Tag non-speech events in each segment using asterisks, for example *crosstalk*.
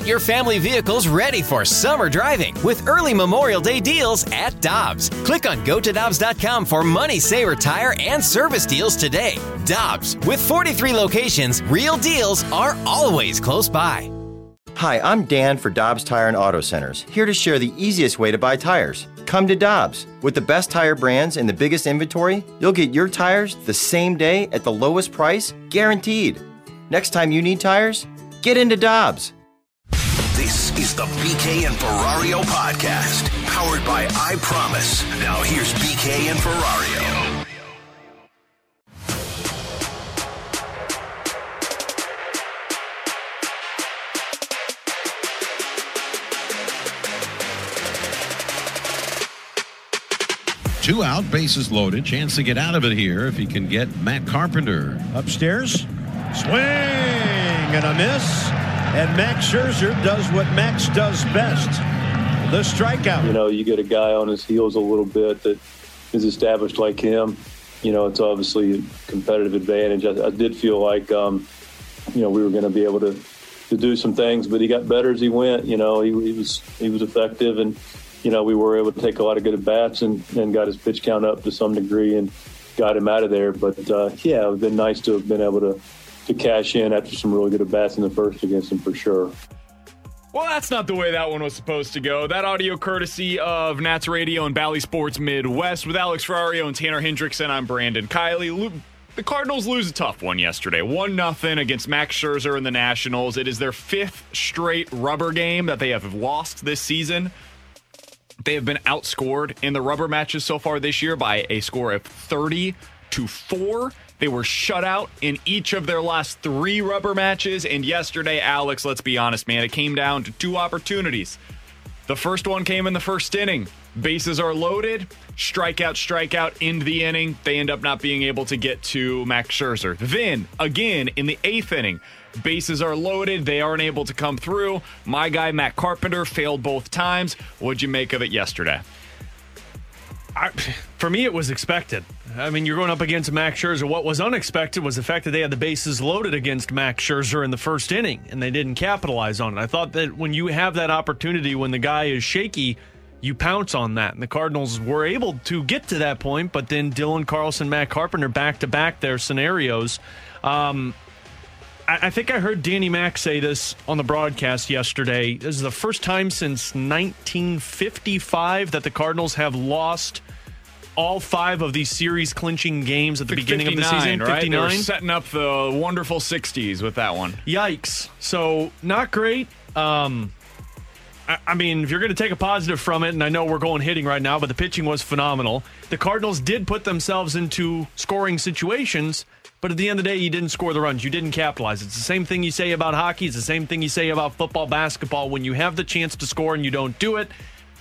Get your family vehicles ready for summer driving with early Memorial Day deals at Dobbs. Click on gotodobbs.com for money saver tire and service deals today. Dobbs, with 43 locations, real deals are always close by. Hi, I'm Dan for Dobbs Tire and Auto Centers, here to share the easiest way to buy tires. Come to Dobbs. With the best tire brands and the biggest inventory, you'll get your tires the same day at the lowest price, guaranteed. Next time you need tires, get into Dobbs. This is the BK and Ferrario podcast, powered by I Promise. Now here's BK and Ferrario. Two out, bases loaded. Chance to get out of it here if he can get Matt Carpenter. Upstairs, swing and a miss. And Max Scherzer does what Max does best the strikeout. You know, you get a guy on his heels a little bit that is established like him. You know, it's obviously a competitive advantage. I, I did feel like, um, you know, we were going to be able to, to do some things, but he got better as he went. You know, he, he was he was effective, and you know, we were able to take a lot of good at bats and, and got his pitch count up to some degree and got him out of there. But uh, yeah, it would have been nice to have been able to to cash in after some really good at bats in the first against him for sure. Well, that's not the way that one was supposed to go. That audio courtesy of Nats Radio and Bally Sports Midwest with Alex Ferrario and Tanner Hendrickson. I'm Brandon Kiley. The Cardinals lose a tough one yesterday. 1 0 against Max Scherzer and the Nationals. It is their fifth straight rubber game that they have lost this season. They have been outscored in the rubber matches so far this year by a score of 30 to 4. They were shut out in each of their last three rubber matches. And yesterday, Alex, let's be honest, man, it came down to two opportunities. The first one came in the first inning. Bases are loaded, strikeout, strikeout, end the inning. They end up not being able to get to Max Scherzer. Then, again, in the eighth inning, bases are loaded. They aren't able to come through. My guy, Matt Carpenter, failed both times. What'd you make of it yesterday? I, for me, it was expected. I mean, you're going up against Max Scherzer. What was unexpected was the fact that they had the bases loaded against Max Scherzer in the first inning, and they didn't capitalize on it. I thought that when you have that opportunity, when the guy is shaky, you pounce on that. And the Cardinals were able to get to that point, but then Dylan Carlson, Matt Carpenter back to back their scenarios. Um, I, I think I heard Danny Mack say this on the broadcast yesterday. This is the first time since 1955 that the Cardinals have lost all five of these series clinching games at the beginning of the season. Right? 59. They were setting up the wonderful 60s with that one. Yikes. So, not great. Um, I, I mean, if you're going to take a positive from it, and I know we're going hitting right now, but the pitching was phenomenal. The Cardinals did put themselves into scoring situations, but at the end of the day, you didn't score the runs. You didn't capitalize. It's the same thing you say about hockey. It's the same thing you say about football, basketball. When you have the chance to score and you don't do it,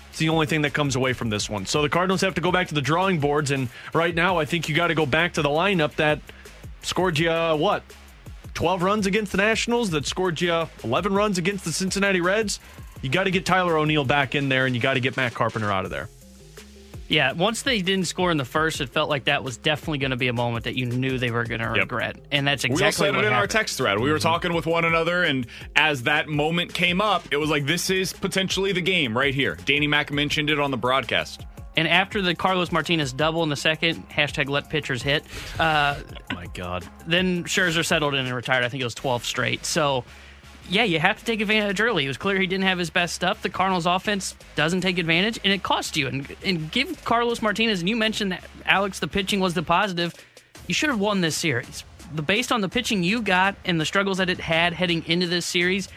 it's the only thing that comes away from this one. So the Cardinals have to go back to the drawing boards, and right now, I think you got to go back to the lineup that scored you what 12 runs against the Nationals, that scored you 11 runs against the Cincinnati Reds. You got to get Tyler O'Neill back in there, and you got to get Matt Carpenter out of there. Yeah, once they didn't score in the first, it felt like that was definitely going to be a moment that you knew they were going to yep. regret, and that's exactly what happened. we all said it in happened. our text thread. We mm-hmm. were talking with one another, and as that moment came up, it was like this is potentially the game right here. Danny Mack mentioned it on the broadcast. And after the Carlos Martinez double in the second, hashtag let pitchers hit. Uh, oh my God. Then Scherzer settled in and retired. I think it was 12 straight. So yeah, you have to take advantage early. It was clear he didn't have his best stuff. The Cardinals offense doesn't take advantage, and it cost you. And, and give Carlos Martinez, and you mentioned that, Alex, the pitching was the positive. You should have won this series. The, based on the pitching you got and the struggles that it had heading into this series,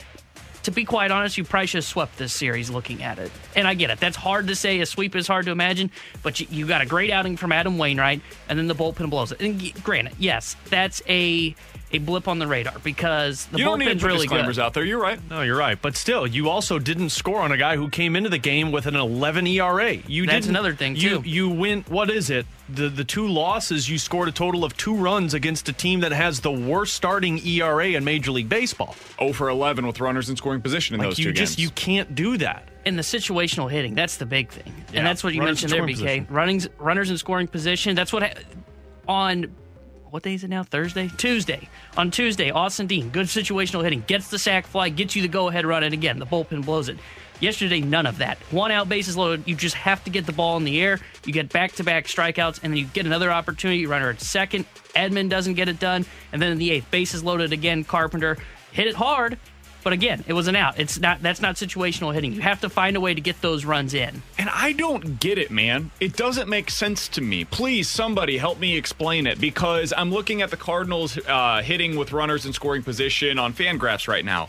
to be quite honest, you probably should have swept this series looking at it. And I get it. That's hard to say. A sweep is hard to imagine, but you, you got a great outing from Adam Wainwright, and then the bullpen blows it. And granted, yes, that's a a blip on the radar because the you don't need to put really disclaimers good. out there. You're right. No, you're right. But still, you also didn't score on a guy who came into the game with an 11 ERA. You That's another thing you, too. You win. What is it? The the two losses. You scored a total of two runs against a team that has the worst starting ERA in Major League Baseball. 0 for 11 with runners in scoring position in like those you two just, games. You can't do that. And the situational hitting, that's the big thing. Yeah. And that's what you runners mentioned there, BK. Runnings, runners in scoring position. That's what ha- on what day is it now? Thursday? Tuesday. On Tuesday, Austin Dean, good situational hitting, gets the sac fly, gets you the go ahead run, and again, the bullpen blows it. Yesterday, none of that. One out, bases loaded. You just have to get the ball in the air. You get back to back strikeouts, and then you get another opportunity. Runner at second. Edman doesn't get it done. And then in the eighth, bases loaded again. Carpenter hit it hard, but again, it was an out. It's not that's not situational hitting. You have to find a way to get those runs in. And I don't get it, man. It doesn't make sense to me. Please, somebody help me explain it because I'm looking at the Cardinals uh, hitting with runners in scoring position on Fangraphs right now.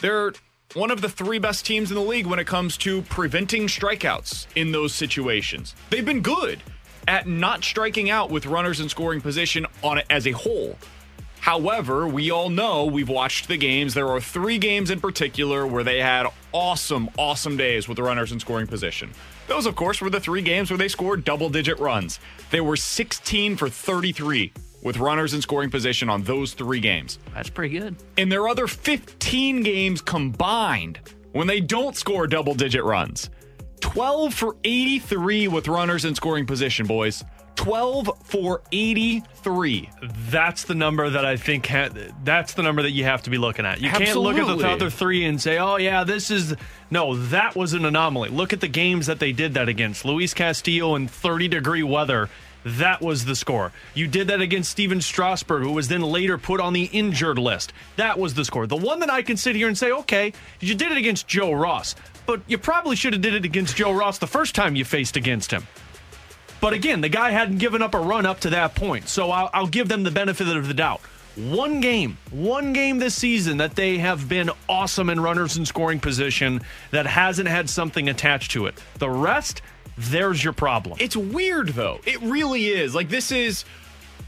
They're one of the three best teams in the league when it comes to preventing strikeouts in those situations. They've been good at not striking out with runners in scoring position on it as a whole. However, we all know we've watched the games. There are three games in particular where they had awesome, awesome days with the runners in scoring position. Those, of course, were the three games where they scored double digit runs. They were 16 for 33 with runners in scoring position on those three games. That's pretty good. In their other 15 games combined, when they don't score double digit runs, 12 for 83 with runners in scoring position, boys. 12 for 83. That's the number that I think ha- that's the number that you have to be looking at. You can't look at the other three and say, "Oh yeah, this is no, that was an anomaly." Look at the games that they did that against. Luis Castillo in 30 degree weather. That was the score. You did that against Stephen Strasburg, who was then later put on the injured list. That was the score. The one that I can sit here and say, okay, you did it against Joe Ross, but you probably should have did it against Joe Ross the first time you faced against him. But again, the guy hadn't given up a run up to that point. So I'll, I'll give them the benefit of the doubt. One game, one game this season that they have been awesome in runners in scoring position that hasn't had something attached to it. The rest, there's your problem. It's weird though. It really is. Like this is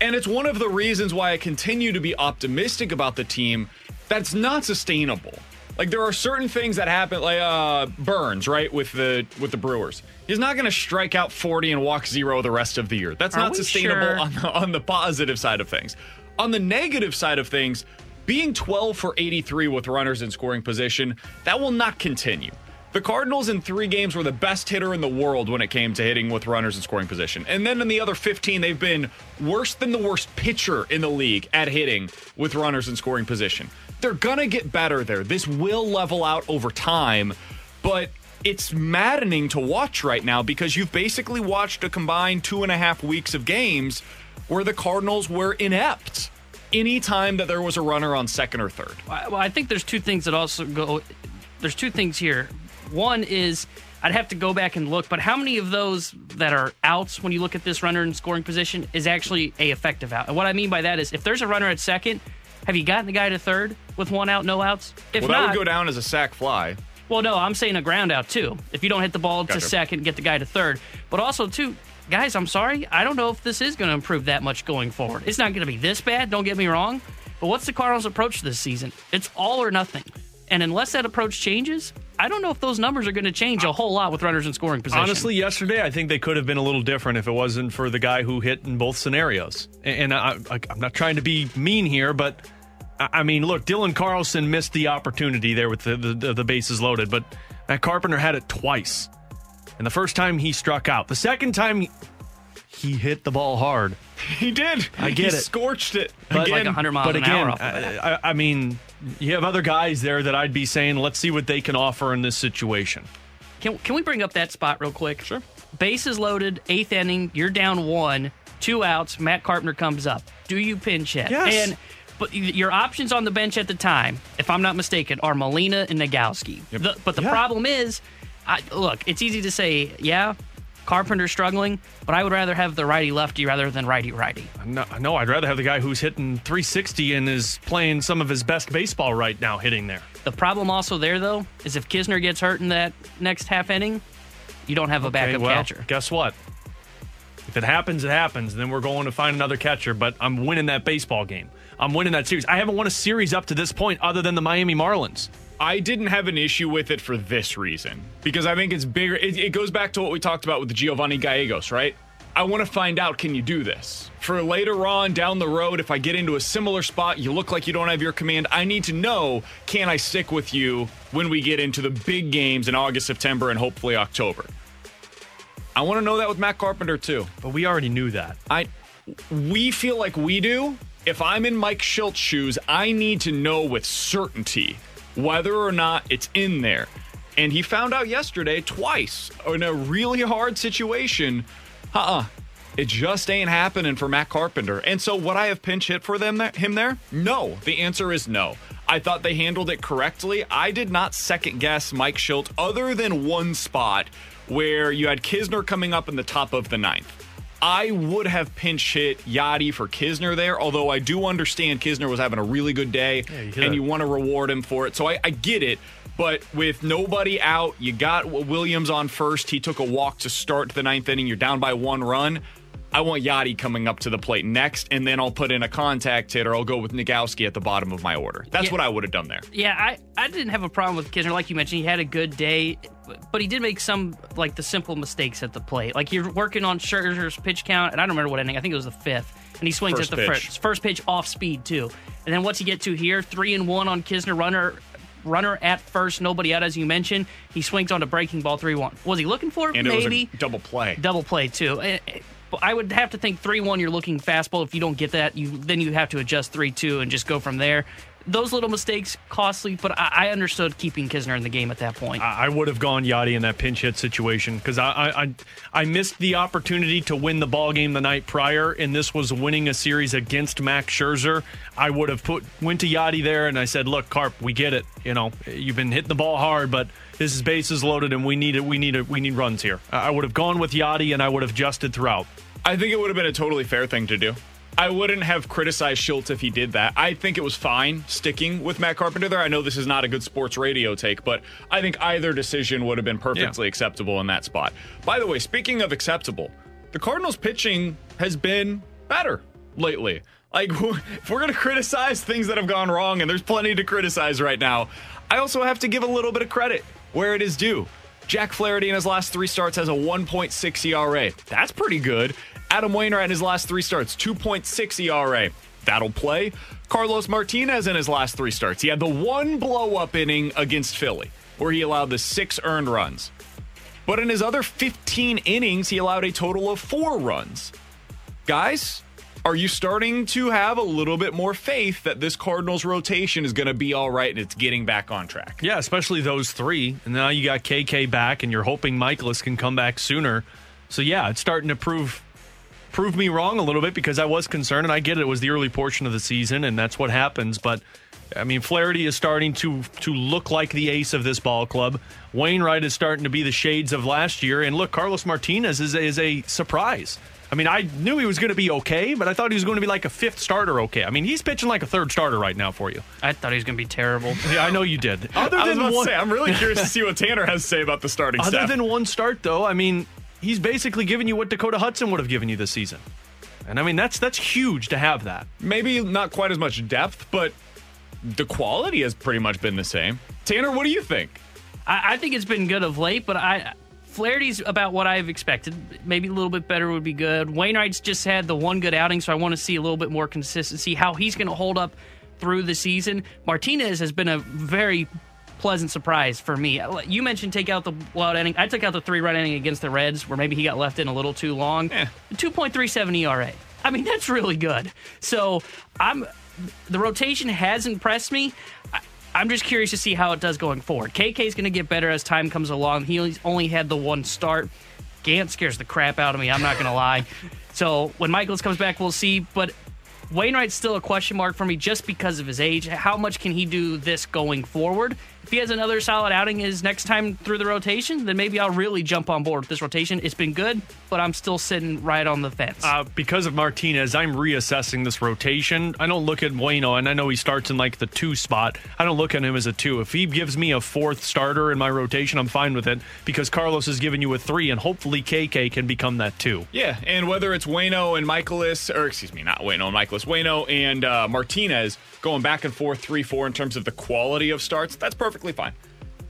and it's one of the reasons why I continue to be optimistic about the team that's not sustainable. Like there are certain things that happen like uh Burnes, right, with the with the Brewers. He's not going to strike out 40 and walk 0 the rest of the year. That's Are not sustainable sure? on the, on the positive side of things. On the negative side of things, being 12 for 83 with runners in scoring position, that will not continue. The Cardinals in three games were the best hitter in the world when it came to hitting with runners in scoring position. And then in the other 15, they've been worse than the worst pitcher in the league at hitting with runners in scoring position. They're going to get better there. This will level out over time, but it's maddening to watch right now because you've basically watched a combined two and a half weeks of games where the Cardinals were inept anytime that there was a runner on second or third. Well, I think there's two things that also go. There's two things here. One is I'd have to go back and look, but how many of those that are outs when you look at this runner in scoring position is actually a effective out? And what I mean by that is if there's a runner at second, have you gotten the guy to third with one out, no outs? If well, that not, would go down as a sac fly. well, no, I'm saying a ground out too. If you don't hit the ball Gotcha. to second, get the guy to third. But also, too, guys, I'm sorry. I don't know if this is going to improve that much going forward. It's not going to be this bad, don't get me wrong. But what's the Cardinals' approach this season? It's all or nothing. And unless that approach changes, I don't know if those numbers are going to change a whole lot with runners in scoring position. Honestly, yesterday I think they could have been a little different if it wasn't for the guy who hit in both scenarios. And, and I, I, I'm not trying to be mean here, but I, I mean, look, Dylan Carlson missed the opportunity there with the, the, the bases loaded, but Matt Carpenter had it twice. And the first time he struck out, the second time he, he hit the ball hard. He did. I get he it. Scorched it But again. like 100 miles but an again, hour off of. I, I, I mean, you have other guys there that I'd be saying, let's see what they can offer in this situation. Can, can we bring up that spot real quick? Sure. Bases loaded, eighth inning, you're down one, two outs, Matt Carpenter comes up. Do you pinch hit? Yes. And but your options on the bench at the time, if I'm not mistaken, are Molina and Nogowski. The, but the Yeah. problem is, I, look, it's easy to say, yeah, Carpenter's struggling, but I would rather have the righty lefty rather than righty righty. No, no, I'd rather have the guy who's hitting 360 and is playing some of his best baseball right now hitting there. The problem also there, though, is if Knizner gets hurt in that next half inning, you don't have a backup well, catcher. guess what? If it happens, it happens. Then we're going to find another catcher, but I'm winning that baseball game. I'm winning that series. I haven't won a series up to this point other than the Miami Marlins. I didn't have an issue with it for this reason because I think it's bigger. It, it goes back to what we talked about with the Giovanny Gallegos, right? I want to find out can you do this? For later on down the road, if I get into a similar spot, you look like you don't have your command, I need to know can I stick with you when we get into the big games in August, September, and hopefully October? I want to know that with Matt Carpenter too. But we already knew that. I we feel like we do. If I'm in Mike Shildt's shoes, I need to know with certainty whether or not it's in there. And he found out yesterday twice in a really hard situation. Uh uh It just ain't happening for Matt Carpenter. And so, would I have pinch hit for them him there? No. The answer is no. I thought they handled it correctly. I did not second guess Mike Shildt other than one spot where you had Knizner coming up in the top of the ninth. I would have pinch hit Yadi for Knizner there, although I do understand Knizner was having a really good day Yeah, and you want to reward him for it. So I, I get it. But with nobody out, you got Williams on first. He took a walk to start the ninth inning. You're down by one run. I want Yadi coming up to the plate next, and then I'll put in a contact hit or I'll go with Nogowski at the bottom of my order. That's Yeah. what I would have done there. Yeah, I, I didn't have a problem with Knizner. Like you mentioned, he had a good day, but he did make some, like, the simple mistakes at the plate. Like, you're working on Scherzer's pitch count, and I don't remember what inning. I think it was the fifth. And he swings First at the pitch. first, first pitch off speed, too. And then what's he get to here? Three and one on Knizner, runner runner at first, nobody out, as you mentioned. He swings on a breaking ball 3 1. Was he looking for it? And Maybe. it double play. double play too. Eh, eh, Eh, I would have to think three one. You're looking fastball. If you don't get that, you then you have to adjust three two and just go from there. Those little mistakes costly, but I, I understood keeping Knizner in the game at that point. I I would have gone Yadi in that pinch hit situation because I, I I missed the opportunity to win the ball game the night prior, and this was winning a series against Max Scherzer. I would have put went to Yadi there, and I said, "Look, Carp, we get it. You know, you've been hitting the ball hard, but this is bases loaded, and we need it. We need it. We need runs here." I I would have gone with Yadi, and I would have adjusted throughout. I think it would have been a totally fair thing to do. I wouldn't have criticized Shildt if he did that. I think it was fine sticking with Matt Carpenter there. I know this is not a good sports radio take, but I think either decision would have been perfectly acceptable in that spot. By the way, speaking of acceptable, the Cardinals pitching has been better lately. Like, *laughs* if we're going to criticize things that have gone wrong, and there's plenty to criticize right now, I also have to give a little bit of credit where it is due. Jack Flaherty in his last three starts has a 1.6 ERA. That's pretty good. Adam Wainwright in his last three starts, 2.6 ERA. That'll play. Carlos Martinez in his last three starts. He had the one blow up inning against Philly where he allowed the six earned runs. But in his other 15 innings, he allowed a total of four runs. Guys, are you starting to have a little bit more faith that this Cardinals rotation is going to be all right and it's getting back on track? Yeah, especially those three. And now you got KK back, and you're hoping Mikolas can come back sooner. So yeah, it's starting to prove prove me wrong a little bit because I was concerned, and I get it. It was the early portion of the season, and that's what happens. But I mean, Flaherty is starting to to look like the ace of this ball club. Wainwright is starting to be the shades of last year, and look, Carlos Martinez is is a surprise. I mean, I knew he was going to be okay, but I thought he was going to be like a fifth starter okay. I mean, he's pitching like a third starter right now for you. I thought he was going to be terrible. *laughs* Yeah, I know you did. Other I was than about one, to say, I'm really *laughs* curious to see what Tanner has to say about the starting Other staff. than one start, though, I mean, he's basically giving you what Dakota Hudson would have given you this season. And I mean, that's that's huge to have that. Maybe not quite as much depth, but the quality has pretty much been the same. Tanner, what do you think? I, I think it's been good of late, but I Flaherty's about what I've expected. Maybe a little bit better would be good. Wainwright's just had the one good outing, so I want to see a little bit more consistency. How he's going to hold up through the season. Martinez has been a very pleasant surprise for me. You mentioned take out the blowout inning. I took out the three run inning against the Reds, where maybe he got left in a little too long. Eh. 2.37 ERA. I mean, that's really good. So I'm the rotation has impressed me. I, I'm just curious to see how it does going forward. KK is going to get better as time comes along. He only- only had the one start. Gant scares the crap out of me. I'm not going to lie. *laughs* So when Mikolas comes back, we'll see. But Wainwright's still a question mark for me just because of his age. How much can he do this going forward? If he has another solid outing his next time through the rotation, then maybe I'll really jump on board with this rotation. It's been good, but I'm still sitting right on the fence. Uh, because of Martinez, I'm reassessing this rotation. I don't look at Bueno, and I know he starts in like the two spot. I don't look at him as a two. If he gives me a fourth starter in my rotation, I'm fine with it because Carlos has given you a three, and hopefully KK can become that two. Yeah, and whether it's Wayno and Mikolas, or excuse me, not Wayno and Mikolas, Wayno and uh, Martinez going back and forth 3 4 in terms of the quality of starts, that's perfectly fine.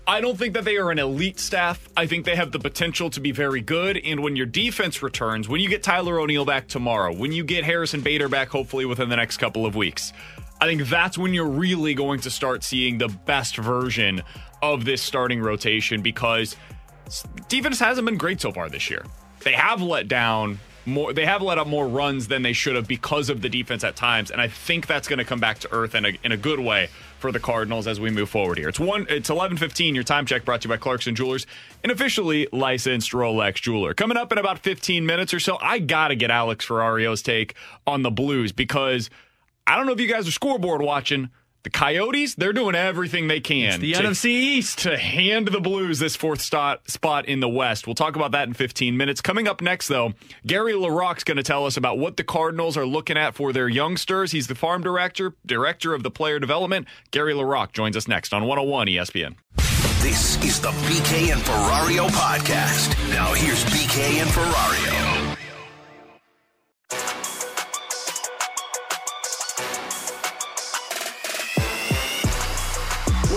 I don't think that they are an elite staff. I think they have the potential to be very good. And when your defense returns, when you get Tyler O'Neill back tomorrow, when you get Harrison Bader back, hopefully within the next couple of weeks, I think that's when you're really going to start seeing the best version of this starting rotation because defense hasn't been great so far this year. They have let down more. They have let up more runs than they should have because of the defense at times, and I think that's going to come back to earth in a in a good way for the Cardinals as we move forward here. It's one. It's eleven fifteen. Your time check brought to you by Clarkson Jewelers, an officially licensed Rolex jeweler. Coming up in about fifteen minutes or so, I gotta get Alex Ferrario's take on the Blues because I don't know if you guys are scoreboard watching. The Coyotes, they're doing everything they can. It's the to, NFC East to hand the Blues this fourth spot, spot in the West. We'll talk about that in 15 minutes. Coming up next, though, Gary LaRocque's going to tell us about what the Cardinals are looking at for their youngsters. He's the farm director, director of the player development. Gary LaRocque joins us next on 101 ESPN. This is the BK and Ferrario podcast. Now here's BK and Ferrario.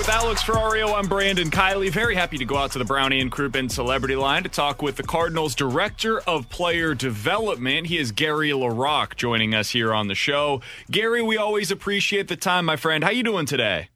With Alex Ferrario, I'm Brandon Kiley. Very happy to go out to the Brownie and Crouppen Celebrity Line to talk with the Cardinals Director of Player Development. He is Gary LaRocque joining us here on the show. Gary, we always appreciate the time, my friend. How you doing today?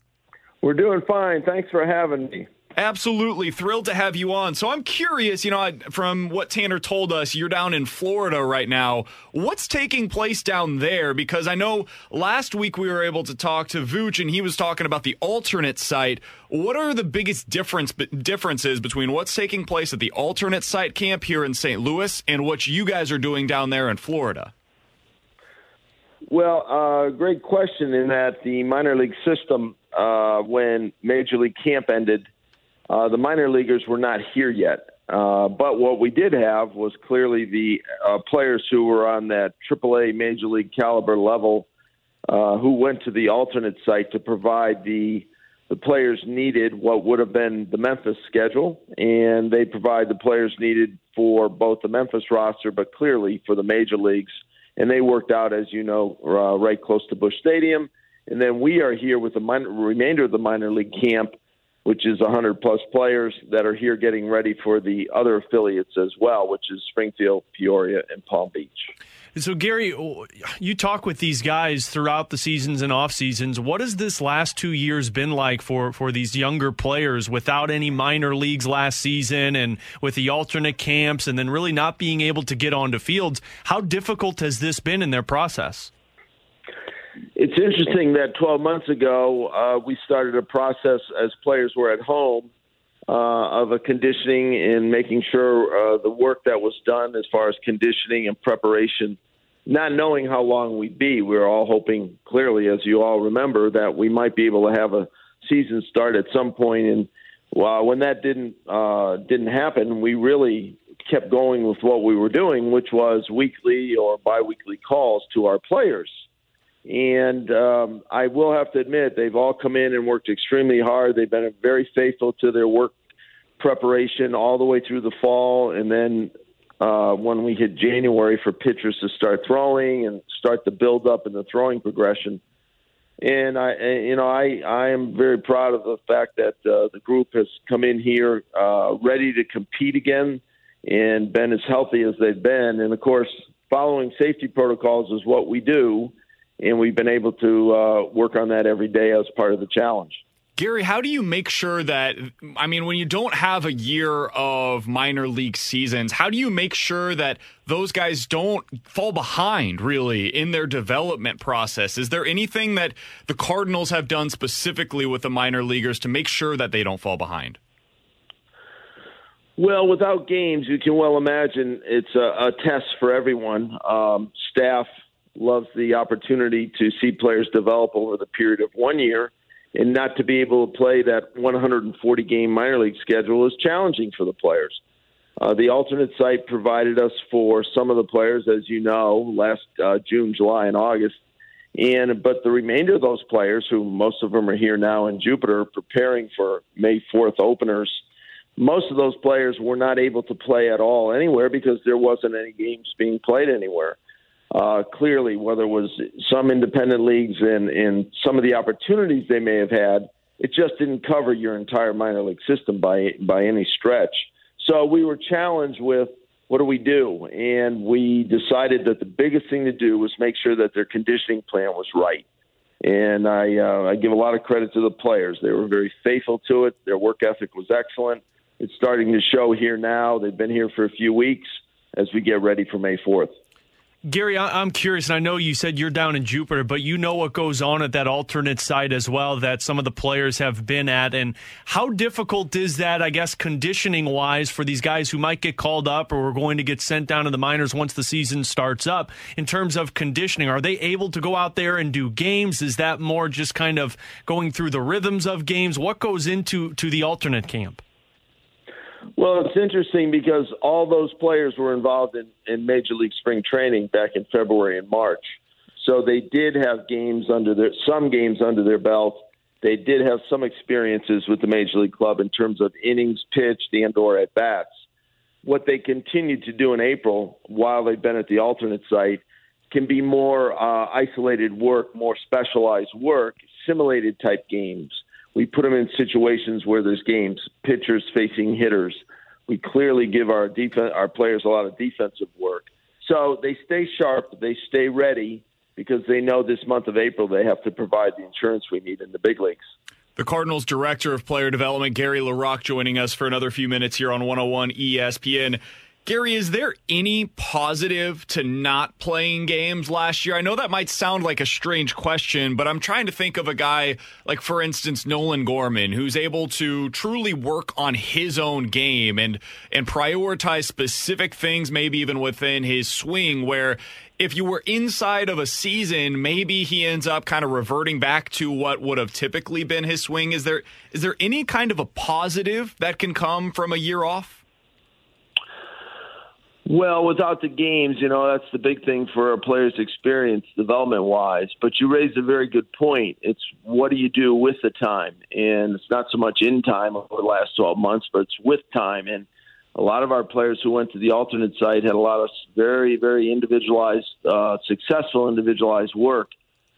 We're doing fine. Thanks for having me. Absolutely thrilled to have you on. So I'm curious, you know, from what Tanner told us, you're down in Florida right now. What's taking place down there? Because I know last week we were able to talk to Vooch and he was talking about the alternate site. What are the biggest difference differences between what's taking place at the alternate site camp here in St. Louis and what you guys are doing down there in Florida? Well, uh, great question. In that the minor league system, uh, when Major League Camp ended, uh, the minor leaguers were not here yet. Uh, but what we did have was clearly the uh, players who were on that AAA Major League caliber level uh, who went to the alternate site to provide the the players needed what would have been the Memphis schedule, and they provide the players needed for both the Memphis roster, but clearly for the major leagues. And they worked out, as you know, uh, right close to Busch Stadium. And then we are here with the minor, remainder of the minor league camp which is 100 plus players that are here getting ready for the other affiliates as well, which is Springfield, Peoria, and Palm Beach. So, Gary, you talk with these guys throughout the seasons and off seasons. What has this last two years been like for, for these younger players without any minor leagues last season and with the alternate camps and then really not being able to get onto fields? How difficult has this been in their process? It's interesting that 12 months ago uh, we started a process as players were at home uh, of a conditioning and making sure uh, the work that was done as far as conditioning and preparation, not knowing how long we'd be. We were all hoping, clearly, as you all remember, that we might be able to have a season start at some point. And well, when that didn't uh, didn't happen, we really kept going with what we were doing, which was weekly or biweekly calls to our players and um, I will have to admit, they've all come in and worked extremely hard. They've been very faithful to their work preparation all the way through the fall. And then uh, when we hit January for pitchers to start throwing and start the build up in the throwing progression. And I, you know, I, I am very proud of the fact that uh, the group has come in here uh, ready to compete again and been as healthy as they've been. And of course, following safety protocols is what we do and we've been able to uh, work on that every day as part of the challenge. Gary, how do you make sure that, I mean, when you don't have a year of minor league seasons, how do you make sure that those guys don't fall behind really in their development process? Is there anything that the Cardinals have done specifically with the minor leaguers to make sure that they don't fall behind? Well, without games, you can well imagine it's a, a test for everyone. Um, staff, loves the opportunity to see players develop over the period of one year and not to be able to play that 140 game minor league schedule is challenging for the players. Uh, the alternate site provided us for some of the players, as you know, last uh, June, July, and August. And but the remainder of those players, who most of them are here now in Jupiter, preparing for May 4th openers, most of those players were not able to play at all anywhere because there wasn't any games being played anywhere uh, clearly, whether it was some independent leagues and, and some of the opportunities they may have had, it just didn't cover your entire minor league system by by any stretch. So we were challenged with what do we do, and we decided that the biggest thing to do was make sure that their conditioning plan was right. And I, uh, I give a lot of credit to the players; they were very faithful to it. Their work ethic was excellent. It's starting to show here now. They've been here for a few weeks as we get ready for May 4th. Gary, I'm curious, and I know you said you're down in Jupiter, but you know what goes on at that alternate site as well that some of the players have been at. And how difficult is that, I guess, conditioning wise for these guys who might get called up or are going to get sent down to the minors once the season starts up in terms of conditioning? Are they able to go out there and do games? Is that more just kind of going through the rhythms of games? What goes into to the alternate camp? Well, it's interesting because all those players were involved in, in Major League Spring Training back in February and March. So they did have games under their some games under their belt. They did have some experiences with the Major League Club in terms of innings pitched and or at bats. What they continued to do in April while they've been at the alternate site can be more uh, isolated work, more specialized work, simulated type games we put them in situations where there's games, pitchers facing hitters. We clearly give our defense, our players a lot of defensive work. So they stay sharp, they stay ready because they know this month of April they have to provide the insurance we need in the big leagues. The Cardinals Director of Player Development, Gary LaRocque, joining us for another few minutes here on 101 ESPN. Gary, is there any positive to not playing games last year? I know that might sound like a strange question, but I'm trying to think of a guy like, for instance, Nolan Gorman, who's able to truly work on his own game and and prioritize specific things, maybe even within his swing, where if you were inside of a season, maybe he ends up kind of reverting back to what would have typically been his swing. Is there is there any kind of a positive that can come from a year off? Well, without the games, you know, that's the big thing for a player's experience development wise. But you raised a very good point. It's what do you do with the time? And it's not so much in time over the last 12 months, but it's with time. And a lot of our players who went to the alternate site had a lot of very, very individualized, uh, successful individualized work.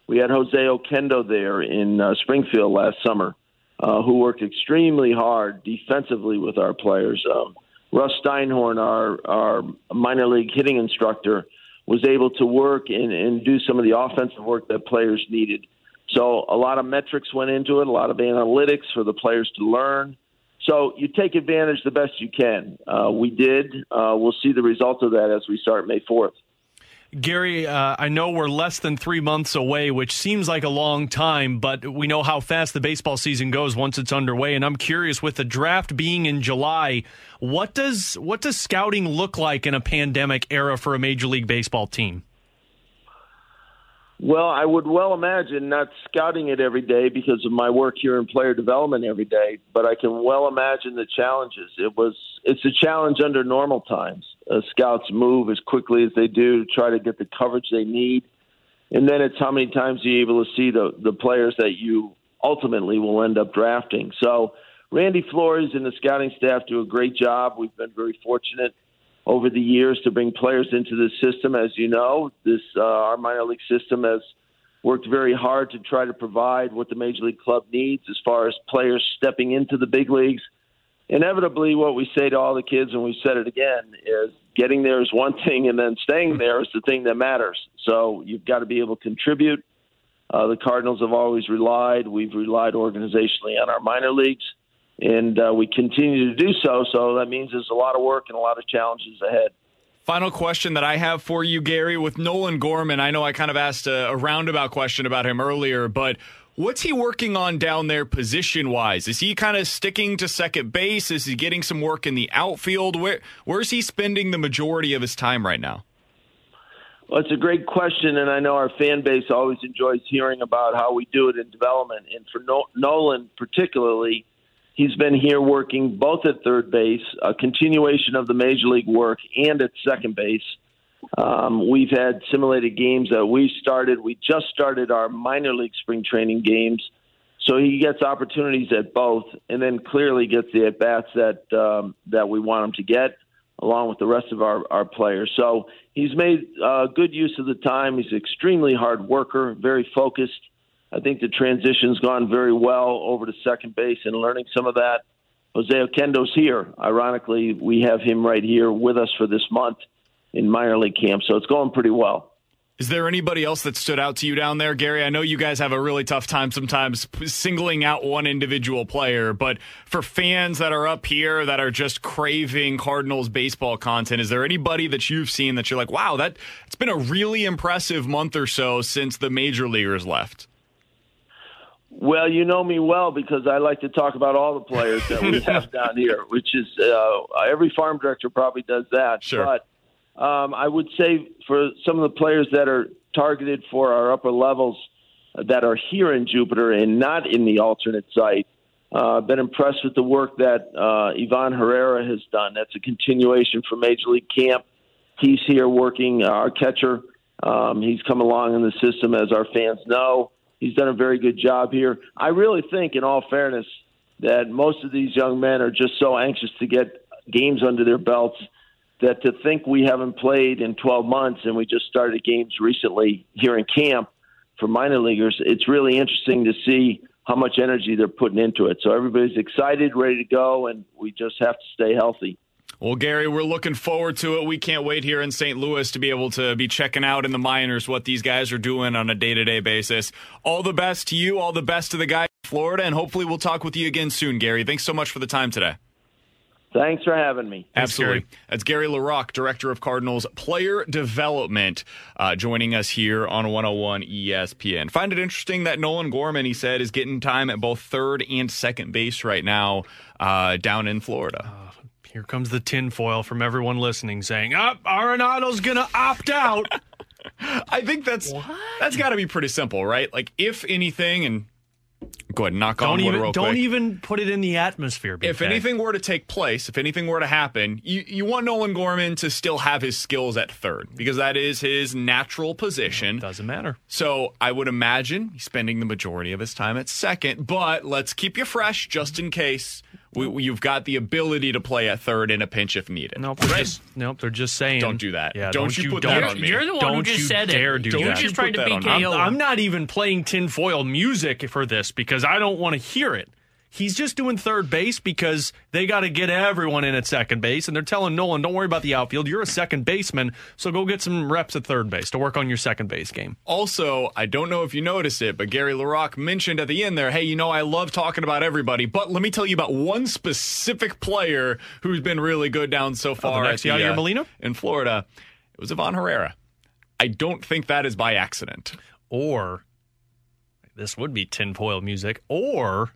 We had Jose Oquendo there in uh, Springfield last summer, uh, who worked extremely hard defensively with our players. Um, Russ Steinhorn, our our minor league hitting instructor, was able to work and, and do some of the offensive work that players needed. So a lot of metrics went into it, a lot of analytics for the players to learn. So you take advantage the best you can. Uh, we did. Uh, we'll see the results of that as we start May 4th. Gary, uh, I know we're less than three months away, which seems like a long time, but we know how fast the baseball season goes once it's underway. And I'm curious, with the draft being in July, what does what does scouting look like in a pandemic era for a Major League Baseball team? Well, I would well imagine not scouting it every day because of my work here in player development every day, but I can well imagine the challenges. It was it's a challenge under normal times. Uh, scouts move as quickly as they do to try to get the coverage they need, and then it's how many times are you able to see the the players that you ultimately will end up drafting. So, Randy Flores and the scouting staff do a great job. We've been very fortunate over the years to bring players into the system. As you know, this uh, our minor league system has worked very hard to try to provide what the major league club needs as far as players stepping into the big leagues. Inevitably, what we say to all the kids, and we said it again, is getting there is one thing, and then staying there is the thing that matters. So you've got to be able to contribute. Uh, the Cardinals have always relied, we've relied organizationally on our minor leagues and uh, we continue to do so. So that means there's a lot of work and a lot of challenges ahead. Final question that I have for you, Gary, with Nolan Gorman. I know I kind of asked a, a roundabout question about him earlier, but what's he working on down there position wise? Is he kind of sticking to second base? Is he getting some work in the outfield? Where where's he spending the majority of his time right now? Well, it's a great question, and I know our fan base always enjoys hearing about how we do it in development. And for Nolan, particularly, He's been here working both at third base, a continuation of the major league work, and at second base. Um, we've had simulated games that we started. We just started our minor league spring training games, so he gets opportunities at both, and then clearly gets the at bats that um, that we want him to get, along with the rest of our our players. So he's made uh, good use of the time. He's an extremely hard worker, very focused I think the transition's gone very well over to second base and learning some of that. Jose Oquendo's here. Ironically, we have him right here with us for this month in minor league camp, so it's going pretty well. Is there anybody else that stood out to you down there, Gary? I know you guys have a really tough time sometimes singling out one individual player, but for fans that are up here that are just craving Cardinals baseball content, is there anybody that you've seen that you're like, wow, that it's been a really impressive month or so since the major leaguers left? Well, you know me well because I like to talk about all the players that we *laughs* have down here, which is uh, every farm director probably does that. Sure. But um, I would say for some of the players that are targeted for our upper levels that are here in Jupiter and not in the alternate site, uh, I've been impressed with the work that uh, Ivan Herrera has done. That's a continuation from Major League Camp. He's here working uh, our catcher. Um, he's come along in the system, as our fans know. He's done a very good job here. I really think, in all fairness, that most of these young men are just so anxious to get games under their belts that to think we haven't played in 12 months and we just started games recently here in camp for minor leaguers, it's really interesting to see how much energy they're putting into it. So everybody's excited, ready to go, and we just have to stay healthy. Well, Gary, we're looking forward to it. We can't wait here in St. Louis to be able to be checking out in the minors what these guys are doing on a day to day basis. All the best to you, all the best to the guys in Florida, and hopefully we'll talk with you again soon, Gary. Thanks so much for the time today. Thanks for having me. Absolutely. Gary. That's Gary LaRocque, Director of Cardinals Player Development, uh, joining us here on 101 ESPN. Find it interesting that Nolan Gorman, he said, is getting time at both third and second base right now uh, down in Florida. Here comes the tinfoil from everyone listening saying, "Up, oh, Arenado's going to opt out." *laughs* I think that's that's got to be pretty simple, right? Like, if anything, and go ahead and knock don't on wood even don't quick. even put it in the atmosphere. if anything were to take place, if anything were to happen, you, you want Nolan Gorman to still have his skills at third because that is his natural position. doesn't matter. So I would imagine he's spending the majority of his time at second, but let's keep you fresh just in case we, we- you've got the ability to play at third in a pinch if needed. Nope, they're Right? just nope. They're just saying. Don't do that. Yeah, Don't you put that don't- on me. You're the one who Don't just you said it. dare do You that. just tried to that BKO. I'm, I'm not even playing tinfoil music for this because I don't want to hear it. He's just doing third base because they got to get everyone in at second base, and they're telling Nolan, "Don't worry about the outfield. You're a second baseman, so go get some reps at third base to work on your second base game." Also, I don't know if you noticed it, but Gary LaRocque mentioned at the end there, hey, you know, I love talking about everybody, but let me tell you about one specific player who's been really good down so far at the, Yadier uh, Molina? in Florida. It was Ivan Herrera. I don't think that is by accident. Or this would be tinfoil music, or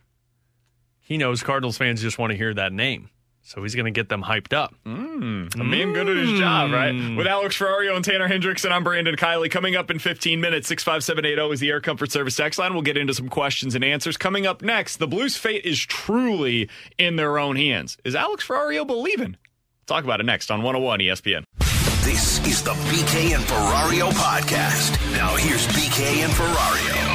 he knows Cardinals fans just want to hear that name, so he's going to get them hyped up. Mm. A man good at his job, right? Mm. With Alex Ferrario and Tanner Hendrickson, I'm Brandon Kiley. Coming up in 15 minutes, 65780 is the Air Comfort Service text line. We'll get into some questions and answers. Coming up next, the Blues' fate is truly in their own hands. Is Alex Ferrario believing? Talk about it next on 101 ESPN. This is the BK and Ferrario podcast. Now here's BK and Ferrario.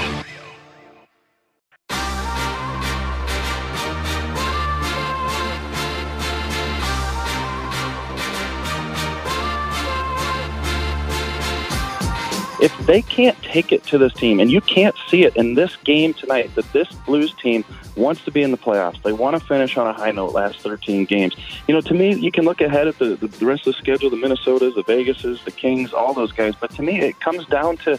If they can't take it to this team, and you can't see it in this game tonight, that this Blues team wants to be in the playoffs. They want to finish on a high note last 13 games. You know, to me, you can look ahead at the, the rest of the schedule, the Minnesotas, the Vegases, the Kings, all those guys. But to me, it comes down to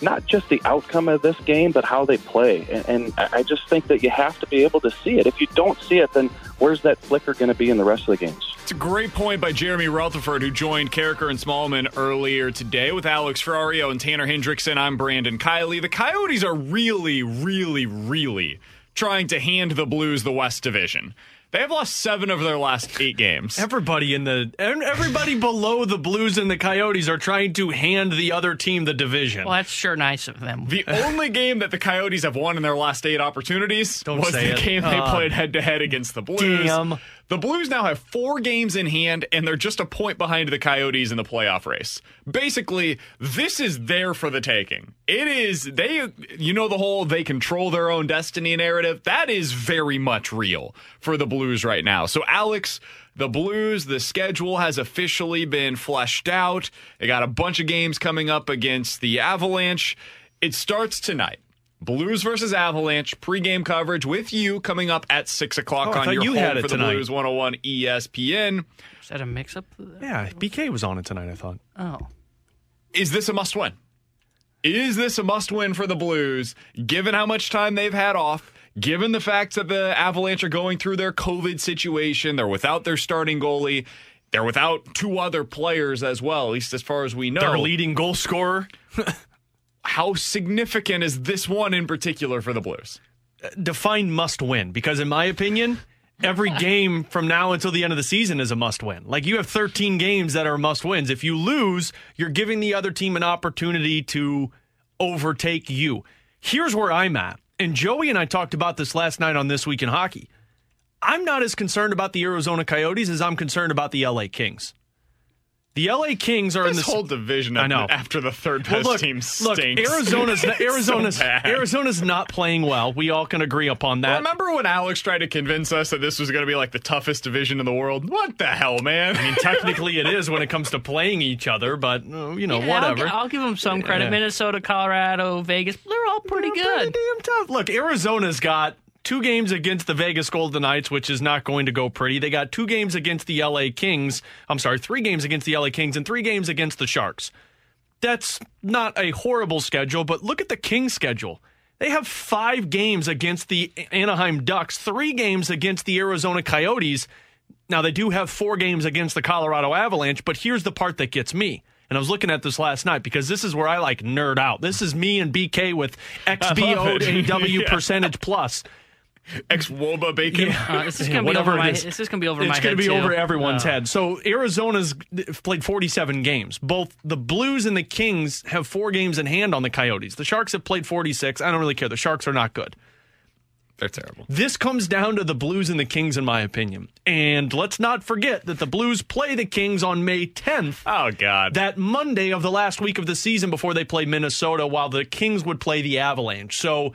not just the outcome of this game, but how they play. And, and I just think that you have to be able to see it. If you don't see it, then where's that flicker going to be in the rest of the games? It's a great point by Jeremy Rutherford, who joined Carricker and Smallman earlier today with Alex Ferrario and Tanner Hendrickson. I'm Brandon Kiley. The Coyotes are really, really, really trying to hand the Blues the West Division. They have lost seven of their last eight games. Everybody in the everybody below the Blues and the Coyotes are trying to hand the other team the division. Well, that's sure nice of them. The *laughs* only game that the Coyotes have won in their last eight opportunities Don't was the it. game they Uh, played head to head against the Blues. damn. The Blues now have four games in hand, and they're just a point behind the Coyotes in the playoff race. Basically, this is there for the taking. It is, they, you know, the whole they control their own destiny narrative. That is very much real for the Blues right now. So, Alex, the Blues, the schedule has officially been fleshed out. They got a bunch of games coming up against the Avalanche. It starts tonight. Blues versus Avalanche pregame coverage with you coming up at six o'clock Oh, on thought your you home had it for the tonight. Blues 101 ESPN. Is that a mix up? yeah, BK was on it tonight. I thought. Oh. Is this a must win? Is this a must win for the Blues, given how much time they've had off? Given the fact that the Avalanche are going through their COVID situation, they're without their starting goalie, they're without two other players as well, at least as far as we know. Their leading goal scorer. *laughs* how significant is this one in particular for the Blues? Define must win because, in my opinion, every *laughs* game from now until the end of the season is a must win. Like you have 13 games that are must wins. If you lose, you're giving the other team an opportunity to overtake you. Here's where I'm at. And Joey and I talked about this last night on This Week in Hockey. I'm not as concerned about the Arizona Coyotes as I'm concerned about the LA Kings. The LA Kings are this in this whole division. I know. After the third best well, look, team stinks. Look, Arizona's *laughs* Arizona's so Arizona's not playing well. We all can agree upon that. Remember when Alex tried to convince us that this was going to be like the toughest division in the world? What the hell, man? I mean, *laughs* technically it is when it comes to playing each other, but uh, you know, yeah, whatever. I'll, I'll, give them some credit. Yeah. Minnesota, Colorado, Vegas, they're all pretty They're good. Pretty damn tough. Look, Arizona's got two games against the Vegas Golden Knights, which is not going to go pretty. They got two games against the LA Kings. I'm sorry, three games against the LA Kings and three games against the Sharks. That's not a horrible schedule, but look at the Kings schedule. They have five games against the Anaheim Ducks, three games against the Arizona Coyotes. Now, they do have four games against the Colorado Avalanche, but here's the part that gets me. And I was looking at this last night because this is where I like nerd out. This is me and BK with XBO XBOAW *laughs* Yeah. percentage plus. Ex Woba Bacon. Uh, this is gonna be whatever over my. is. This is gonna be over my It's head going to be too. over everyone's Uh, head. So Arizona's played 47 games. Both the Blues and the Kings have four games in hand on the Coyotes. The Sharks have played 46. I don't really care. The Sharks are not good. They're terrible. This comes down to the Blues and the Kings, in my opinion. And let's not forget that the Blues play the Kings on May 10th. Oh, God. That Monday of the last week of the season before they play Minnesota, while the Kings would play the Avalanche. So,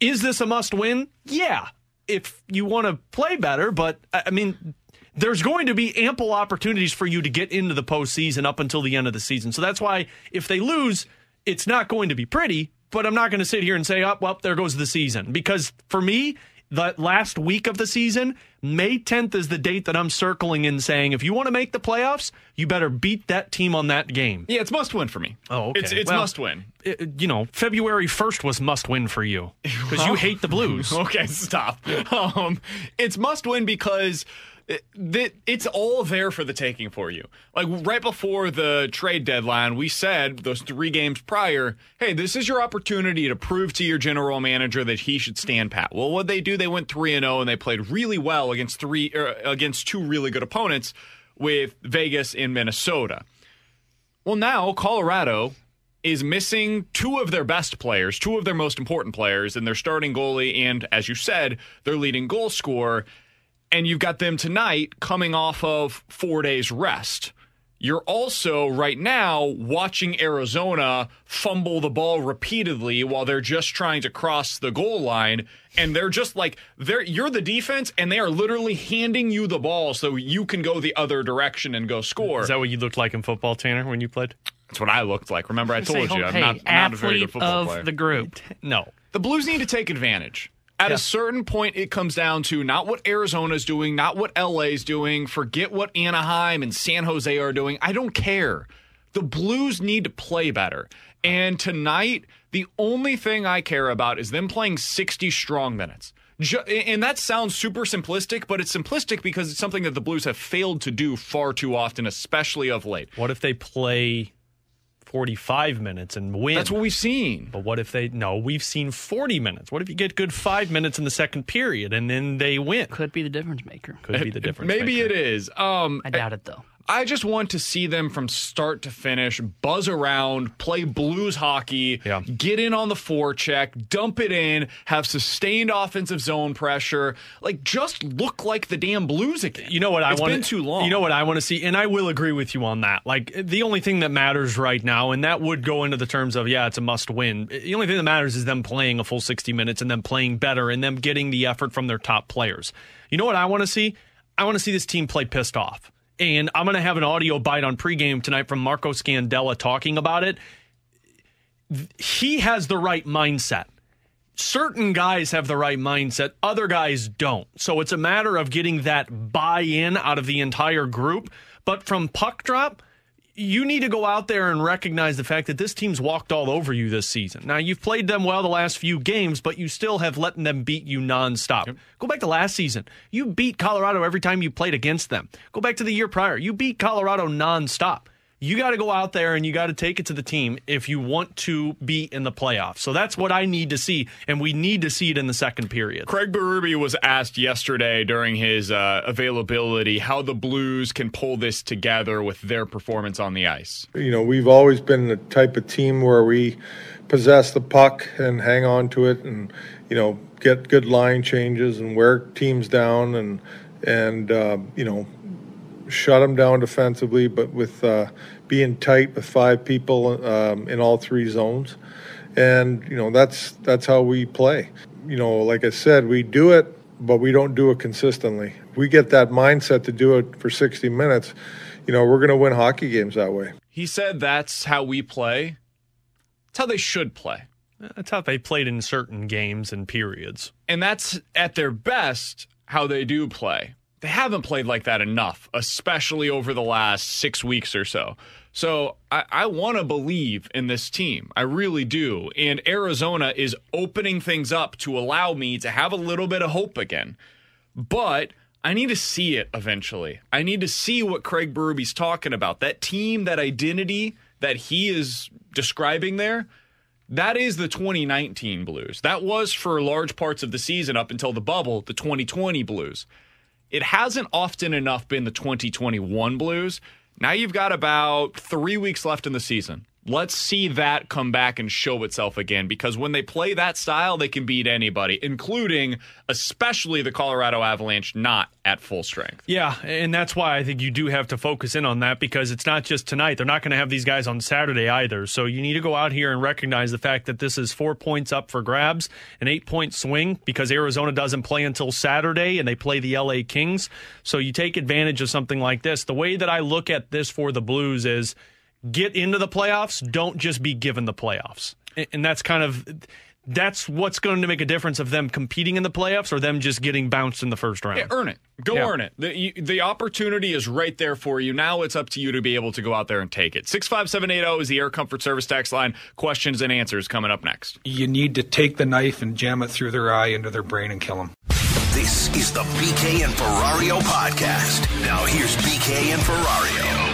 is this a must win? Yeah, if you want to play better. But, I mean, there's going to be ample opportunities for you to get into the postseason up until the end of the season. So that's why if they lose, it's not going to be pretty. But I'm not going to sit here and say, oh, well, there goes the season. Because for me, the last week of the season, May 10th is the date that I'm circling and saying, if you want to make the playoffs, you better beat that team on that game. Yeah, it's must win for me. Oh, okay. It's, it's Well, must win. it- you know, February 1st was must win for you because you hate the Blues. *laughs* Okay, stop. *laughs* Um, it's must win because that it's all there for the taking for you. Like right before the trade deadline, we said those three games prior, hey, this is your opportunity to prove to your general manager that he should stand pat. Well, what they do, they went three and zero, and they played really well against three er, against two really good opponents with Vegas and Minnesota. Well, now Colorado is missing two of their best players, two of their most important players, and their starting goalie, and as you said, their leading goal scorer. And you've got them tonight coming off of four days rest. You're also right now watching Arizona fumble the ball repeatedly while they're just trying to cross the goal line. And they're just like they're you're the defense and they are literally handing you the ball so you can go the other direction and go score. Is that what you looked like in football, Tanner, when you played? That's what I looked like. Remember, I told you I'm hey, not, not a very good football of player. the group. No. The Blues need to take advantage. At Yeah. a certain point, it comes down to not what Arizona's doing, not what LA's doing. Forget what Anaheim and San Jose are doing. I don't care. The Blues need to play better. And tonight, the only thing I care about is them playing 60 strong minutes. And that sounds super simplistic, but it's simplistic because it's something that the Blues have failed to do far too often, especially of late. What if they play 45 minutes and win? That's what we've seen. But what if they no? We've seen 40 minutes. What if you get good five minutes in the second period and then they win? Could be the difference maker. Could be the difference. Maybe maker. it is. Um, I doubt it though. I just want to see them from start to finish buzz around, play blues hockey, Yeah. get in on the forecheck, dump it in, have sustained offensive zone pressure, like just look like the damn blues again. You know what I want? It's want? been too long. You know what I want to see, and I will agree with you on that. Like the only thing that matters right now, and that would go into the terms of yeah, it's a must win. The only thing that matters is them playing a full sixty minutes and them playing better and them getting the effort from their top players. You know what I want to see? I want to see this team play pissed off. And I'm going to have an audio bite on pregame tonight from Marco Scandella talking about it. He has the right mindset certain guys have the right mindset, other guys don't. So it's a matter of getting that buy in out of the entire group. But from puck drop, you need to go out there and recognize the fact that this team's walked all over you this season. Now, you've played them well the last few games, but you still have let them beat you nonstop. Yep. Go back to last season. You beat Colorado every time you played against them. Go back to the year prior. You beat Colorado nonstop you got to go out there and you got to take it to the team if you want to be in the playoffs. So that's what I need to see, and we need to see it in the second period. Craig Berube was asked yesterday during his uh, availability how the Blues can pull this together with their performance on the ice. You know, we've always been the type of team where we possess the puck and hang on to it, and you know, get good line changes and wear teams down, and and uh, you know shut them down defensively, but with uh, being tight with five people um, in all three zones, and you know that's that's how we play. You know, like I said, we do it, but we don't do it consistently. We get that mindset to do it for 60 minutes. You know, we're going to win hockey games that way. He said that's how we play. It's how they should play. That's how they played in certain games and periods. And that's at their best how they do play they haven't played like that enough, especially over the last six weeks or so. So I, I want to believe in this team. I really do. And Arizona is opening things up to allow me to have a little bit of hope again. But I need to see it eventually. I need to see what Craig Berube's talking about. That team, that identity that he is describing there, that is the 2019 Blues. That was for large parts of the season up until the bubble, the 2020 Blues it hasn't often enough been the 2021 Blues. Now you've got about three weeks left in the season. Let's see that come back and show itself again because when they play that style, they can beat anybody, including especially the Colorado Avalanche not at full strength. Yeah, and that's why I think you do have to focus in on that because it's not just tonight. They're not going to have these guys on Saturday either. So you need to go out here and recognize the fact that this is four points up for grabs, an eight point swing because Arizona doesn't play until Saturday and they play the LA Kings. So you take advantage of something like this. The way that I look at this for the Blues is get into the playoffs, don't just be given the playoffs. And that's kind of that's what's going to make a difference of them competing in the playoffs or them just getting bounced in the first round. Yeah, earn it. Go yeah. earn it. The, you, the opportunity is right there for you. Now it's up to you to be able to go out there and take it. 65780 is the Air Comfort Service text line. Questions and answers coming up next. You need to take the knife and jam it through their eye into their brain and kill them. This is the BK and Ferrario podcast. Now here's BK and Ferrario.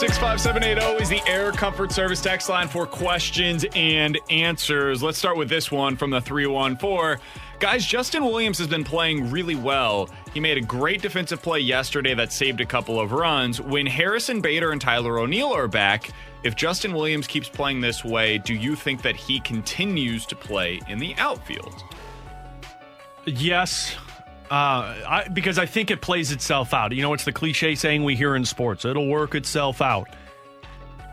65780 is the Air Comfort Service text line for questions and answers. Let's start with this one from the 314. Guys, Justin Williams has been playing really well. He made a great defensive play yesterday that saved a couple of runs. When Harrison Bader and Tyler O'Neill are back, if Justin Williams keeps playing this way, do you think that he continues to play in the outfield? Yes, uh, I, because I think it plays itself out. You know, it's the cliche saying we hear in sports it'll work itself out.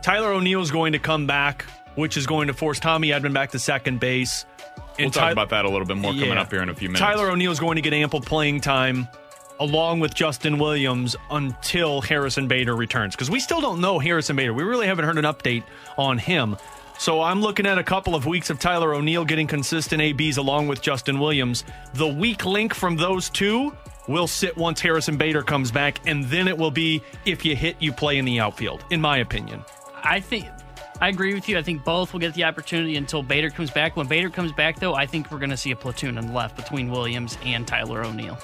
Tyler O'Neill is going to come back, which is going to force Tommy Edman back to second base. And we'll talk Ty- about that a little bit more coming up here in a few minutes. Tyler O'Neill is going to get ample playing time along with Justin Williams until Harrison Bader returns. Because we still don't know Harrison Bader. We really haven't heard an update on him. So I'm looking at a couple of weeks of Tyler O'Neill getting consistent ABs along with Justin Williams. The weak link from those two will sit once Harrison Bader comes back, and then it will be if you hit, you play in the outfield, in my opinion. I think I agree with you. I think both will get the opportunity until Bader comes back. When Bader comes back, though, I think we're going to see a platoon on the left between Williams and Tyler O'Neill.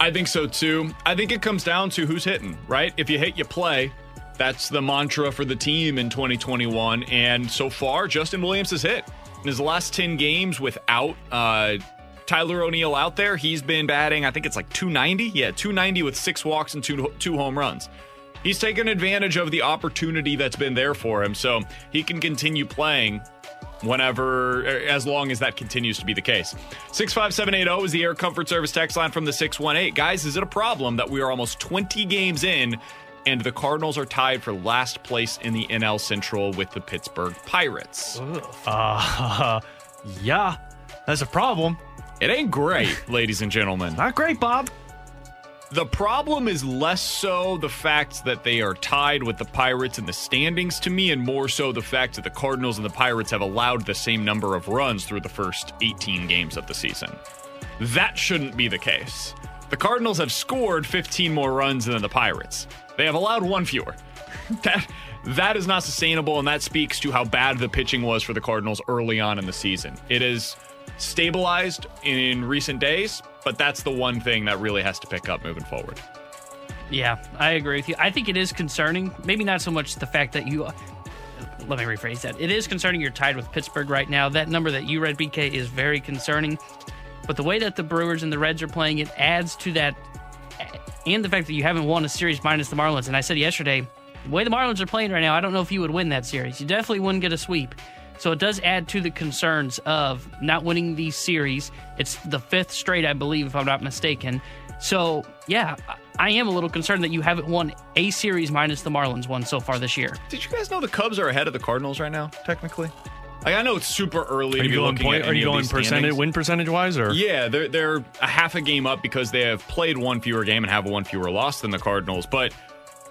I think so too. I think it comes down to who's hitting, right? If you hit, you play. That's the mantra for the team in 2021. And so far, Justin Williams has hit. In his last 10 games without uh, Tyler O'Neill out there, he's been batting, I think it's like 290. Yeah, 290 with six walks and two, two home runs. He's taken advantage of the opportunity that's been there for him. So he can continue playing whenever, as long as that continues to be the case. 65780 is the Air Comfort Service text line from the 618. Guys, is it a problem that we are almost 20 games in and the Cardinals are tied for last place in the NL Central with the Pittsburgh Pirates. Uh, *laughs* yeah, that's a problem. It ain't great, *laughs* ladies and gentlemen. Not great, Bob. The problem is less so the fact that they are tied with the Pirates in the standings to me, and more so the fact that the Cardinals and the Pirates have allowed the same number of runs through the first 18 games of the season. That shouldn't be the case. The Cardinals have scored 15 more runs than the Pirates. They have allowed one fewer. *laughs* That that is not sustainable, and that speaks to how bad the pitching was for the Cardinals early on in the season. It is stabilized in recent days, but that's the one thing that really has to pick up moving forward. Yeah, I agree with you. I think it is concerning. Maybe not so much the fact that you. Let me rephrase that. It is concerning you're tied with Pittsburgh right now. That number that you read, BK, is very concerning. But the way that the Brewers and the Reds are playing, it adds to that. And the fact that you haven't won a series minus the Marlins. And I said yesterday, the way the Marlins are playing right now, I don't know if you would win that series. You definitely wouldn't get a sweep. So it does add to the concerns of not winning these series. It's the fifth straight, I believe, if I'm not mistaken. So, yeah, I am a little concerned that you haven't won a series minus the Marlins one so far this year. Did you guys know the Cubs are ahead of the Cardinals right now, technically? Like I know it's super early Are you going looking point? at Are you going percentage win percentage wise or? Yeah, they're they're a half a game up because they have played one fewer game and have one fewer loss than the Cardinals. But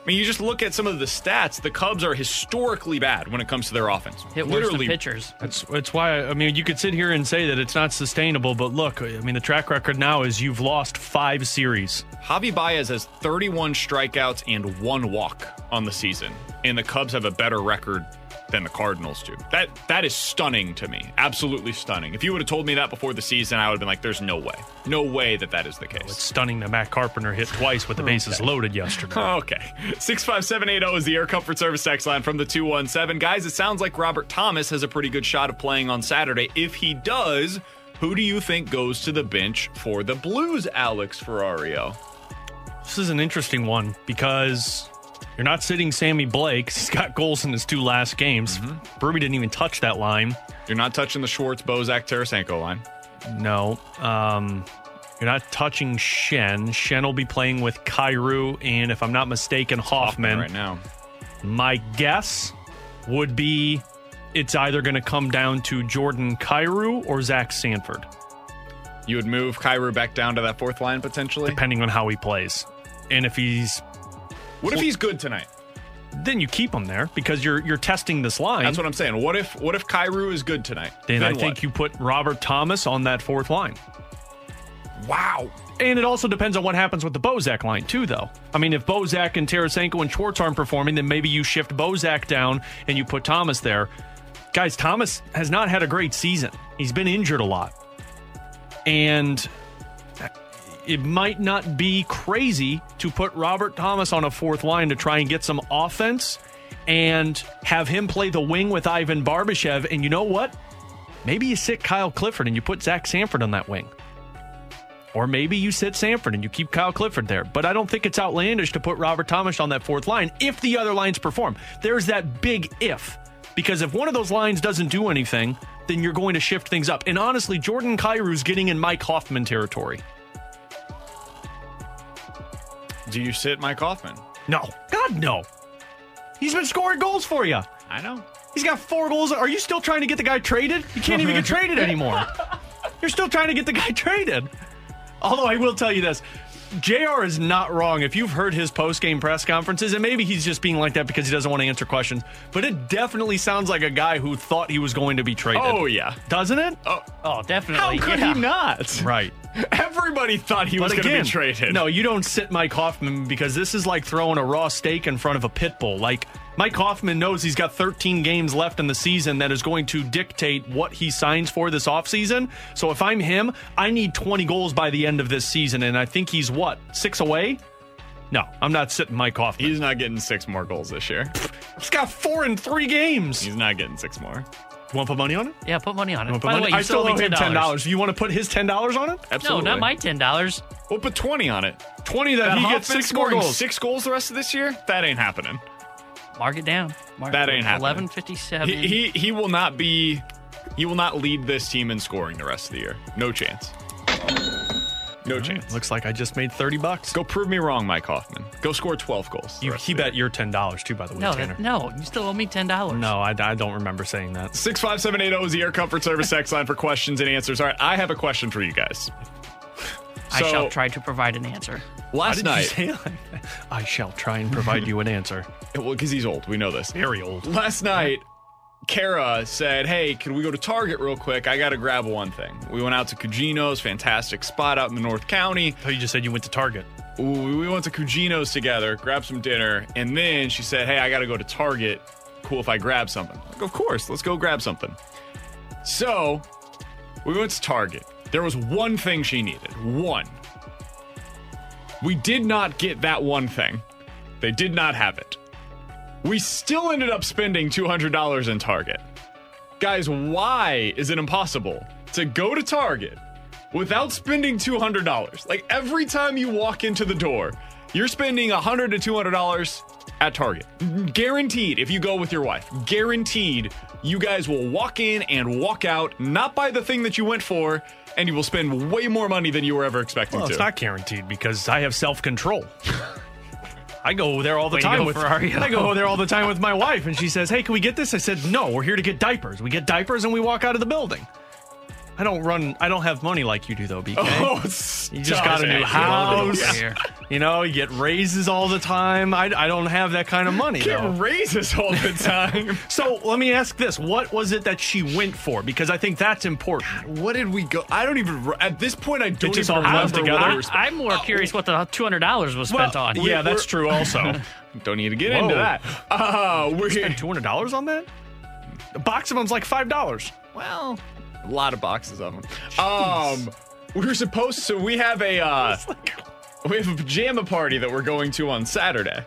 I mean, you just look at some of the stats. The Cubs are historically bad when it comes to their offense. Hit worse than pitchers. That's that's why I mean you could sit here and say that it's not sustainable, but look, I mean the track record now is you've lost five series. Javi Baez has 31 strikeouts and one walk on the season, and the Cubs have a better record than the Cardinals do. That that is stunning to me. Absolutely stunning. If you would have told me that before the season, I would have been like, "There's no way, no way that that is the case." It's stunning that Matt Carpenter hit twice with the bases Okay. loaded yesterday. *laughs* Okay. 65780 is the Air Comfort Service text line from the 217. Guys, it sounds like Robert Thomas has a pretty good shot of playing on Saturday. If he does, who do you think goes to the bench for the Blues, Alex Ferrario? This is an interesting one because you're not sitting Sammy Blais. He's got goals in his two last games. Mm-hmm. Didn't even touch that line. You're not touching the Schwartz, Bozak, Tarasenko line. No. Um, you're not touching Schenn. Schenn will be playing with Kyrou and, if I'm not mistaken, Hoffman. right now. My guess would be it's either going to come down to Jordan Kyrou or Zach Sanford. You would move Kyrou back down to that fourth line potentially? Depending on how he plays. And if he's. What if he's good tonight? Then you keep him there because you're you're testing this line. That's what I'm saying. What if what if Kyrou is good tonight? Then, I what? think you put Robert Thomas on that fourth line. Wow. And it also depends on what happens with the Bozak line, too, though. I mean, if Bozak and Tarasenko and Schwartz aren't performing, then maybe you shift Bozak down and you put Thomas there. Guys, Thomas has not had a great season. He's been injured a lot. And it might not be crazy to put Robert Thomas on a fourth line to try and get some offense and have him play the wing with Ivan Barbashev. And you know what? Maybe you sit Kyle Clifford and you put Zach Sanford on that wing. Or maybe you sit Sanford and you keep Kyle Clifford there. But I don't think it's outlandish to put Robert Thomas on that fourth line if the other lines perform. There's that big if. Because if one of those lines doesn't do anything, then you're going to shift things up. And honestly, Jordan Kyrou's getting in Mike Hoffman territory. Do you sit Mike Hoffman? No. God, no. He's been scoring goals for you. I know. He's got four goals. Are you still trying to get the guy traded? You can't even get *laughs* traded anymore. You're still trying to get the guy *laughs* traded. Although I will tell you this. JR is not wrong. If you've heard his post game press conferences, and maybe he's just being like that because he doesn't want to answer questions, but it definitely sounds like a guy who thought he was going to be traded. Oh yeah. Doesn't it? Oh, Oh, definitely. how could yeah. he not? Right. *laughs* Everybody thought he was going to be traded. No, you don't sit Mike Hoffman because this is like throwing a raw steak in front of a pit bull. Like Mike Hoffman knows he's got 13 games left in the season that is going to dictate what he signs for this offseason. So if I'm him, I need 20 goals by the end of this season, and I think he's what six away. No, I'm not sitting Mike Hoffman. He's not getting six more goals this year. He's got four in three games. He's not getting six more. You want to put money on it? Yeah, put money on it. By the money? way, you I still owe him $10. You want to put his ten dollars on it? Absolutely. No, not my ten dollars. We'll put 20 on it. 20 that, That he gets six more goals. six goals the rest of this year? That ain't happening. Mark it down. Mark That ain't happening. Eleven fifty seven. He, he he will not be he will not lead this team in scoring the rest of the year. No chance. No chance. Looks like I just made 30 bucks. Go prove me wrong, Mike Hoffman. Go score 12 goals. the You, rest he of the bet your ten dollars too, by the way, no, Tanner. that, no, you still owe me ten dollars. No, I, I don't remember saying that. 65780 is the Air Comfort Service text line for questions and answers. All right, I have a question for you guys. I So- shall try to provide an answer. Why Last did night, say like that? *laughs* I shall try and provide you an answer. *laughs* well, because he's old, we know this. Very old. Last night, Kara said, Hey, can we go to Target real quick? I got to grab one thing. We went out to Cugino's, fantastic spot out in the North County. Oh, you just said you went to Target. Ooh, we went to Cugino's together, grabbed some dinner, and then she said, Hey, I got to go to Target. Cool if I grab something. Like, of course, let's go grab something. So we went to Target. There was one thing she needed. One. We did not get that one thing. They did not have it. We still ended up spending $200 in Target. Guys, why is it impossible to go to Target without spending $200? Like every time you walk into the door, you're spending $100 to $200 at Target. Guaranteed, if you go with your wife, guaranteed you guys will walk in and walk out, not buy the thing that you went for, and you will spend way more money than you were ever expecting Well, to. it's not guaranteed because I have self control. *laughs* I go there all the Way time go, with Ferrari. I go there all the time with my wife, and she says, "Hey, can we get this?" I said, "No, we're here to get diapers. We get diapers and we walk out of the building." I don't run. I don't have money like you do, though, BK. *laughs* Oh, you just got a new house. Yeah. You know, you get raises all the time. I, I don't have that kind of money. You get though. raises all the *laughs* time. so let me ask this: What was it that she went for? Because I think that's important. What did we go? I don't even. re- At this point, I don't just even all remember together? what we were sp- I'm more curious what the $200 was spent Well, on. yeah, that's true. Also, *laughs* Don't need to get Whoa. into that. Uh, we're spent two hundred dollars on that. A box of them's like five dollars. Well, a lot of boxes of them. *laughs* Um, we were supposed to. We have a. Uh, *laughs* we have a pajama party that we're going to on Saturday.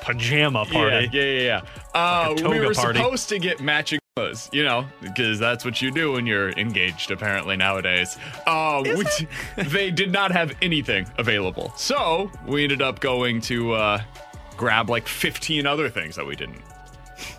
Pajama party. Yeah, yeah, yeah. yeah. Uh, Like we were party. supposed to get matching clothes, you know, because that's what you do when you're engaged, apparently nowadays. Uh, we, they did not have anything available, so we ended up going to uh, grab like 15 other things that we didn't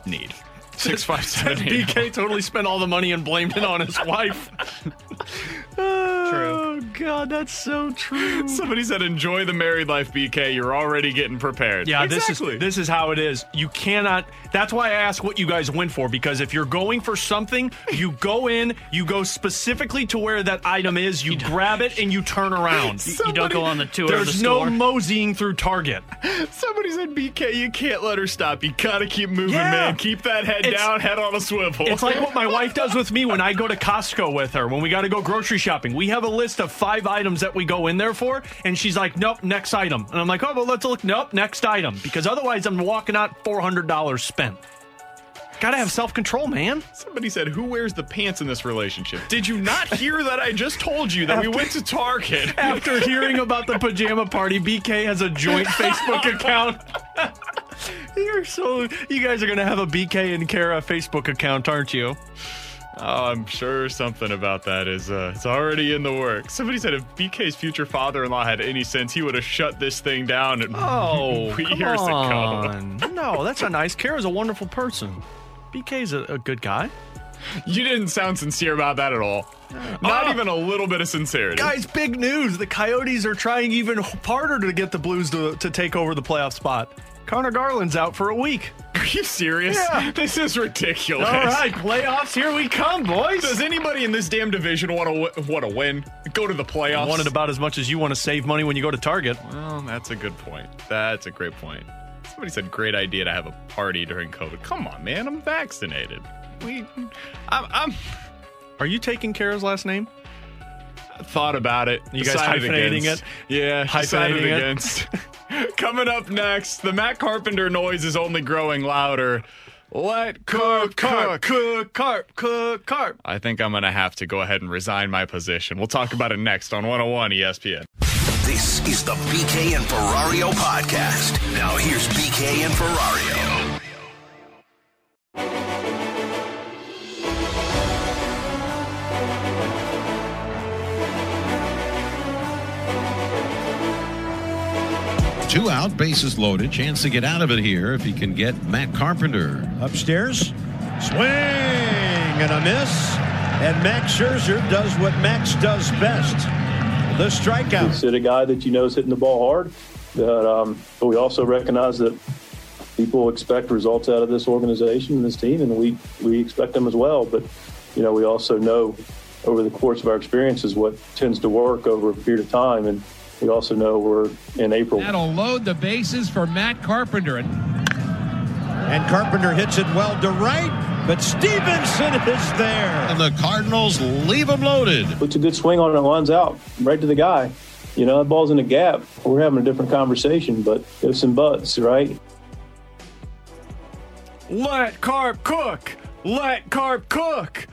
need. Six, five, seven. *laughs* BK totally spent all the money and blamed it on his wife. *laughs* Oh God, that's so true. Somebody said, "Enjoy the married life, BK. You're already getting prepared." Yeah, exactly. this is this is how it is. You cannot. That's why I ask what you guys went for because if you're going for something, you go in, you go specifically to where that item is, you grab it, *laughs* and you turn around. You don't go on the tour of the There's no store. moseying through Target. Somebody said, "BK, you can't let her stop. You gotta keep moving, Yeah. man. Keep that head It's- down, head on a swivel." It's like what my wife does with me when I go to Costco with her when we got to go grocery shopping. We have a list of five items that we go in there for, and she's like, "Nope, next item." And I'm like, "Oh, well, let's look." Nope, next item, because otherwise I'm walking out four hundred dollars spent. Gotta have self control, man. Somebody said, "Who wears the pants in this relationship?" Did you not hear that? I just told you that we went to Target. *laughs* After hearing about the pajama party, BK has a joint Facebook account. *laughs* You're so you guys are gonna have a BK and Kara Facebook account, aren't you? Oh, I'm sure something about that is uh, it's already in the works. Somebody said if BK's future father-in-law had any sense, he would have shut this thing down and Oh, *laughs* come years ago. on. No, that's not nice. Kara's a wonderful person. BK's a, a good guy. You didn't sound sincere about that at all. Not Oh. even a little bit of sincerity. Guys, big news. The Coyotes are trying even harder to get the Blues to, to take over the playoff spot. Conor Garland's out for a week. *laughs* Are you serious? Yeah. This is ridiculous. All right, playoffs, here we come, boys. Does anybody in this damn division want to want to win? Go to the playoffs. I want it about as much as you want to save money when you go to Target. Well, that's a good point. That's a great point. Somebody said great idea to have a party during COVID. Come on, man. I'm vaccinated. We, I'm, I'm Are you taking Kara's last name? Thought about it. You guys decided hyphenating against. it? Yeah, decided Hyphenating it? against. *laughs* Coming up next, the Matt Carpenter noise is only growing louder. Let cook, Carp, cook. cook, carp, cook, carp. I think I'm gonna have to go ahead and resign my position. We'll talk about it next on 101 ESPN. This is the BK and Ferrario podcast. Now here's BK and Ferrario. Two out, bases loaded. Chance to get out of it here if he can get Matt Carpenter. Upstairs, swing and a miss. And Max Scherzer does what Max does best. The strikeout. Sit a guy that you know is hitting the ball hard. That, um, but we also recognize that people expect results out of this organization and this team, and we we expect them as well. But you know, we also know over the course of our experiences what tends to work over a period of time, and we also know we're in April. That'll load the bases for Matt Carpenter. And And Carpenter hits it well to right, but Stevenson is there. And the Cardinals leave him loaded. Puts a good swing on it, runs out right to the guy. You know, that ball's in the gap. We're having a different conversation, but ifs and buts, right? Let Carp cook. Let Carp cook.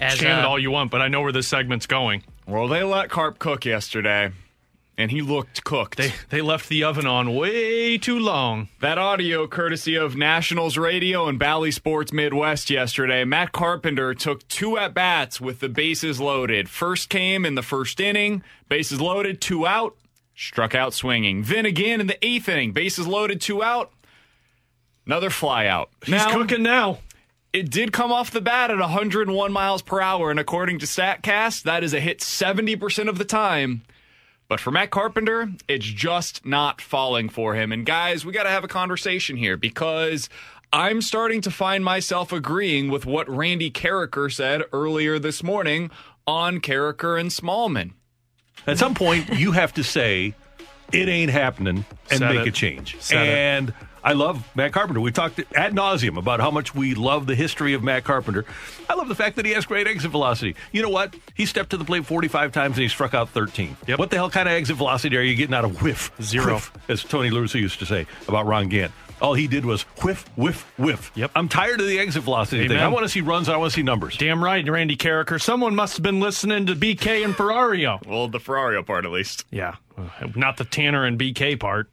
As, Chant it all you want, but I know where this segment's going. Well, they let Carp cook yesterday, and he looked cooked. They they left the oven on way too long. That audio, courtesy of Nationals Radio and Bally Sports Midwest yesterday. Matt Carpenter took two at bats with the bases loaded. First came in the first inning, bases loaded, two out, struck out swinging. Then again in the eighth inning, bases loaded, two out, another fly out. He's cooking now. It did come off the bat at 101 miles per hour, and according to StatCast, that is a hit 70% of the time. But for Matt Carpenter, it's just not falling for him. And guys, we got to have a conversation here because I'm starting to find myself agreeing with what Randy Karraker said earlier this morning on Karraker and Smallman. At some point, you have to say, it ain't happening and Said make it. a change. Said it. And I love Matt Carpenter. We talked ad nauseum about how much we love the history of Matt Carpenter. I love the fact that he has great exit velocity. You know what? He stepped to the plate 45 times and he struck out 13. Yep. What the hell kind of exit velocity are you getting out of whiff? Zero. Whiff, as Tony Lucy used to say about Ron Gant. All he did was whiff, whiff, whiff. Yep. I'm tired of the exit velocity thing. I want to see runs. I want to see numbers. Damn right, Randy Karraker. Someone must have been listening to BK and Ferrario. Well, the Ferrario part at least. Yeah, not the Tanner and BK part.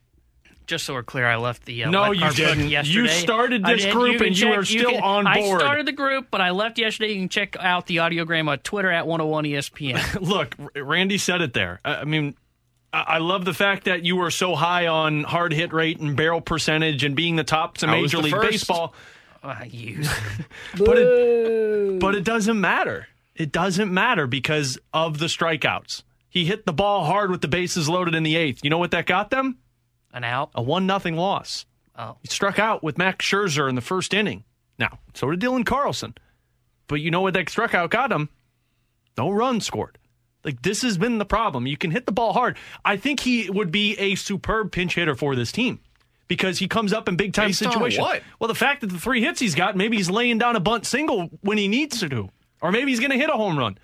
Just so we're clear, I left the uh, No, you didn't. yesterday. You started this did. group can and you check- are still can- on board. I started the group, but I left yesterday. You can check out the audiogram on Twitter at 101 ESPN. *laughs* Look, Randy said it there. I I mean, I I love the fact that you were so high on hard hit rate and barrel percentage and being the top to I Major League first. Baseball. uh, you. *laughs* but it, but it doesn't matter. It doesn't matter because of the strikeouts. He hit the ball hard with the bases loaded in the eighth. You know what that got them? An out. A one nothing loss. Oh. He struck out with Max Scherzer in the first inning. Now, so did Dylan Carlson. But you know what that struck out got him? No run scored. Like this has been the problem. You can hit the ball hard. I think he would be a superb pinch hitter for this team because he comes up in big time situations. what? Well, the fact that the three hits he's got, maybe he's laying down a bunt single when he needs to do, or maybe he's going to hit a home run.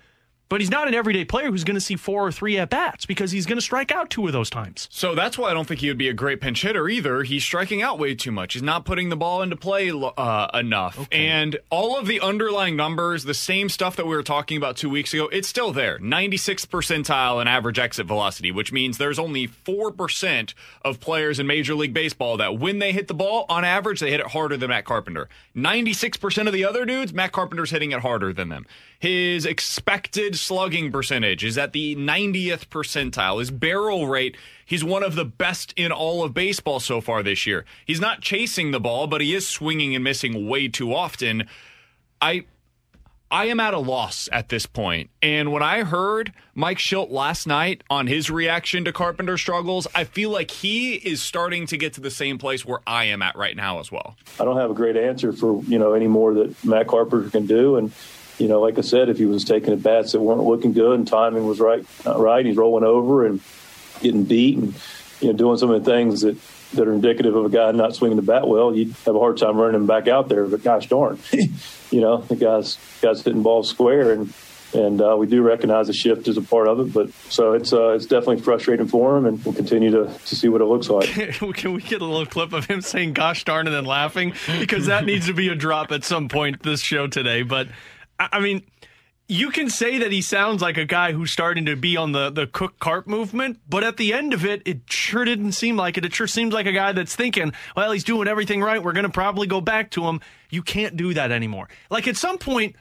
But he's not an everyday player who's going to see four or three at bats because he's going to strike out two of those times. So that's why I don't think he would be a great pinch hitter either. He's striking out way too much. He's not putting the ball into play uh, enough. And all of the underlying numbers, the same stuff that we were talking about two weeks ago, it's still there. 96th percentile in average exit velocity, which means there's only 4% of players in Major League Baseball that when they hit the ball, on average, they hit it harder than Matt Carpenter. 96% of the other dudes, Matt Carpenter's hitting it harder than them. His expected slugging percentage is at the 90th percentile. His barrel rate, he's one of the best in all of baseball so far this year. He's not chasing the ball, but he is swinging and missing way too often. I I am at a loss at this point. And when I heard Mike Shildt last night on his reaction to Carpenter struggles, I feel like he is starting to get to the same place where I am at right now as well. I don't have a great answer for you know any more that Matt Carpenter can do. And you know, like I said, if he was taking at bats that weren't looking good and timing was right, not right, he's rolling over and getting beat and you know doing some of the things that that are indicative of a guy not swinging the bat well. You'd have a hard time running him back out there. But gosh darn, *clears throat* you know the guys guys hitting balls square and. And uh, we do recognize the shift as a part of it, but so it's uh, it's definitely frustrating for him, and we'll continue to, to see what it looks like. *laughs* Can we get a little clip of him saying "gosh darn" and then laughing? Because that needs to be a drop at some point this show today. But I mean, you can say that he sounds like a guy who's starting to be on the the cook carp movement, but at the end of it, it sure didn't seem like it. It sure seems like a guy that's thinking, well, he's doing everything right. We're going to probably go back to him. You can't do that anymore. Like at some point,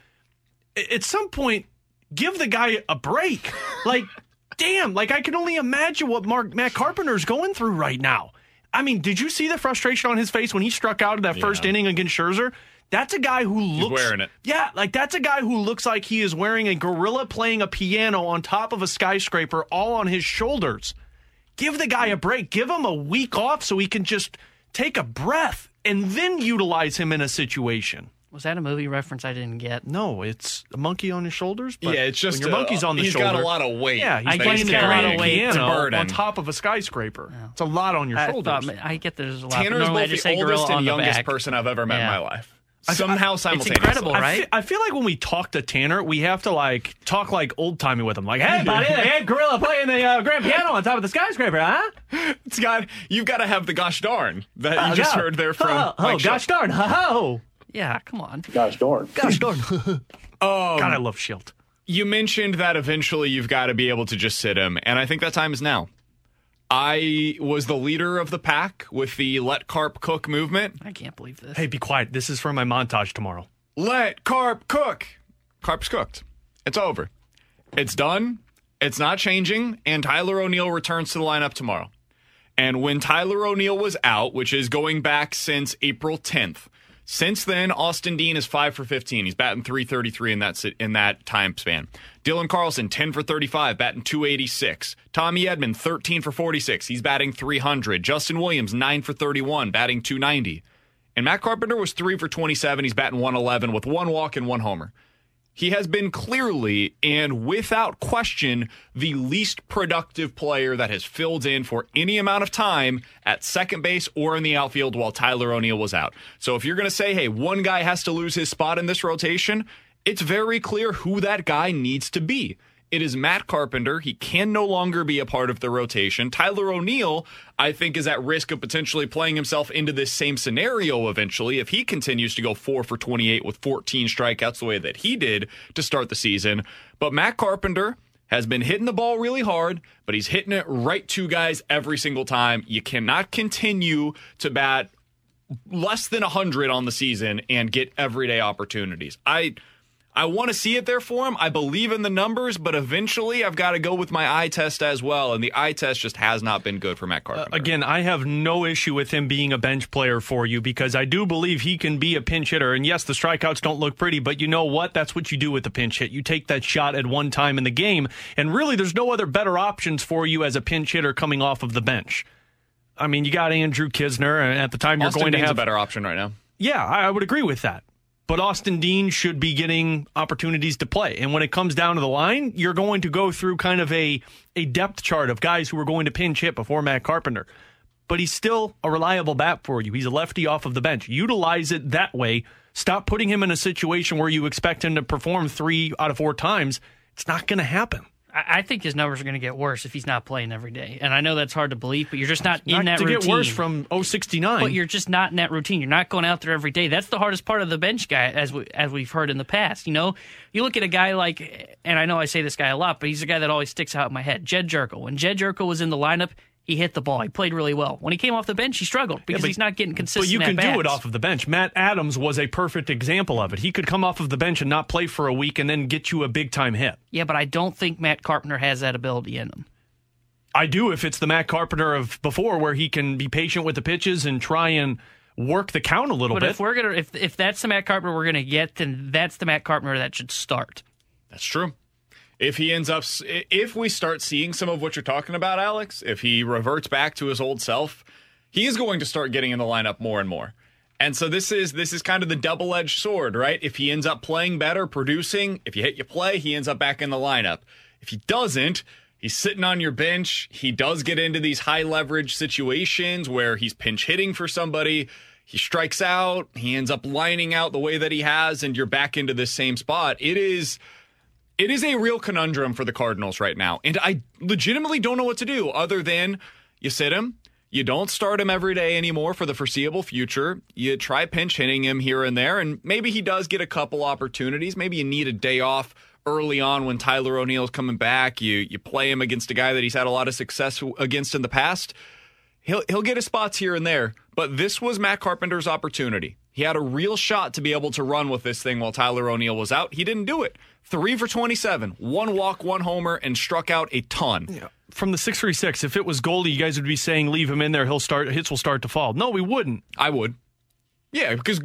at some point, give the guy a break. Like, *laughs* damn, like I can only imagine what Mark Matt Carpenter's going through right now. I mean, did you see the frustration on his face when he struck out in that first inning against Scherzer? That's a guy who looks wearing it. Yeah, like that's a guy who looks like he is wearing a gorilla playing a piano on top of a skyscraper all on his shoulders. Give the guy a break. Give him a week off so he can just take a breath and then utilize him in a situation. Was that a movie reference I didn't get? No, it's a monkey on his shoulders. But Yeah, it's just when your a- monkey's on the he's shoulder. He's got a lot of weight Yeah, he's I playing get the he's got a lot of weight. It's a piano burden. on top of a skyscraper. It's a lot on your I shoulders. thought I get there's a lot. Tanner's Normally I both the oldest and youngest back. person I've ever met Yeah. in my life. Somehow simultaneously. incredible, I right? I feel like when we talk to Tanner, we have to like talk like old timey with him. Like, hey, buddy, *laughs* hey, gorilla playing the uh, grand piano on top of the skyscraper, huh? It's got you've got to have the gosh darn that Oh, you just yeah. heard there from. Oh, oh, Mike Shildt. gosh darn, ho Yeah, come on. Gosh darn. Gosh darn. *laughs* Um, God, I love Shildt. You mentioned that eventually you've got to be able to just sit him, and I think that time is now. I was the leader of the pack with the let carp cook movement. I can't believe this. Hey, be quiet. This is for my montage tomorrow. Let carp cook. Carp's cooked. It's over. It's done. It's not changing. And Tyler O'Neill returns to the lineup tomorrow. And when Tyler O'Neill was out, which is going back since April 10th, since then, Austin Dean is 5 for 15. He's batting 333 in that, in that time span. Dylan Carlson, 10 for 35, batting 286. Tommy Edman, 13 for 46. He's batting 300. Justin Williams, 9 for 31, batting 290. And Matt Carpenter was 3 for 27. He's batting 111 with one walk and one homer. He has been clearly and without question the least productive player that has filled in for any amount of time at second base or in the outfield while Tyler O'Neill was out. So if you're going to say, hey, one guy has to lose his spot in this rotation, it's very clear who that guy needs to be. It is Matt Carpenter. He can no longer be a part of the rotation. Tyler O'Neill, I think, is at risk of potentially playing himself into this same scenario eventually if he continues to go four for 28 with 14 strikeouts the way that he did to start the season. But Matt Carpenter has been hitting the ball really hard, but he's hitting it right to guys every single time. You cannot continue to bat less than 100 on the season and get everyday opportunities. I I want to see it there for him. I believe in the numbers, but eventually I've got to go with my eye test as well, and the eye test just has not been good for Matt Carpenter. Uh, again, I have no issue with him being a bench player for you because I do believe he can be a pinch hitter. And yes, the strikeouts don't look pretty, but you know what? That's what you do with a pinch hit. You take that shot at one time in the game, and really, there's no other better options for you as a pinch hitter coming off of the bench. I mean, you got Andrew Knizner, and at the time you're Austin going to have a better option right now. Yeah, I I would agree with that. But Austin Dean should be getting opportunities to play. And when it comes down to the line, you're going to go through kind of a, a depth chart of guys who are going to pinch hit before Matt Carpenter. But he's still a reliable bat for you. He's a lefty off of the bench. Utilize it that way. Stop putting him in a situation where you expect him to perform three out of four times. It's not going to happen. I, think his numbers are going to get worse if he's not playing every day. And I know that's hard to believe, but you're just not, in Not that to routine. get worse from 069. But you're just not in that routine. You're not going out there every day. That's the hardest part of the bench guy, as we as we've heard in the past. You know, you look at a guy like, and I know I say this guy a lot, but he's a guy that always sticks out in my head. Jed Gyorko. When Jed Gyorko was in the lineup, he hit the ball. He played really well. When he came off the bench, he struggled because but- he's not getting consistent. But you can do it off of the bench. Matt Adams was a perfect example of it. He could come off of the bench and not play for a week and then get you a big time hit. Yeah, but I don't think Matt Carpenter has that ability in him. I do if it's the Matt Carpenter of before where he can be patient with the pitches and try and work the count a little But bit. if we're gonna, if if that's the Matt Carpenter we're gonna get, then that's the Matt Carpenter that should start. That's true. If he ends up, if we start seeing some of what you're talking about, Alex, if he reverts back to his old self, he is going to start getting in the lineup more and more. And so this is this is kind of the double-edged sword, right? If he ends up playing better, producing, if you hit your play, he ends up back in the lineup. If he doesn't, he's sitting on your bench. He does get into these high leverage situations where he's pinch hitting for somebody. He strikes out, he ends up lining out the way that he has and you're back into this same spot. It is it is a real conundrum for the Cardinals right now. And I legitimately don't know what to do other than you sit him, you don't start him every day anymore for the foreseeable future. You try pinch hitting him here and there, and maybe he does get a couple opportunities. Maybe you need a day off early on when Tyler O'Neill's coming back. You you play him against a guy that he's had a lot of success against in the past. He'll he'll get his spots here and there, but this was Matt Carpenter's opportunity. He had a real shot to be able to run with this thing while Tyler O'Neill was out. He didn't do it. Three for 27, one walk, one homer, and struck out a ton. Yeah. From the 636, if it was Goldie, you guys would be saying leave him in there. He'll start hits will start to fall. No, we wouldn't. I would. Yeah, because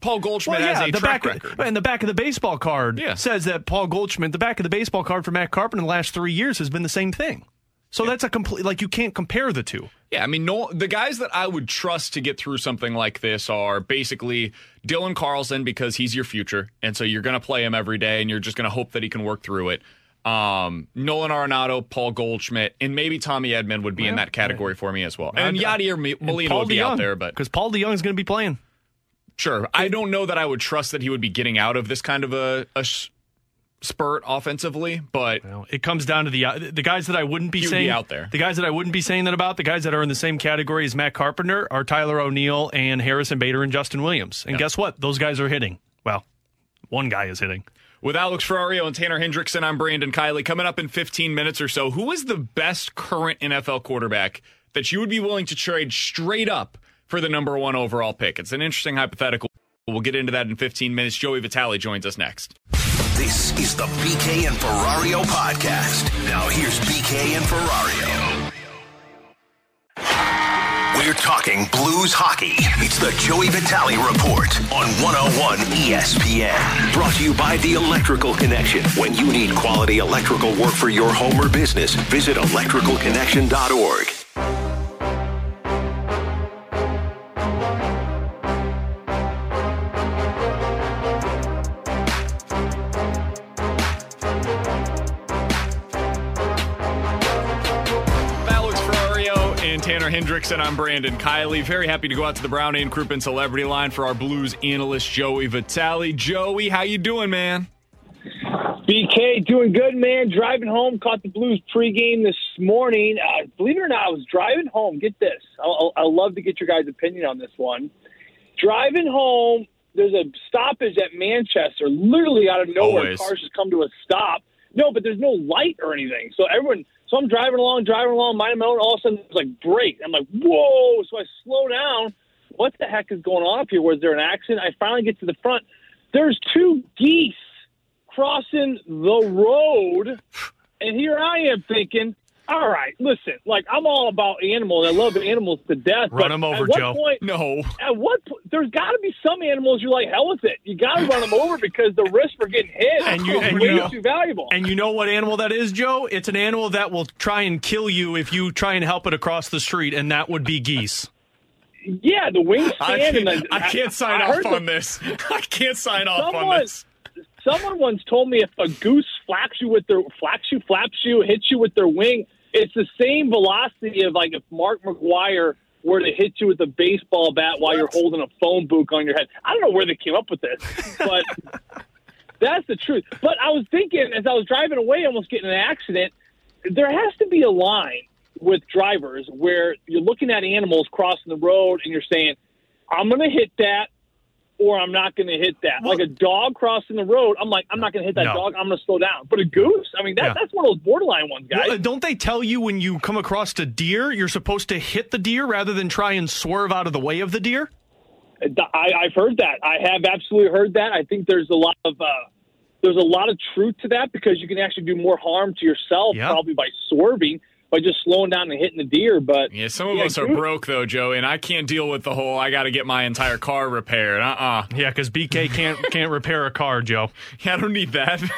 Paul Goldschmidt Well, has a the track back record. And the back of the baseball card Yeah. says that Paul Goldschmidt, the back of the baseball card for Matt Carpenter in the last three years has been the same thing. So that's a complete like you can't compare the two. Yeah, I mean, no, the guys that I would trust to get through something like this are basically Dylan Carlson because he's your future, and so you're going to play him every day, and you're just going to hope that he can work through it. Um, Nolan Arenado, Paul Goldschmidt, and maybe Tommy Edman would be in that category for me as well. And Yadier Mi- Molina would be out there, but because Paul DeJong is going to be playing. Sure, I don't know that I would trust that he would be getting out of this kind of a, a s- spurt offensively, but it comes down to the uh, the guys that I wouldn't be saying be out there. The guys that I wouldn't be saying that about, the guys that are in the same category as Matt Carpenter are Tyler O'Neill and Harrison Bader and Justin Williams. And guess what? Those guys are hitting. Well, one guy is hitting. With Alex Ferrario and Tanner Hendrickson, I'm Brandon Kiley. Coming up in 15 minutes or so, who is the best current NFL quarterback that you would be willing to trade straight up for the number one overall pick? It's an interesting hypothetical. We'll get into that in 15 minutes. Joey Vitale joins us next. This is the BK and Ferrario podcast. Now here's BK and Ferrario. We're talking Blues hockey. It's the Joey Vitale Report on 101 ESPN. Brought to you by The Electrical Connection. When you need quality electrical work for your home or business, visit electricalconnection.org. Hendrickson. I'm Brandon Kiley. Very happy to go out to the Brown and Crouppen Celebrity Line for our Blues analyst Joey Vitale. Joey, how you doing, man? BK, doing good, man. Driving home, caught the Blues pregame this morning. Uh, believe it or not, I was driving home. Get this. I'll, I'll love to get your guys' opinion on this one. Driving home, there's a stoppage at Manchester. Literally out of nowhere, Always. cars just come to a stop. No, but there's no light or anything. So everyone, so I'm driving along, driving along, minding my own. All of a sudden, it's like brake. I'm like, whoa! So I slow down. What the heck is going on up here? Was there an accident? I finally get to the front. There's two geese crossing the road, and here I am thinking, all right, listen, like I'm all about animals. I love animals to death. Run but 'em over, what Joe. Point, no. At what point, there's got to be some animals you're like, hell with it. You got to run them over because the risk for getting hit And you- is and way you know- too valuable. And you know what animal that is, Joe? It's an animal that will try and kill you if you try and help it across the street, and that would be geese. yeah, the wingspan. I can't, the, I can't sign I off on the- this. *laughs* I can't sign off on this. someone once told me if a goose flaps you with their flaps you, flaps you, hits you with their wing, it's the same velocity of like if Mark McGwire were to hit you with a baseball bat while you're holding a phone book on your head. I don't know where they came up with this, but *laughs* that's the truth. But I was thinking as I was driving away, almost getting an accident, there has to be a line with drivers where you're looking at animals crossing the road and you're saying, I'm going to hit that or I'm not going to hit that. like a dog crossing the road, I'm like, I'm not going to hit that No. dog. I'm going to slow down. But a goose, I mean, that, Yeah. that's one of those borderline ones, guys. Well, don't they tell you when you come across a deer, you're supposed to hit the deer rather than try and swerve out of the way of the deer? I, I've heard that. I have absolutely heard that. I think there's a lot of uh, there's a lot of truth to that because you can actually do more harm to yourself Yeah. probably by swerving by just slowing down and hitting the deer. But Yeah, some of yeah, us are broke though, Joe, and I can't deal with the whole. I got to get my entire car repaired. Uh uh Yeah, because BK can't *laughs* can't repair a car, Joe. Yeah, I don't need that. *laughs*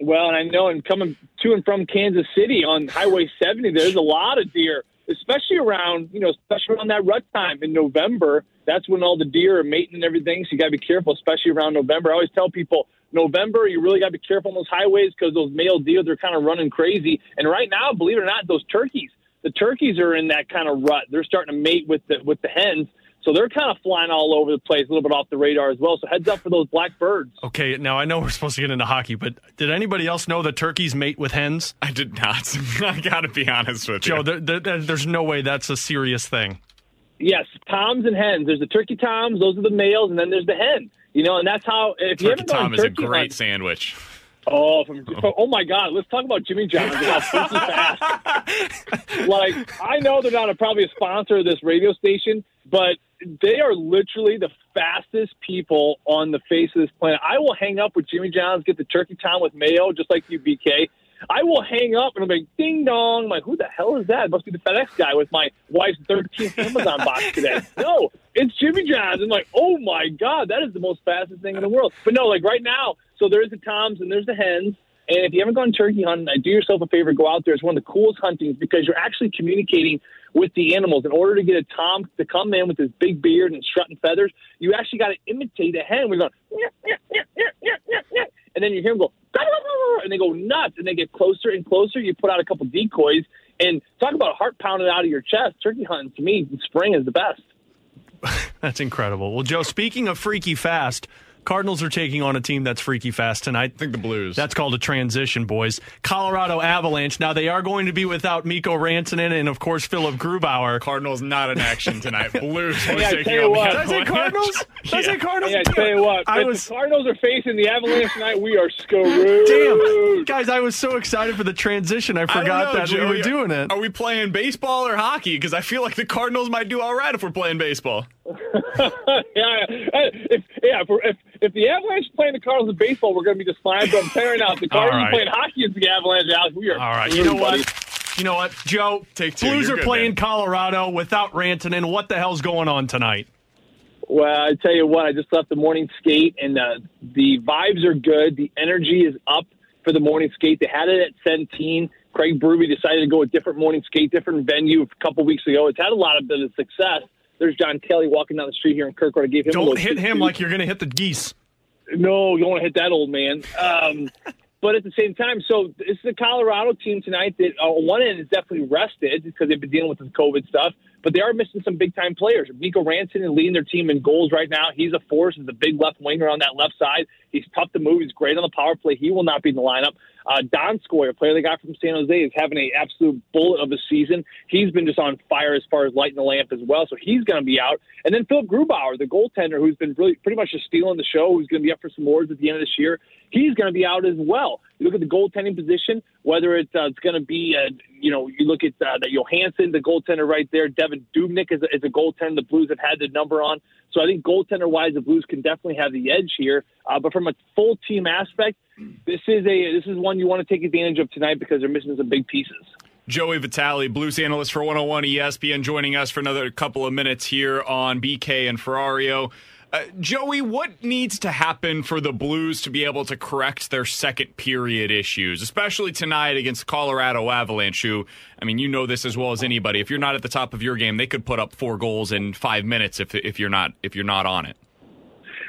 Well, and I know, and coming to and from Kansas City on Highway 70, there's a lot of deer, especially around, you know, especially around that rut time in November. That's when all the deer are mating and everything. So you got to be careful, especially around November. I always tell people, November, you really got to be careful on those highways because those male deer, they're kind of running crazy. And right now, believe it or not, those turkeys, the turkeys are in that kind of rut. They're starting to mate with the with the hens. So they're kind of flying all over the place, a little bit off the radar as well. So heads up for those black birds. Okay, now I know we're supposed to get into hockey, but did anybody else know that turkeys mate with hens? I did not. *laughs* I got to be honest with Joe, you. there, there- there- there's no way that's a serious thing. Yes, toms and hens. There's the turkey toms; those are the males, and then there's the hen. You know, and that's how. If you Turkey haven't Tom is a great hunt- sandwich. Oh, from, oh, oh my God! Let's talk about Jimmy John's and *laughs* how fast. like I know they're not a, probably a sponsor of this radio station, but they are literally the fastest people on the face of this planet. I will hang up with Jimmy John's, get the turkey tom with mayo, just like you, BK. I will hang up and I'm like, ding dong. I'm like, who the hell is that? It must be the FedEx guy with my wife's 13th Amazon box today. *laughs* No, it's Jimmy John's. I'm like, oh my God, that is the most fastest thing in the world. But no, like right now, so there's the toms and there's the hens. And if you haven't gone turkey hunting, do yourself a favor, go out there. It's one of the coolest huntings because you're actually communicating with the animals. In order to get a tom to come in with his big beard and strutting feathers, you actually got to imitate a hen. We're going, "Nyeh, nyeh, nyeh, nyeh, nyeh, nyeh, nyeh." And then you hear them go, and they go nuts, and they get closer and closer. You put out a couple decoys, and talk about heart pounding out of your chest. Turkey hunting to me, spring is the best. *laughs* That's incredible. Well, Joe, speaking of freaky fast, Cardinals are taking on a team that's freaky fast tonight. I think the Blues. That's called a transition, boys. Colorado Avalanche. Now they are going to be without Mikko Rantanen and of course Philipp Grubauer. Cardinals not in action tonight. *laughs* Blues Hey, was I taking tell you on the what. Did I say Cardinals? Did I say Cardinals? Hey, I tell you what, I if was- the Cardinals are facing the Avalanche tonight, we are screwed. Damn, guys! I was so excited for the transition, I I forgot know, that we Joey. were doing it. Are we playing baseball or hockey? Because I feel like the Cardinals might do all right if we're playing baseball. *laughs* yeah, if, yeah. If, if if the Avalanche playing the Cardinals in baseball, we're going to be just fine. But I'm tearing out the *laughs* Cardinals right. playing hockey against the Avalanche, Alex, we are. All right, you know what? You know what, Joe? Take two. Blues You're are good, playing man. Colorado without ranting. Rantanen. What the hell's going on tonight? Well, I tell you what, I just left the morning skate, and uh, the vibes are good. The energy is up for the morning skate. They had it at 17. Craig Berube decided to go a different morning skate, different venue a couple weeks ago. It's had a lot of bit of success. There's John Kelly walking down the street here in Kirkwood. I gave him Don't hit him like you're going to hit the geese. No, you don't want to hit that old man. Um, *laughs* but at the same time, so this is a Colorado team tonight that uh, on one end is definitely rested because they've been dealing with the COVID stuff, but they are missing some big time players. Mikko Ranson is leading their team in goals right now. He's a force. He's a big left winger on that left side. He's tough to move. He's great on the power play. He will not be in the lineup. Uh, Donskoi, a player they got from San Jose, is having an absolute bullet of a season. He's been just on fire as far as lighting the lamp as well, so he's going to be out. And then Philipp Grubauer, the goaltender, who's been really pretty much just stealing the show, who's going to be up for some awards at the end of this year, he's going to be out as well. You look at the goaltending position, whether it's, uh, it's going to be, uh, you know, you look at uh, the Johansson, the goaltender right there. Devan Dubnyk is a, is a goaltender the Blues have had the number on. So I think goaltender wise, the Blues can definitely have the edge here. Uh, but from a full team aspect, this is a this is one you want to take advantage of tonight because they're missing some big pieces. Joey Vitale, Blues analyst for 101 ESPN, joining us for another couple of minutes here on BK and Ferrario. Uh, Joey, what needs to happen for the Blues to be able to correct their second period issues, especially tonight against Colorado Avalanche? Who, I mean, you know this as well as anybody. If you're not at the top of your game, they could put up four goals in five minutes if if you're not if you're not on it.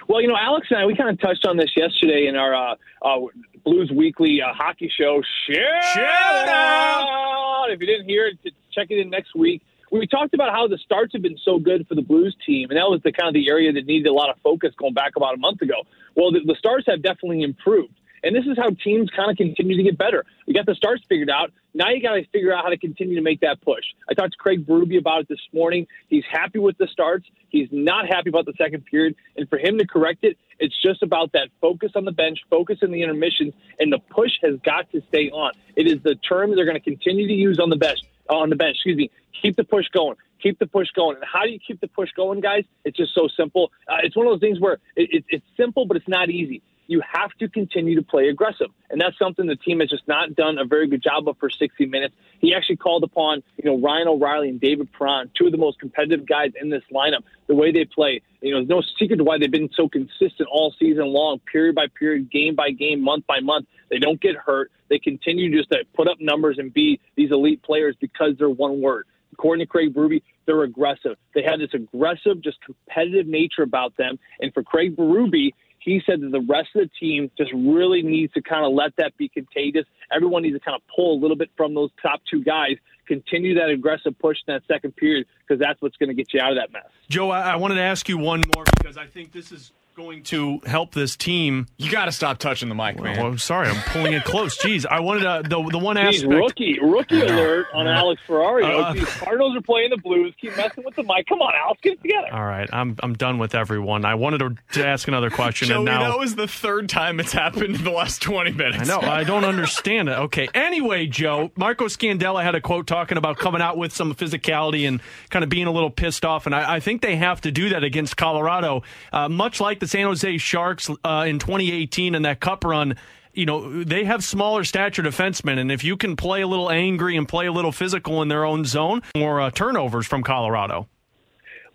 Well, you know, Alex and I, we kind of touched on this yesterday in our uh, uh, Blues Weekly uh, hockey show. Shout out! If you didn't hear it, check it in next week. We talked about how the starts have been so good for the Blues team, and that was the kind of the area that needed a lot of focus going back about a month ago. Well, the, the starts have definitely improved. And this is how teams kind of continue to get better. You got the starts figured out. Now you got to figure out how to continue to make that push. I talked to Craig Berube about it this morning. He's happy with the starts. He's not happy about the second period. And for him to correct it, it's just about that focus on the bench, focus in the intermissions, and the push has got to stay on. It is the term they're going to continue to use on the bench. On the bench, excuse me. Keep the push going. Keep the push going. And how do you keep the push going, guys? It's just so simple. Uh, it's one of those things where it, it, it's simple, but it's not easy you have to continue to play aggressive. And that's something the team has just not done a very good job of for 60 minutes. He actually called upon, you know, Ryan O'Reilly and David Perron, two of the most competitive guys in this lineup, the way they play. You know, there's no secret to why they've been so consistent all season long, period by period, game by game, month by month. They don't get hurt. They continue just to put up numbers and be these elite players because they're one word. According to Craig Berube, they're aggressive. They have this aggressive, just competitive nature about them. And for Craig Berube, he said that the rest of the team just really needs to kind of let that be contagious. Everyone needs to kind of pull a little bit from those top two guys, continue that aggressive push in that second period, because that's what's going to get you out of that mess. Joe, I, I wanted to ask you one more because I think this is going to help this team. You got to stop touching the mic, man. Well, I'm sorry, I'm pulling it close. Jeez, I wanted to, the the one Jeez, aspect. rookie, rookie alert on Alex Ferrario. Uh, Jeez, Cardinals are playing the Blues. Keep messing with the mic. Come on, Alex, get it together. All right, I'm I'm done with everyone. I wanted to, to ask another question, Joey, and now that was the third time it's happened in the last 20 minutes. I know. I don't understand it. Okay. Anyway, Joe, Marco Scandella had a quote talking about coming out with some physicality and kind of being a little pissed off. And I, I think they have to do that against Colorado, uh, much like the San Jose Sharks uh, in 2018 and that cup run. You know, they have smaller stature defensemen. And if you can play a little angry and play a little physical in their own zone, more uh, turnovers from Colorado.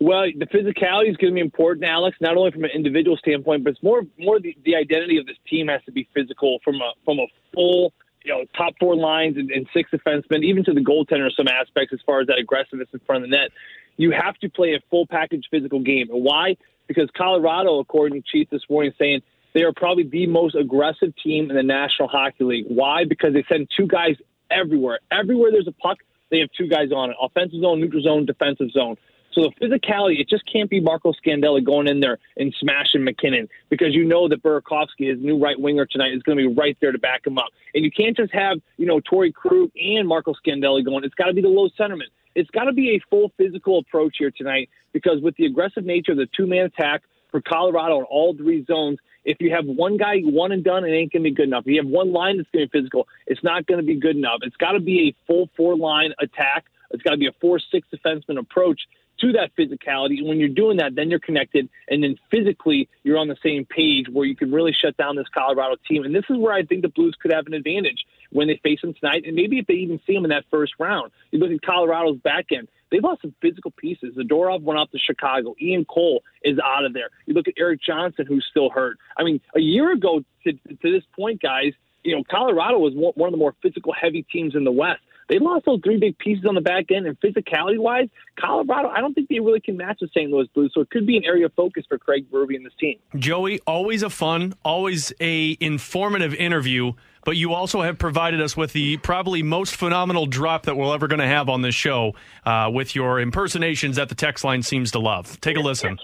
Well, the physicality is going to be important, Alex. Not only from an individual standpoint, but it's more more the, the identity of this team has to be physical from a from a full you know top four lines and, and six defensemen, even to the goaltender. Some aspects as far as that aggressiveness in front of the net. You have to play a full package physical game. And why? Because Colorado, according to Chief this morning, saying they are probably the most aggressive team in the National Hockey League. Why? Because they send two guys everywhere. Everywhere there's a puck, they have two guys on it: offensive zone, neutral zone, defensive zone. So the physicality, it just can't be Marco Scandella going in there and smashing MacKinnon because you know that Burakovsky, his new right winger tonight, is going to be right there to back him up. And you can't just have, you know, Torey Krug and Marco Scandella going. It's got to be the low centerman. It's got to be a full physical approach here tonight because with the aggressive nature of the two man attack for Colorado in all three zones, if you have one guy one and done, it ain't going to be good enough. If you have one line that's going to be physical, it's not going to be good enough. It's got to be a full four line attack. It's got to be a four six defenseman approach to that physicality. And when you're doing that, then you're connected, and then physically you're on the same page where you can really shut down this Colorado team. And this is where I think the Blues could have an advantage when they face them tonight, and maybe if they even see them in that first round. You look at Colorado's back end. They've lost some physical pieces. The Zadorov went off to Chicago. Ian Cole is out of there. You look at Erik Johnson, who's still hurt. I mean, a year ago to, to this point, guys, you know, Colorado was one of the more physical heavy teams in the West. They lost those three big pieces on the back end, and physicality wise, Colorado, I don't think they really can match the St. Louis Blues. So it could be an area of focus for Craig Berube and this team. Joey, always a fun, always a informative interview. But you also have provided us with the probably most phenomenal drop that we're ever going to have on this show uh, with your impersonations that the text line seems to love. Take a listen.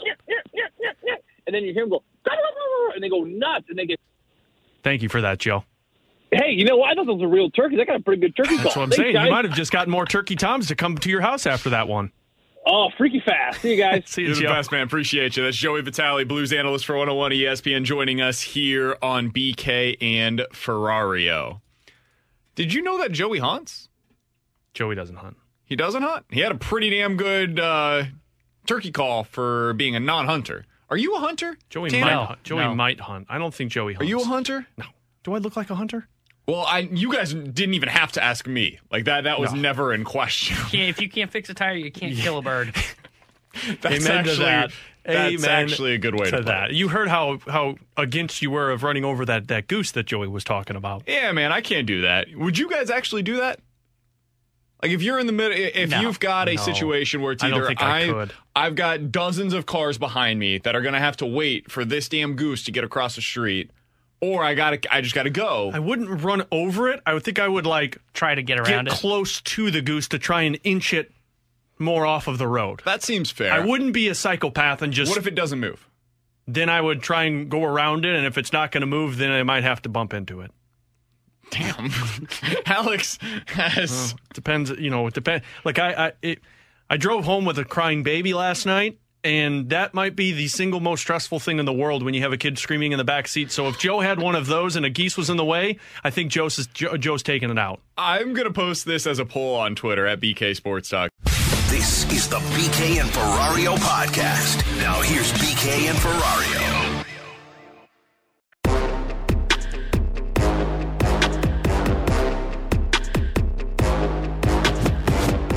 And then you hear them go, and they go nuts, and they get. Thank you for that, Joe. Hey, you know what? I thought those were real turkeys. I got a pretty good turkey call. That's call. what I'm Thanks, saying. guys. You might have just gotten more turkey toms to come to your house after that one. Oh, freaky fast. See you guys. *laughs* See you, You're the best, man. Appreciate you. That's Joey Vitale, Blues analyst for 101 ESPN, joining us here on BK and Ferrario. Did you know that Joey hunts? Joey doesn't hunt. He doesn't hunt. He had a pretty damn good uh, turkey call for being a non-hunter. Are you a hunter? Joey Tanner? might hunt. Joey might hunt. I don't think Joey Are you a hunter? No. Do I look like a hunter? Well, I you guys didn't even have to ask me. Like that that was No. never in question. Can't- if you can't fix a tire, you can't kill a bird. *laughs* That's Amen actually to that. that's Amen actually a good way to, to put that. it. You heard how how against you were of running over that that goose that Joey was talking about. Yeah, man, I can't do that. Would you guys actually do that? Like if you're in the middle, if No. you've got a No. situation where it's I either don't think I could. I've got dozens of cars behind me that are going to have to wait for this damn goose to get across the street, or I got to, I just got to go. I wouldn't run over it. I would think I would like Try to get get around it. close to the goose to try and inch it more off of the road. That seems fair. I wouldn't be a psychopath and just What if it doesn't move? then I would try and go around it and if it's not going to move then I might have to bump into it. Damn, *laughs* Alex has. Depends, you know, it depends. Like I I it, I drove home with a crying baby last night and that might be the single most stressful thing in the world when you have a kid screaming in the back seat. So if Joe had one of those and a geese was in the way, I think Joe's is, Joe, Joe's taking it out. I'm gonna post this as a poll on Twitter at BK Sports Talk. This is the BK and Ferrario podcast. Now here's BK and Ferrario.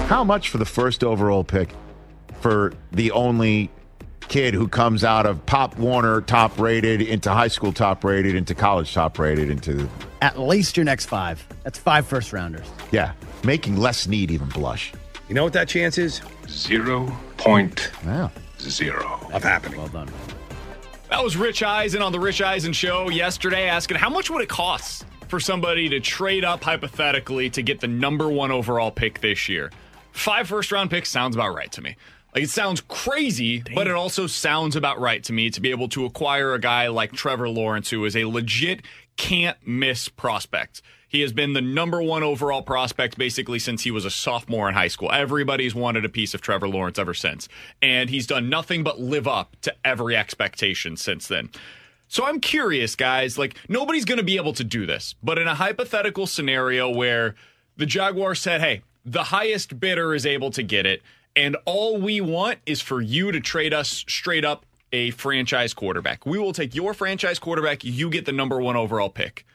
How much for the first overall pick for the only kid who comes out of Pop Warner top rated into high school top rated into college top rated into At least your next five. That's five first rounders. yeah, making less need even blush. You know what that chance is? Zero point Wow. zero of happening. Well done. That was Rich Eisen on the Rich Eisen show yesterday asking how much would it cost for somebody to trade up hypothetically to get the number one overall pick this year? Five first round picks sounds about right to me. Like it sounds crazy, but it also sounds about right to me to be able to acquire a guy like Trevor Lawrence, who is a legit can't miss prospect. He has been the number one overall prospect basically since he was a sophomore in high school. Everybody's wanted a piece of Trevor Lawrence ever since. And he's done nothing but live up to every expectation since then. So I'm curious, guys. Like, nobody's going to be able to do this, but in a hypothetical scenario where the Jaguar said, hey, the highest bidder is able to get it, and all we want is for you to trade us straight up a franchise quarterback. We will take your franchise quarterback, you get the number one overall pick.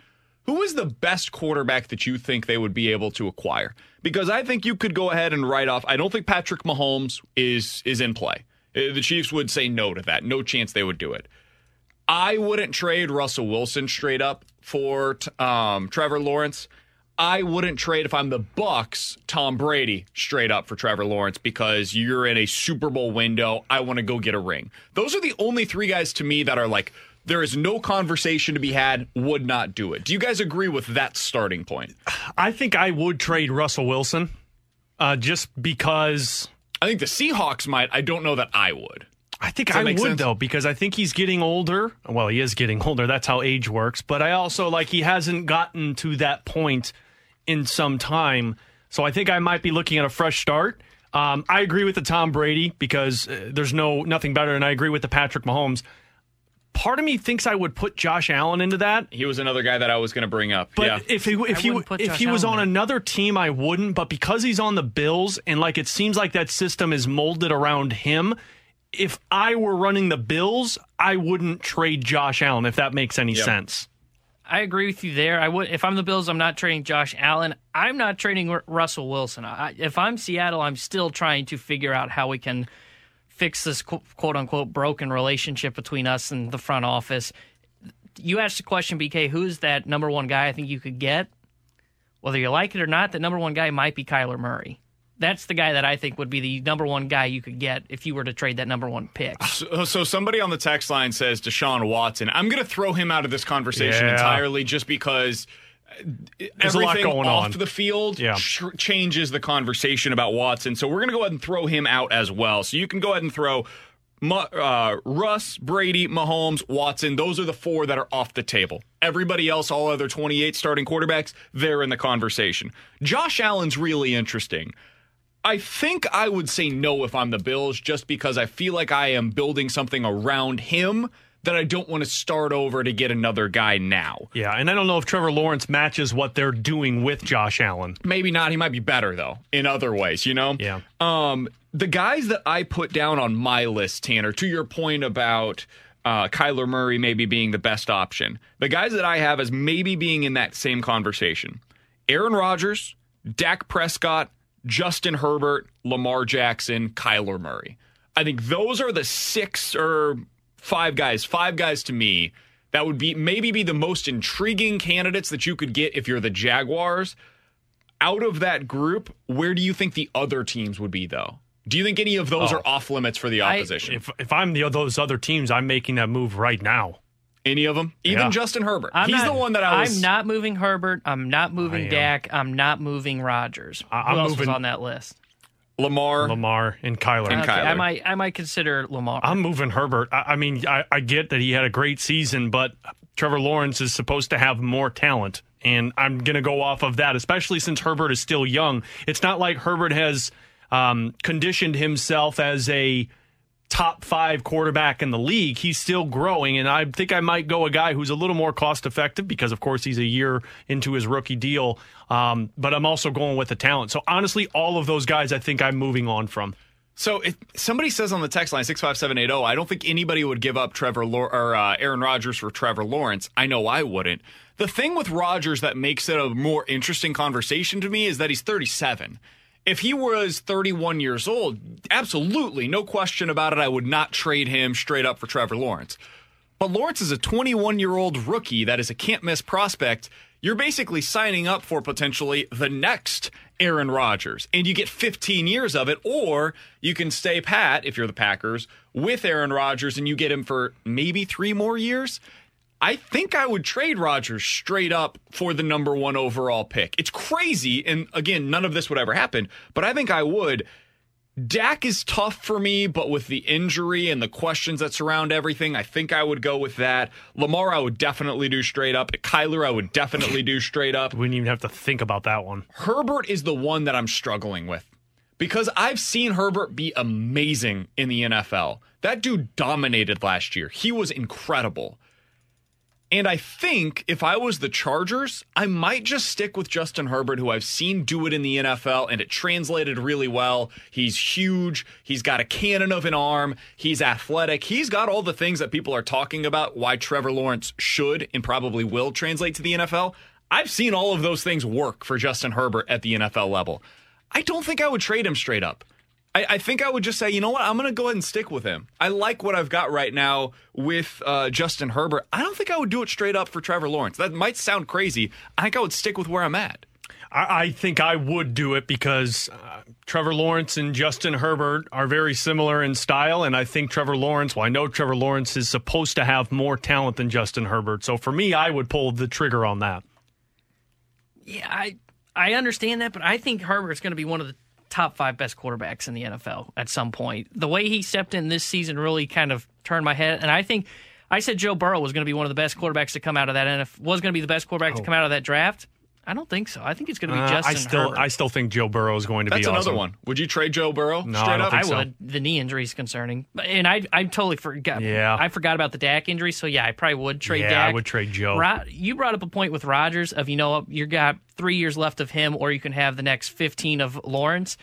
Who is the best quarterback that you think they would be able to acquire? Because I think you could go ahead and write off. I don't think Patrick Mahomes is is in play. Uh, The Chiefs would say no to that. No chance they would do it. I wouldn't trade Russell Wilson straight up for um, Trevor Lawrence. I wouldn't trade if I'm the Bucs Tom Brady straight up for Trevor Lawrence because you're in a Super Bowl window. I want to go get a ring. Those are the only three guys to me that are like there is no conversation to be had. Would not do it. Do you guys agree with that starting point? I think I would trade Russell Wilson uh, just because. I think the Seahawks might. I don't know that I would. I think I would sense? though because I think he's getting older. Well, he is getting older. That's how age works. But I also like he hasn't gotten to that point in some time. So I think I might be looking at a fresh start. Um, I agree with the Tom Brady because uh, there's no nothing better, and I agree with the Patrick Mahomes. Part of me thinks I would put Josh Allen into that. He was another guy that I was going to bring up. But yeah. if he if he if Josh he was Allen on another team, I wouldn't. But because he's on the Bills, and like it seems like that system is molded around him. If I were running the Bills, I wouldn't trade Josh Allen. If that makes any Yep. sense. I agree with you there. I would if I'm the Bills, I'm not trading Josh Allen. I'm not trading R- Russell Wilson. I, if I'm Seattle, I'm still trying to figure out how we can fix this qu- quote unquote broken relationship between us and the front office. You asked the question, BK, who's that number one guy I think you could get? Whether you like it or not, the number one guy might be Kyler Murray. That's the guy that I think would be the number one guy you could get if you were to trade that number one pick. So, so somebody on the text line says Deshaun Watson. I'm going to throw him out of this conversation Yeah. entirely just because There's a lot everything going off on. the field Yeah. ch- changes the conversation about Watson. So we're going to go ahead and throw him out as well. So you can go ahead and throw Mu- uh, Russ, Brady, Mahomes, Watson. Those are the four that are off the table. Everybody else, all other 28 starting quarterbacks, they're in the conversation. Josh Allen's really interesting. I think I would say no if I'm the Bills just because I feel like I am building something around him that I don't want to start over to get another guy now. Yeah, and I don't know if Trevor Lawrence matches what they're doing with Josh Allen. Maybe not. He might be better though in other ways, you know? Yeah. Um, the guys that I put down on my list, Tanner, to your point about uh, Kyler Murray maybe being the best option, the guys that I have as maybe being in that same conversation Aaron Rodgers, Dak Prescott, Justin Herbert, Lamar Jackson, Kyler Murray. I think those are the six or five guys, five guys to me that would be maybe be the most intriguing candidates that you could get if you're the Jaguars out of that group, where do you think the other teams would be, though? Do you think any of those Oh. are off limits for the opposition? If if I'm the those other teams, I'm making that move right now. Any of them? Even Yeah. Justin Herbert. I'm He's not- the one that I was. I'm not moving Herbert. I'm not moving am. Dak. I'm not moving Rodgers. I- Who I'm else was moving- on that list? Lamar. Lamar and Kyler. Okay, I might I might consider Lamar. I'm moving Herbert. I, I mean, I, I get that he had a great season, but Trevor Lawrence is supposed to have more talent. And I'm going to go off of that, especially since Herbert is still young. It's not like Herbert has um, conditioned himself as a top five quarterback in the league. He's still growing. And I think I might go a guy who's a little more cost effective because, of course, he's a year into his rookie deal. Um, but I'm also going with the talent. So honestly, all of those guys I think I'm moving on from. So if somebody says on the text line six five seven eight zero, I don't think anybody would give up Trevor or uh, Aaron Rodgers for Trevor Lawrence. I know I wouldn't. The thing with Rodgers that makes it a more interesting conversation to me is that he's thirty seven. If he was 31 years old, absolutely, no question about it, I would not trade him straight up for Trevor Lawrence. But Lawrence is a 21 year old rookie that is a can't miss prospect. You're basically signing up for potentially the next Aaron Rodgers, and you get 15 years of it, or you can stay pat if you're the Packers with Aaron Rodgers and you get him for maybe three more years. I think I would trade Rodgers straight up for the number one overall pick. It's crazy. And again, none of this would ever happen, but I think I would. Dak is tough for me, but with the injury and the questions that surround everything, I think I would go with that. Lamar, I would definitely do straight up. Kyler, I would definitely do straight up. *laughs* We wouldn't even have to think about that one. Herbert is the one that I'm struggling with because I've seen Herbert be amazing in the NFL. That dude dominated last year. He was incredible. And I think if I was the Chargers, I might just stick with Justin Herbert, who I've seen do it in the NFL, and it translated really well. He's huge. He's got a cannon of an arm. He's athletic. He's got all the things that people are talking about why Trevor Lawrence should and probably will translate to the NFL. I've seen all of those things work for Justin Herbert at the NFL level. I don't think I would trade him straight up. I, I think I would just say, you know what? I'm going to go ahead and stick with him. I like what I've got right now with uh, Justin Herbert. I don't think I would do it straight up for Trevor Lawrence. That might sound crazy. I think I would stick with where I'm at. I, I think I would do it because uh, Trevor Lawrence and Justin Herbert are very similar in style, and I think Trevor Lawrence. Well, I know Trevor Lawrence is supposed to have more talent than Justin Herbert, so for me, I would pull the trigger on that. Yeah, I I understand that, but I think Herbert's going to be one of the top five best quarterbacks in the NFL at some point. The way he stepped in this season really kind of turned my head, and I think I said Joe Burrow was going to be one of the best quarterbacks to come out of that NFL was going to be the best quarterback Oh. to come out of that draft. I don't think so. I think it's going to be Uh, Justin I still, Herbert. I still think Joe Burrow is going to That's be another awesome. one. Would you trade Joe Burrow No, straight I don't up? think I so. would. The knee injury is concerning, and I I totally forgot. Yeah. I forgot about the Dak injury. So yeah, I probably would trade Yeah, Dak. I would trade Joe. Ro- you brought up a point with Rodgers of you know you got three years left of him, or you can have the next fifteen of Lawrence.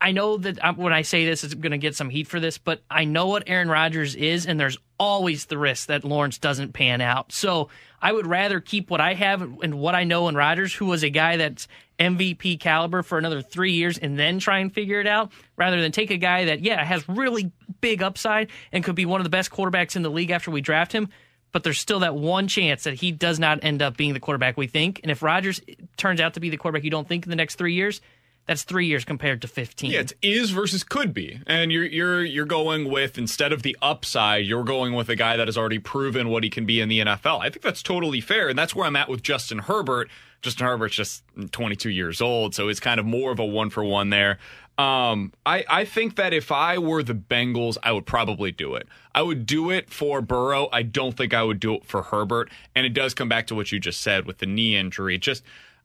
I know that when I say this, it's going to get some heat for this, but I know what Aaron Rodgers is, and there's always the risk that Lawrence doesn't pan out. So I would rather keep what I have and what I know in Rodgers, who was a guy that's MVP caliber for another three years, and then try and figure it out, rather than take a guy that, yeah, has really big upside and could be one of the best quarterbacks in the league after we draft him. But there's still that one chance that he does not end up being the quarterback we think. And if Rodgers turns out to be the quarterback you don't think in the next three years, that's three years compared to 15. Yeah, it's is versus could be, and you're you're you're going with instead of the upside, you're going with a guy that has already proven what he can be in the NFL. I think that's totally fair, and that's where I'm at with Justin Herbert. Justin Herbert's just 22 years old, so it's kind of more of a one for one there. Um, I I think that if I were the Bengals, I would probably do it. I would do it for Burrow. I don't think I would do it for Herbert, and it does come back to what you just said with the knee injury. Just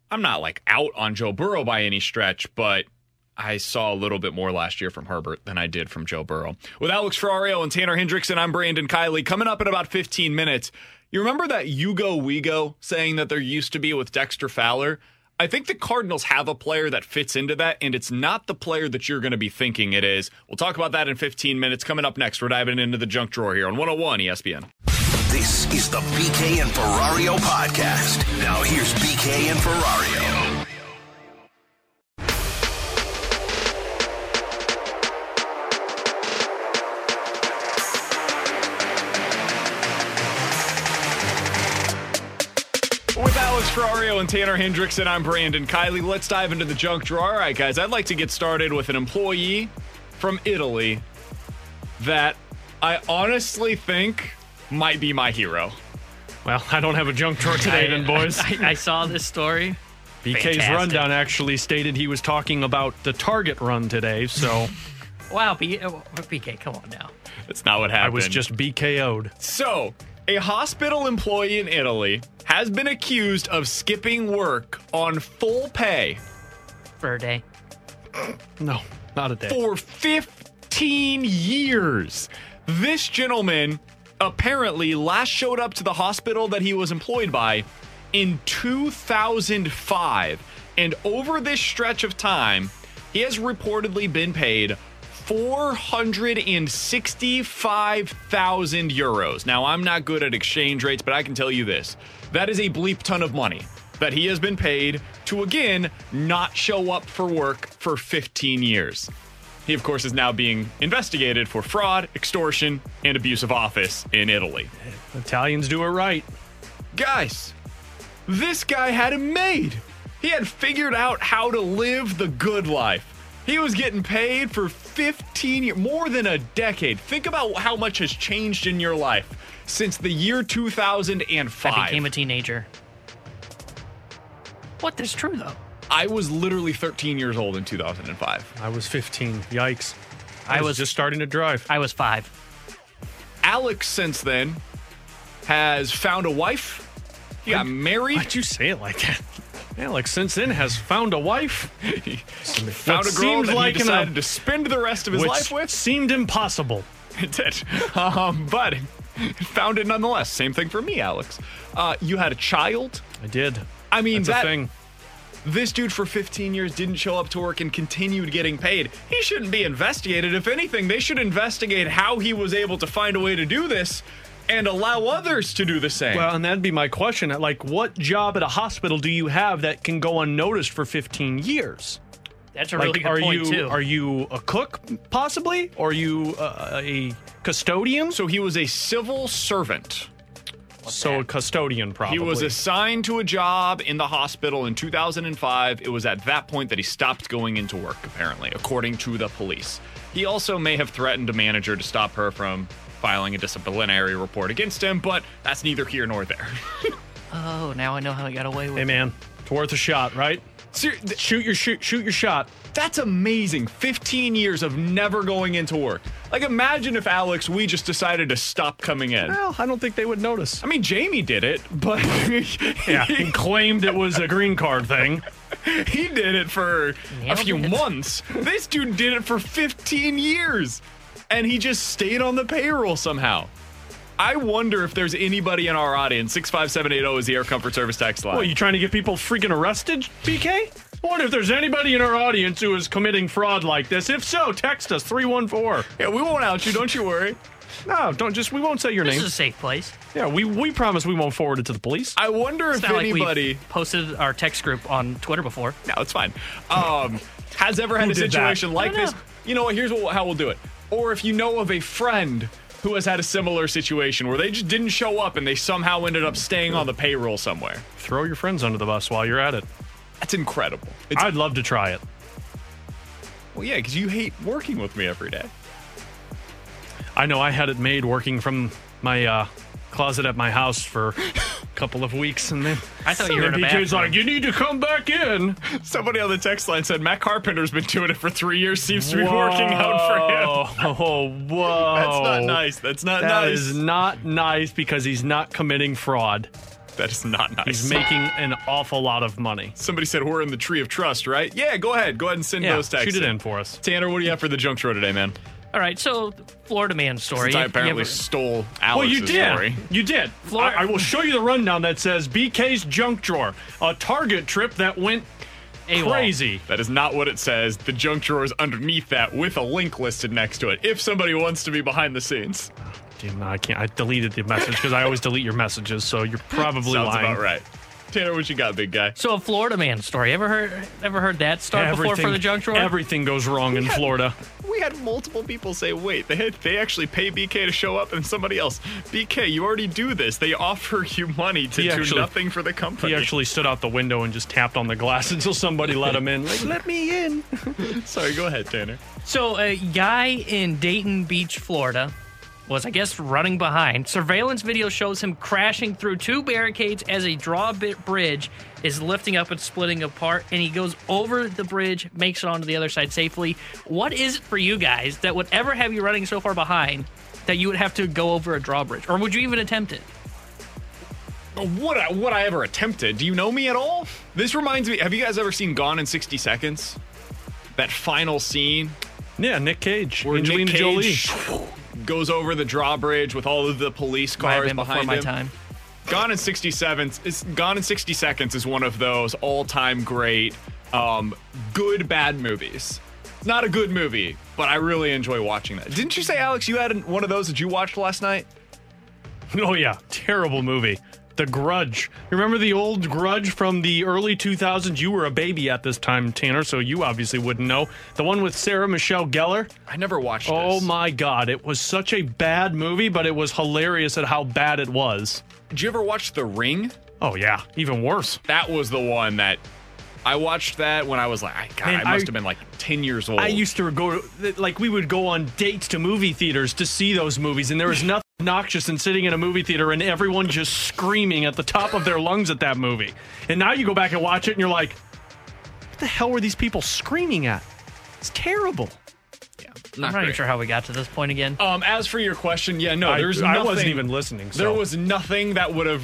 I'm not like out on Joe Burrow by any stretch, but I saw a little bit more last year from Herbert than I did from Joe Burrow. With Alex Ferrario and Tanner Hendrickson, I'm Brandon Kiley. Coming up in about 15 minutes, you remember that you go, we go saying that there used to be with Dexter Fowler? I think the Cardinals have a player that fits into that, and it's not the player that you're going to be thinking it is. We'll talk about that in 15 minutes. Coming up next, we're diving into the junk drawer here on 101 ESPN. This is the BK and Ferrario podcast. Now here's BK and Ferrario. With Alex Ferrario and Tanner Hendrickson, I'm Brandon Kiley. Let's dive into the junk drawer. All right, guys, I'd like to get started with an employee from Italy that I honestly think might be my hero. Well, I don't have a junk drawer today, then, *laughs* boys. I, I saw this story. BK's Fantastic. rundown actually stated he was talking about the Target run today, so *laughs* Wow, B- uh, BK, come on now. That's not what happened. I was just BKO'd. So, a hospital employee in Italy has been accused of skipping work on full pay For a day. No, not a day. for 15 years. This gentleman apparently last showed up to the hospital that he was employed by in 2005. And over this stretch of time, he has reportedly been paid 465,000 euros. Now, I'm not good at exchange rates, but I can tell you this that is a bleep ton of money that he has been paid to again not show up for work for 15 years. He, of course, is now being investigated for fraud, extortion, and abuse of office in Italy. Italians do it right. Guys, this guy had it made. He had figured out how to live the good life. He was getting paid for 15 years, more than a decade. Think about how much has changed in your life since the year 2005. I became a teenager. What? That's true, though. I was literally 13 years old in 2005. I was 15. Yikes. I I was was- just starting to drive. I was five. Alex, since then, has found a wife. He got married. Why'd you say it like that? Alex, since then, has found a wife. *laughs* found What a girl seemed that like he an- decided to spend the rest of his which life with. seemed impossible. *laughs* It did. Um, but found it nonetheless. Same thing for me, Alex. Uh, you had a child. I did. I mean, That's that a thing. This dude for 15 years didn't show up to work and continued getting paid. He shouldn't be investigated. If anything, they should investigate how he was able to find a way to do this and allow others to do the same. Well, and that'd be my question. Like, what job at a hospital do you have that can go unnoticed for 15 years? That's a Like, really good are point you too. are you a cook possibly, or are you uh, a custodian? So he was a civil servant. So a custodian probably. He was assigned to a job in the hospital in 2005. It was at that point that he stopped going into work, apparently, according to the police. He also may have threatened a manager to stop her from filing a disciplinary report against him, but that's neither here nor there. *laughs* oh, now I know how he got away with it. Hey man, it's worth a shot, right? Shoot your shoot shoot your shot. That's amazing. 15 years of never going into work. Like, imagine if Alex, we just decided to stop coming in. Well, I don't think they would notice. I mean, Jamie did it, but *laughs* Yeah, and claimed it was a green card thing. *laughs* he did it for a few it. months. This dude did it for 15 years, and he just stayed on the payroll somehow. I wonder if there's anybody in our audience. 65780 is the Air Comfort Service text line. Well, you trying to get people freaking arrested, BK? I wonder if there's anybody in our audience who is committing fraud like this. If so, text us 314. yeah, we won't out you. Don't you worry. No, don't just we won't say your This name. is a safe place. Yeah, we we promise we won't forward it to the police. I wonder It's if not like anybody. we've posted our text group on Twitter before. No, it's fine. Um, has ever had Who a did that? situation like I don't this? You know what? Here's what, how we'll do it. Or if you know of a friend who has had a similar situation where they just didn't show up and they somehow ended up staying on the payroll somewhere. Throw your friends under the bus while you're at it. That's incredible. It's, I'd love to try it. well, yeah, because you hate working with me every day. I know I had it made working from my uh, closet at my house for a couple of weeks, and then I thought you were in a BK's bathroom. like, "You need to come back in." Somebody on the text line said Matt Carpenter's been doing it for three years. Seems to be working out for him. Oh, *laughs* *laughs* whoa! That's not nice. That's not That nice. is not nice because he's not committing fraud. That is not nice. He's making an awful lot of money. Somebody said we're in the tree of trust, right? Yeah, go ahead. Go ahead and send Yeah, those texts. shoot it in for us. Tanner, what do you have for the junk show today, man? All right, so Florida man story. Since I You apparently ever- stole well, Alex's you did. story. You did. Flor- I, I will show you the rundown that says BK's junk drawer, a Target trip that went AWOL. crazy. That is not what it says. The junk drawer is underneath that with a link listed next to it. If somebody wants to be behind the scenes, Damn, I can't. I deleted the message because I always delete your messages, so you're *laughs* probably sounds lying. about right. Tanner, what you got, big guy? So a Florida man story. Ever heard? Ever heard that start before for the junk drawer? Everything goes wrong in Florida. We had multiple people say, "Wait, they had, they actually pay BK to show up," and somebody else, "BK, you already do this. They offer you money to He do actually- nothing for the company." He actually stood out the window and just tapped on the glass *laughs* until somebody let him in. Like, let me in. *laughs* Sorry, go ahead, Tanner. So a guy in Daytona Beach, Florida, was I guess running behind. Surveillance video shows him crashing through two barricades as a drawbit bridge is lifting up and splitting apart, and he goes over the bridge, makes it onto the other side safely. What is it for you guys that would ever have you running so far behind that you would have to go over a drawbridge, or would you even attempt it? Uh, would I, would I ever attempted? Do you know me at all? This reminds me. Have you guys ever seen Gone in 60 Seconds? That final scene Yeah, Nick Cage, Angelina Nick Jolie. *laughs* Cage goes over the drawbridge with all of the police Might have cars been before behind my him. time. Gone in 67 is Gone in 60 Seconds is one of those all-time great um, good bad movies. It's not a good movie, but I really enjoy watching that. Didn't you say Alex you had one of those that you watched last night? Oh yeah, terrible movie. The Grudge. You remember the old Grudge from the early 2000s? You were a baby at this time, Tanner, so you obviously wouldn't know. The one with Sarah Michelle Gellar. I never watched Oh this. my god, it was such a bad movie, but it was hilarious at how bad it was. Did you ever watch The Ring? Oh yeah, even worse. That was the one that I watched that when I was like, I- God, Man, I must I- have been like 10 years old. I used to go like we would go on dates to movie theaters to see those movies, and there was nothing obnoxious and sitting in a movie theater and everyone just screaming at the top of their lungs at that movie. And now you go back and watch it, and you're like, "What the hell were these people screaming at? It's terrible." Yeah. I'm not even sure how we got to this point again. Um, as for your question, yeah, no, I- there's I nothing, wasn't even listening, so. There was nothing that would have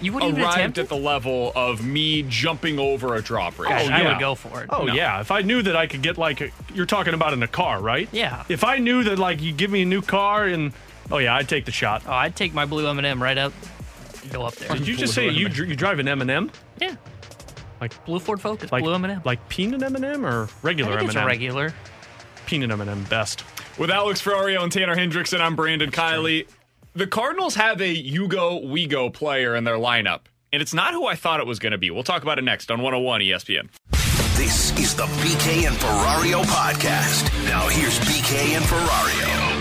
You wouldn't even arrived attempt at the level of me jumping over a drawbridge. Gosh, I would go for it. Oh No. yeah, if I knew that I could get like a, you're talking about in a car, right? Yeah. If I knew that like you give me a new car and oh yeah, I'd take the shot. Oh, I'd take my blue M&M right up, go up there. Did you just say you dr- you drive an M&M? Yeah. Like blue Ford Focus, like blue M&M. like peanut M&M or regular I think it's M&M? a regular. Peanut M&M best. With Alex Ferrario and Tanner Hendrickson, I'm Brandon Kiley. The Cardinals have a you go, we go player in their lineup, and it's not who I thought it was going to be. We'll talk about it next on 101 ESPN. This is the BK and Ferrario podcast. Now here's BK and Ferrario.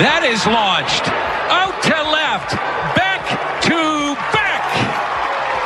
That is launched. Out to left. Back to back.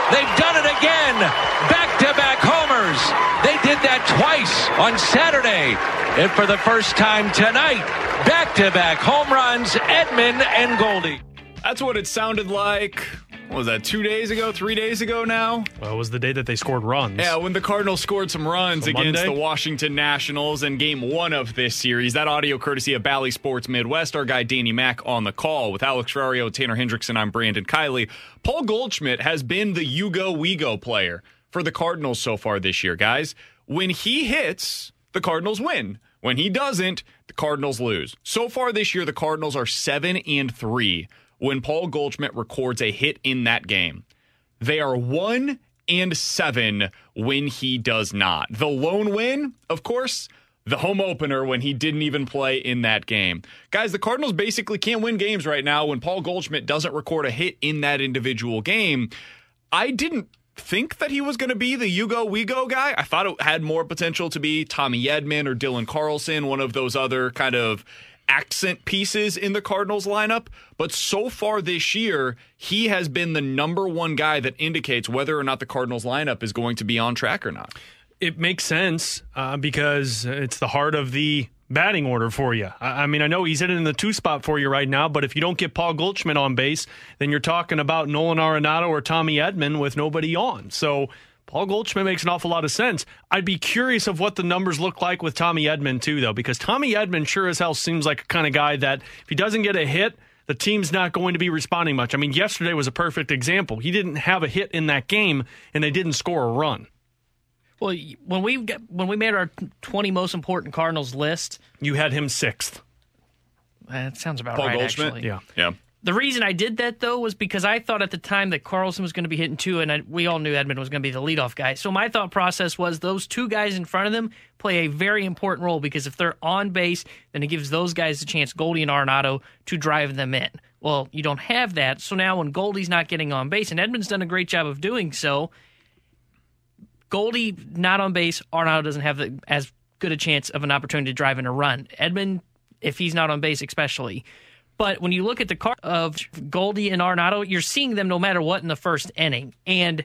They've done it again. Back to back homers. They did that twice on Saturday. And for the first time tonight, back to back home runs, Edman and Goldie. That's what it sounded like. What was that, two days ago, three days ago now? Well, it was the day that they scored runs. Yeah, when the Cardinals scored some runs So against Monday? the Washington Nationals in game one of this series. That audio courtesy of Bally Sports Midwest. Our guy Danny Mack on the call with Alex Ferrario, Tanner Hendrickson. I'm Brandon Kiley. Paul Goldschmidt has been the you go, we go player for the Cardinals so far this year, guys. When he hits, the Cardinals win. When he doesn't, the Cardinals lose. So far this year, the Cardinals are seven and three when Paul Goldschmidt records a hit in that game. They are one and seven when he does not. The lone win, of course, the home opener when he didn't even play in that game. Guys, the Cardinals basically can't win games right now when Paul Goldschmidt doesn't record a hit in that individual game. I didn't think that he was going to be the you go, we go guy. I thought it had more potential to be Tommy Edman or Dylan Carlson, one of those other kind of accent pieces in the Cardinals lineup. But so far this year, he has been the number one guy that indicates whether or not the Cardinals lineup is going to be on track or not. It makes sense uh, because it's the heart of the batting order for you. I, I mean, I know he's in in the two spot for you right now, but if you don't get Paul Goldschmidt on base, then you're talking about Nolan Arenado or Tommy Edman with nobody on. So Paul Goldschmidt makes an awful lot of sense. I'd be curious of what the numbers look like with Tommy Edman too, though, because Tommy Edman sure as hell seems like a kind of guy that if he doesn't get a hit, the team's not going to be responding much. I mean, yesterday was a perfect example. He didn't have a hit in that game, and they didn't score a run. Well, when we got, when we made our 20 most important Cardinals list, you had him sixth. That sounds about Paul right. Goldschmidt? Actually, Yeah. Yeah. The reason I did that though was because I thought at the time that Carlson was going to be hitting two, and I, we all knew Edman was going to be the leadoff guy. So my thought process was those two guys in front of them play a very important role because if they're on base, then it gives those guys a chance, Goldie and Arenado, to drive them in. Well, you don't have that, so now when Goldie's not getting on base, and Edman's done a great job of doing so, Goldie not on base, Arenado doesn't have as good a chance of an opportunity to drive in a run. Edman, if he's not on base, especially. But when you look at the card of Goldie and Arenado, you're seeing them no matter what in the first inning. And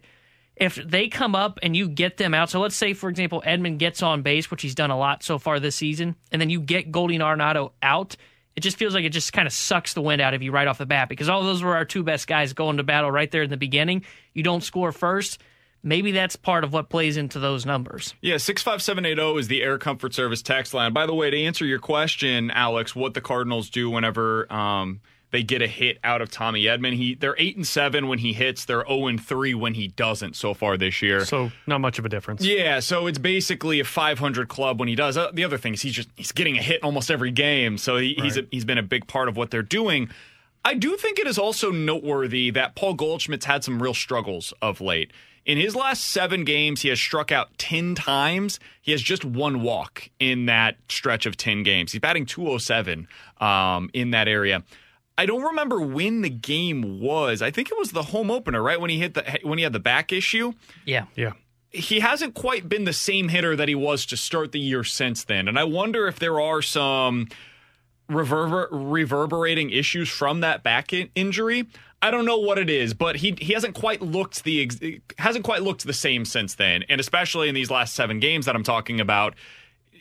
if they come up and you get them out, so let's say, for example, Edman gets on base, which he's done a lot so far this season, and then you get Goldie and Arenado out, it just feels like it just kind of sucks the wind out of you right off the bat because all those were our two best guys going to battle right there in the beginning. You don't score first. Maybe that's part of what plays into those numbers. Yeah, 65780 is the Air Comfort Service text line. By the way, to answer your question, Alex, what the Cardinals do whenever um, they get a hit out of Tommy Edman. he they're 8 and 7 when he hits, they're 0 and 3 when he doesn't so far this year. So not much of a difference. Yeah, so it's basically a 500 club when he does. Uh, the other thing is he's just he's getting a hit almost every game, so he, he's a, he's been a big part of what they're doing. I do think it is also noteworthy that Paul Goldschmidt's had some real struggles of late. In his last seven games, he has struck out 10 times. He has just one walk in that stretch of 10 games. He's batting 207 um, in that area. I don't remember when the game was. I think it was the home opener, right? When he hit the when he had the back issue. Yeah. Yeah. He hasn't quite been the same hitter that he was to start the year since then. And I wonder if there are some reverber- reverberating issues from that back in- injury. I don't know what it is, but he he hasn't quite looked the ex- hasn't quite looked the same since then, and especially in these last seven games that I'm talking about.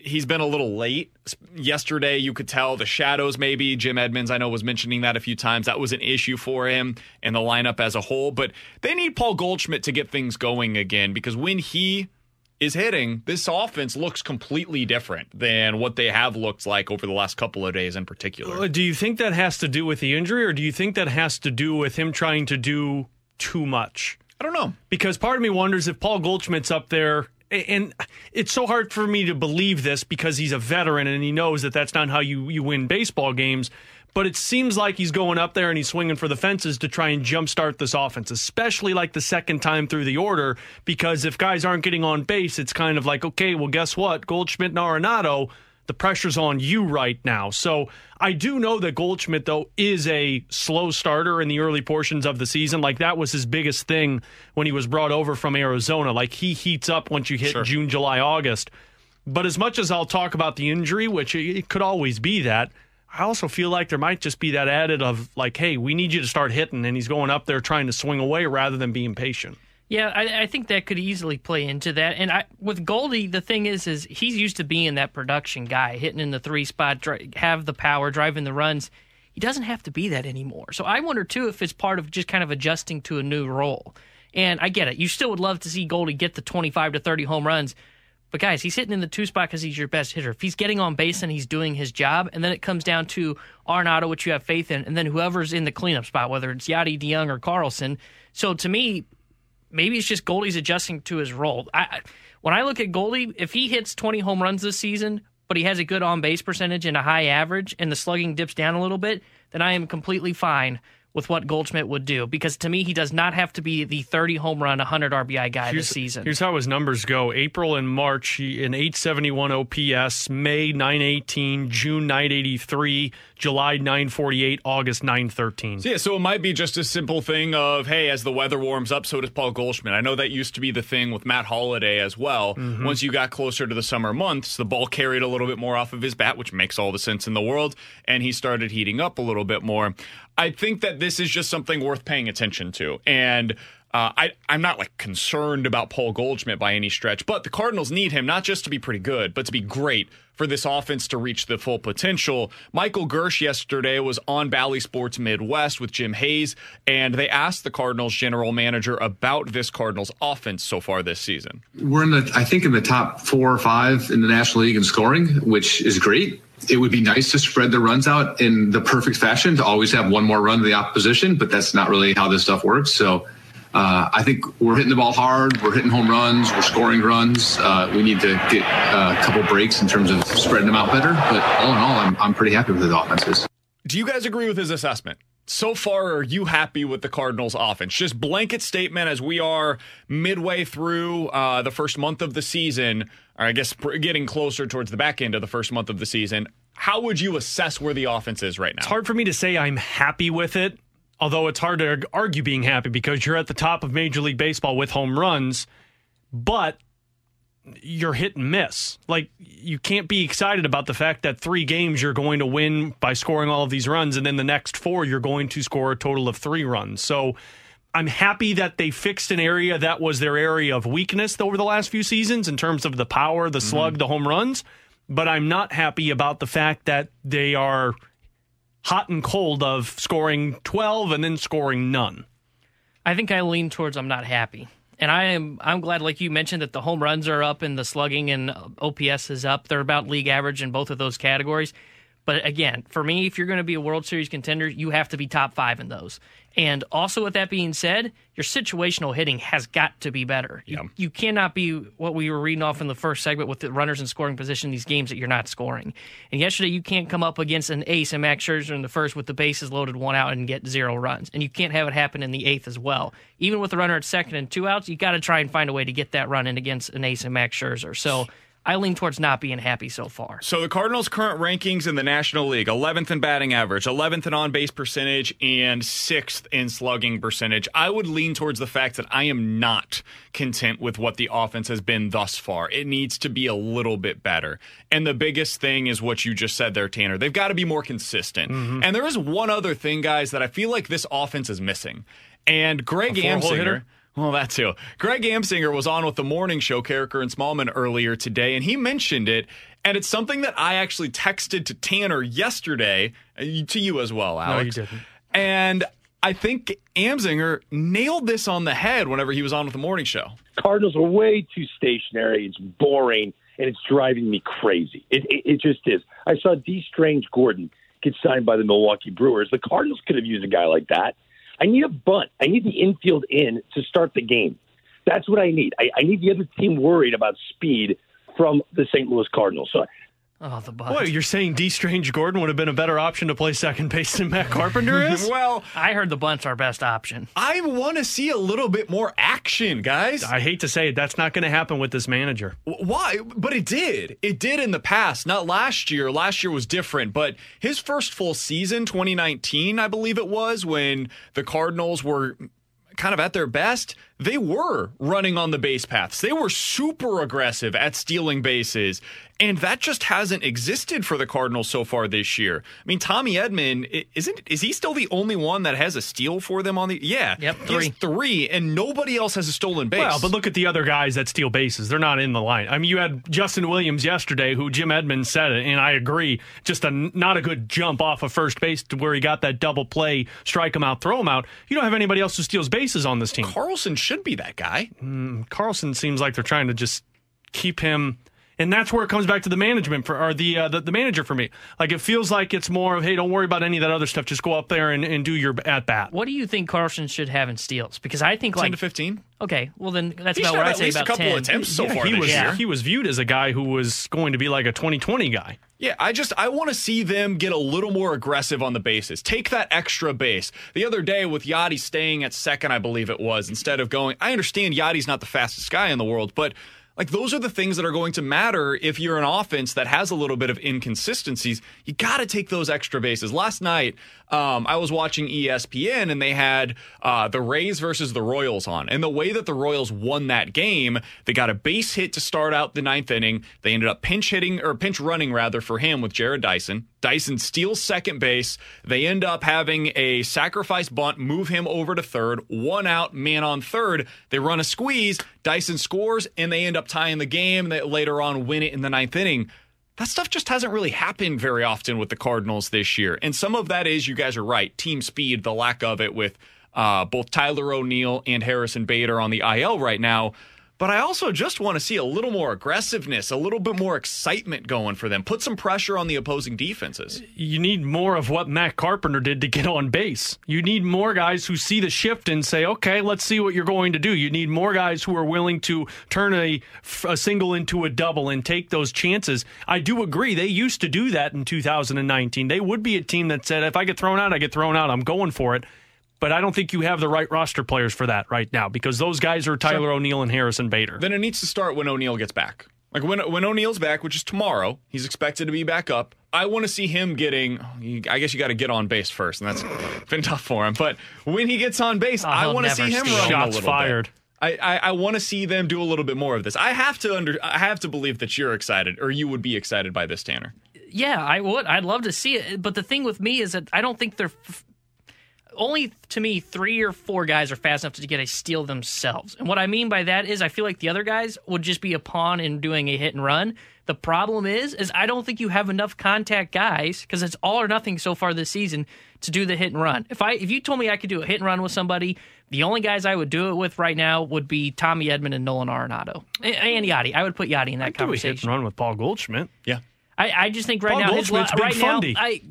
He's been a little late. Yesterday, you could tell the shadows, maybe. Jim Edmonds, I know, was mentioning that a few times. That was an issue for him and the lineup as a whole. But they need Paul Goldschmidt to get things going again because when he is hitting, this offense looks completely different than what they have looked like over the last couple of days in particular. Uh, Do you think that has to do with the injury, or do you think that has to do with him trying to do too much? I don't know. Because part of me wonders if Paul Goldschmidt's up there, and it's so hard for me to believe this because he's a veteran and he knows that that's not how you, you win baseball games. But it seems like he's going up there and he's swinging for the fences to try and jumpstart this offense, especially like the second time through the order. Because if guys aren't getting on base, it's kind of like, okay, well, guess what? Goldschmidt and Arenado, the pressure's on you right now. So I do know that Goldschmidt, though, is a slow starter in the early portions of the season. Like that was his biggest thing when he was brought over from Arizona. Like he heats up once you hit Sure. June, July, August. But as much as I'll talk about the injury, which it it could always be that, I also feel like there might just be that added of like, hey, we need you to start hitting, and he's going up there trying to swing away rather than being patient. Yeah, I, I think that could easily play into that. And I, with Goldie, the thing is, is he's used to being that production guy, hitting in the three spot, dri- have the power, driving the runs. He doesn't have to be that anymore. So I wonder too if it's part of just kind of adjusting to a new role. And I get it. You still would love to see Goldie get the 25 to 30 home runs. But guys, he's hitting in the two spot because he's your best hitter. If he's getting on base and he's doing his job, and then it comes down to Arenado, which you have faith in, and then whoever's in the cleanup spot, whether it's Yadi, DeJong, or Carlson. So to me, maybe it's just Goldie's adjusting to his role. I- when I look at Goldie, if he hits 20 home runs this season, but he has a good on base percentage and a high average, and the slugging dips down a little bit, then I am completely fine with what Goldschmidt would do. Because to me, he does not have to be the 30 home run, 100 RBI guy this season. Here's how his numbers go: April and March, he, an 871 OPS, May 918, June 983, July 948, August 913. So, yeah, so it might be just a simple thing of, hey, as the weather warms up, so does Paul Goldschmidt. I know that used to be the thing with Matt Holliday as well. Mhm. Once you got closer to the summer months, the ball carried a little bit more off of his bat, which makes all the sense in the world, and he started heating up a little bit more. I think that this is just something worth paying attention to. And uh, I, I'm not like concerned about Paul Goldschmidt by any stretch, but the Cardinals need him not just to be pretty good, but to be great for this offense to reach the full potential. Michael Girsch yesterday was on Bally Sports Midwest with Jim Hayes, and they asked the Cardinals general manager about this Cardinals offense so far this season. We're in the, I think, in the top four or five in the National League in scoring, which is great. It would be nice to spread the runs out in the perfect fashion to always have one more run to the opposition, but that's not really how this stuff works. So uh, I think we're hitting the ball hard. We're hitting home runs. We're scoring runs. Uh, we need to get uh, a couple breaks in terms of spreading them out better. But all in all, I'm, I'm pretty happy with the offenses. Do you guys agree with his assessment? So far, are you happy with the Cardinals' offense? Just blanket statement as we are midway through uh, the first month of the season, or I guess getting closer towards the back end of the first month of the season. How would you assess where the offense is right now? It's hard for me to say I'm happy with it, although it's hard to argue being happy because you're at the top of Major League Baseball with home runs, but you're hit and miss. Like you can't be excited about the fact that three games you're going to win by scoring all of these runs, and then the next four you're going to score a total of three runs. So I'm happy that they fixed an area that was their area of weakness over the last few seasons in terms of the power, the mm-hmm. slug, the home runs. But I'm not happy about the fact that they are hot and cold of scoring 12 and then scoring none. I think I lean towards I'm not happy. And I am I'm glad like you mentioned that the home runs are up and the slugging and OPS is up. They're about league average in both of those categories. But again, for me, if you're going to be a World Series contender, you have to be top five in those. And also, with that being said, your situational hitting has got to be better. You, you cannot be what we were reading off in the first segment with the runners in scoring position, these games that you're not scoring. And yesterday, you can't come up against an ace and Max Scherzer in the first with the bases loaded one out and get zero runs. And you can't have it happen in the eighth as well. Even with the runner at second and two outs, you got to try and find a way to get that run in against an ace and Max Scherzer. So I lean towards not being happy so far. So the Cardinals' current rankings in the National League: 11th in batting average, 11th in on-base percentage, and sixth in slugging percentage. I would lean towards the fact that I am not content with what the offense has been thus far. It needs to be a little bit better. And the biggest thing is what you just said there, Tanner. They've got to be more consistent. Mm-hmm. And there is one other thing, guys, that I feel like this offense is missing. And Greg A four-hole Amsinger. Hitter? Well, that too. Greg Amsinger was on with the morning show, Karraker and Smallman, earlier today, and he mentioned it. And it's something that I actually texted to Tanner yesterday, uh, to you as well, Alex. No, you didn't. And I think Amsinger nailed this on the head whenever he was on with the morning show. Cardinals are way too stationary. It's boring, and it's driving me crazy. It, it, it just is. I saw D. Strange Gordon get signed by the Milwaukee Brewers. The Cardinals could have used a guy like that. I need a bunt. I need the infield in to start the game. That's what I need. I, I need the other team worried about speed from the St. Louis Cardinals. So Oh, the butt. What, you're saying D. Strange Gordon would have been a better option to play second base than Matt Carpenter *laughs* is? well, I heard the bunt's our best option. I want to see a little bit more action, guys. I hate to say it, that's not going to happen with this manager. Why? But it did. It did in the past, not last year. Last year was different, but his first full season, 2019, I believe it was, when the Cardinals were kind of at their best, they were running on the base paths. They were super aggressive at stealing bases. And that just hasn't existed for the Cardinals so far this year. I mean, Tommy Edman isn't is he still the only one that has a steal for them on the Yeah. Yep, three. three, and nobody else has a stolen base. Well, but look at the other guys that steal bases. They're not in the line. I mean, you had Justin Williams yesterday, who Jim Edmonds said it, and I agree. Just a not a good jump off of first base to where he got that double play, strike him out, throw him out. You don't have anybody else who steals bases on this team. Carlson should be that guy. Mm, Carlson seems like they're trying to just keep him. And that's where it comes back to the management for or the, uh, the the manager for me. Like it feels like it's more of hey, don't worry about any of that other stuff. Just go up there and, and do your at bat. What do you think Carlson should have in steals? Because I think 10 like to 15. Okay, well then that's He's about had what at I'd say least a about couple 10. attempts so Yeah, far he this was year. he was viewed as a guy who was going to be like a 2020 guy. Yeah, I just I want to see them get a little more aggressive on the bases. Take that extra base. The other day with Yadi staying at second, I believe it was, instead of going. I understand Yadi's not the fastest guy in the world, but like those are the things that are going to matter if you're an offense that has a little bit of inconsistencies. You got to take those extra bases. Last night, um, I was watching ESPN and they had uh, the Rays versus the Royals on, and the way that the Royals won that game, they got a base hit to start out the ninth inning. They ended up pinch hitting or pinch running rather for him with Jarrod Dyson. Dyson steals second base. They end up having a sacrifice bunt, move him over to third, one out, man on third. They run a squeeze. Dyson scores, and they end up tying the game. They later on win it in the ninth inning. That stuff just hasn't really happened very often with the Cardinals this year. And some of that is, you guys are right, team speed, the lack of it with uh, both Tyler O'Neill and Harrison Bader on the IL right now. But I also just want to see a little more aggressiveness, a little bit more excitement going for them. Put some pressure on the opposing defenses. You need more of what Matt Carpenter did to get on base. You need more guys who see the shift and say, "Okay, let's see what you're going to do." You need more guys who are willing to turn a, a single into a double and take those chances. I do agree. They used to do that in 2019. They would be a team that said, "If I get thrown out, I get thrown out. I'm going for it." But I don't think you have the right roster players for that right now because those guys are Tyler O'Neill and Harrison Bader. Then it needs to start when O'Neill gets back. Like when when O'Neill's back, which is tomorrow, he's expected to be back up. I want to see him getting. I guess you got to get on base first, and that's *laughs* been tough for him. But when he gets on base, ah, I want to see him steal. running Shots a little fired. bit. I, I, I want to see them do a little bit more of this. I have to under. I have to believe that you're excited, or you would be excited by this, Tanner. Yeah, I would. I'd love to see it. But the thing with me is that I don't think they're. F- only to me, three or four guys are fast enough to get a steal themselves. And what I mean by that is I feel like the other guys would just be a pawn in doing a hit and run. The problem is, is I don't think you have enough contact guys because it's all or nothing so far this season to do the hit and run. If I if you told me I could do a hit and run with somebody, the only guys I would do it with right now would be Tommy Edman and Nolan Arenado and, and Yadi. I would put Yadi in that Do a hit conversation. and run with Paul Goldschmidt. Yeah. I, I just think right Paul now his Goldschmidt's li- big right now fundy. I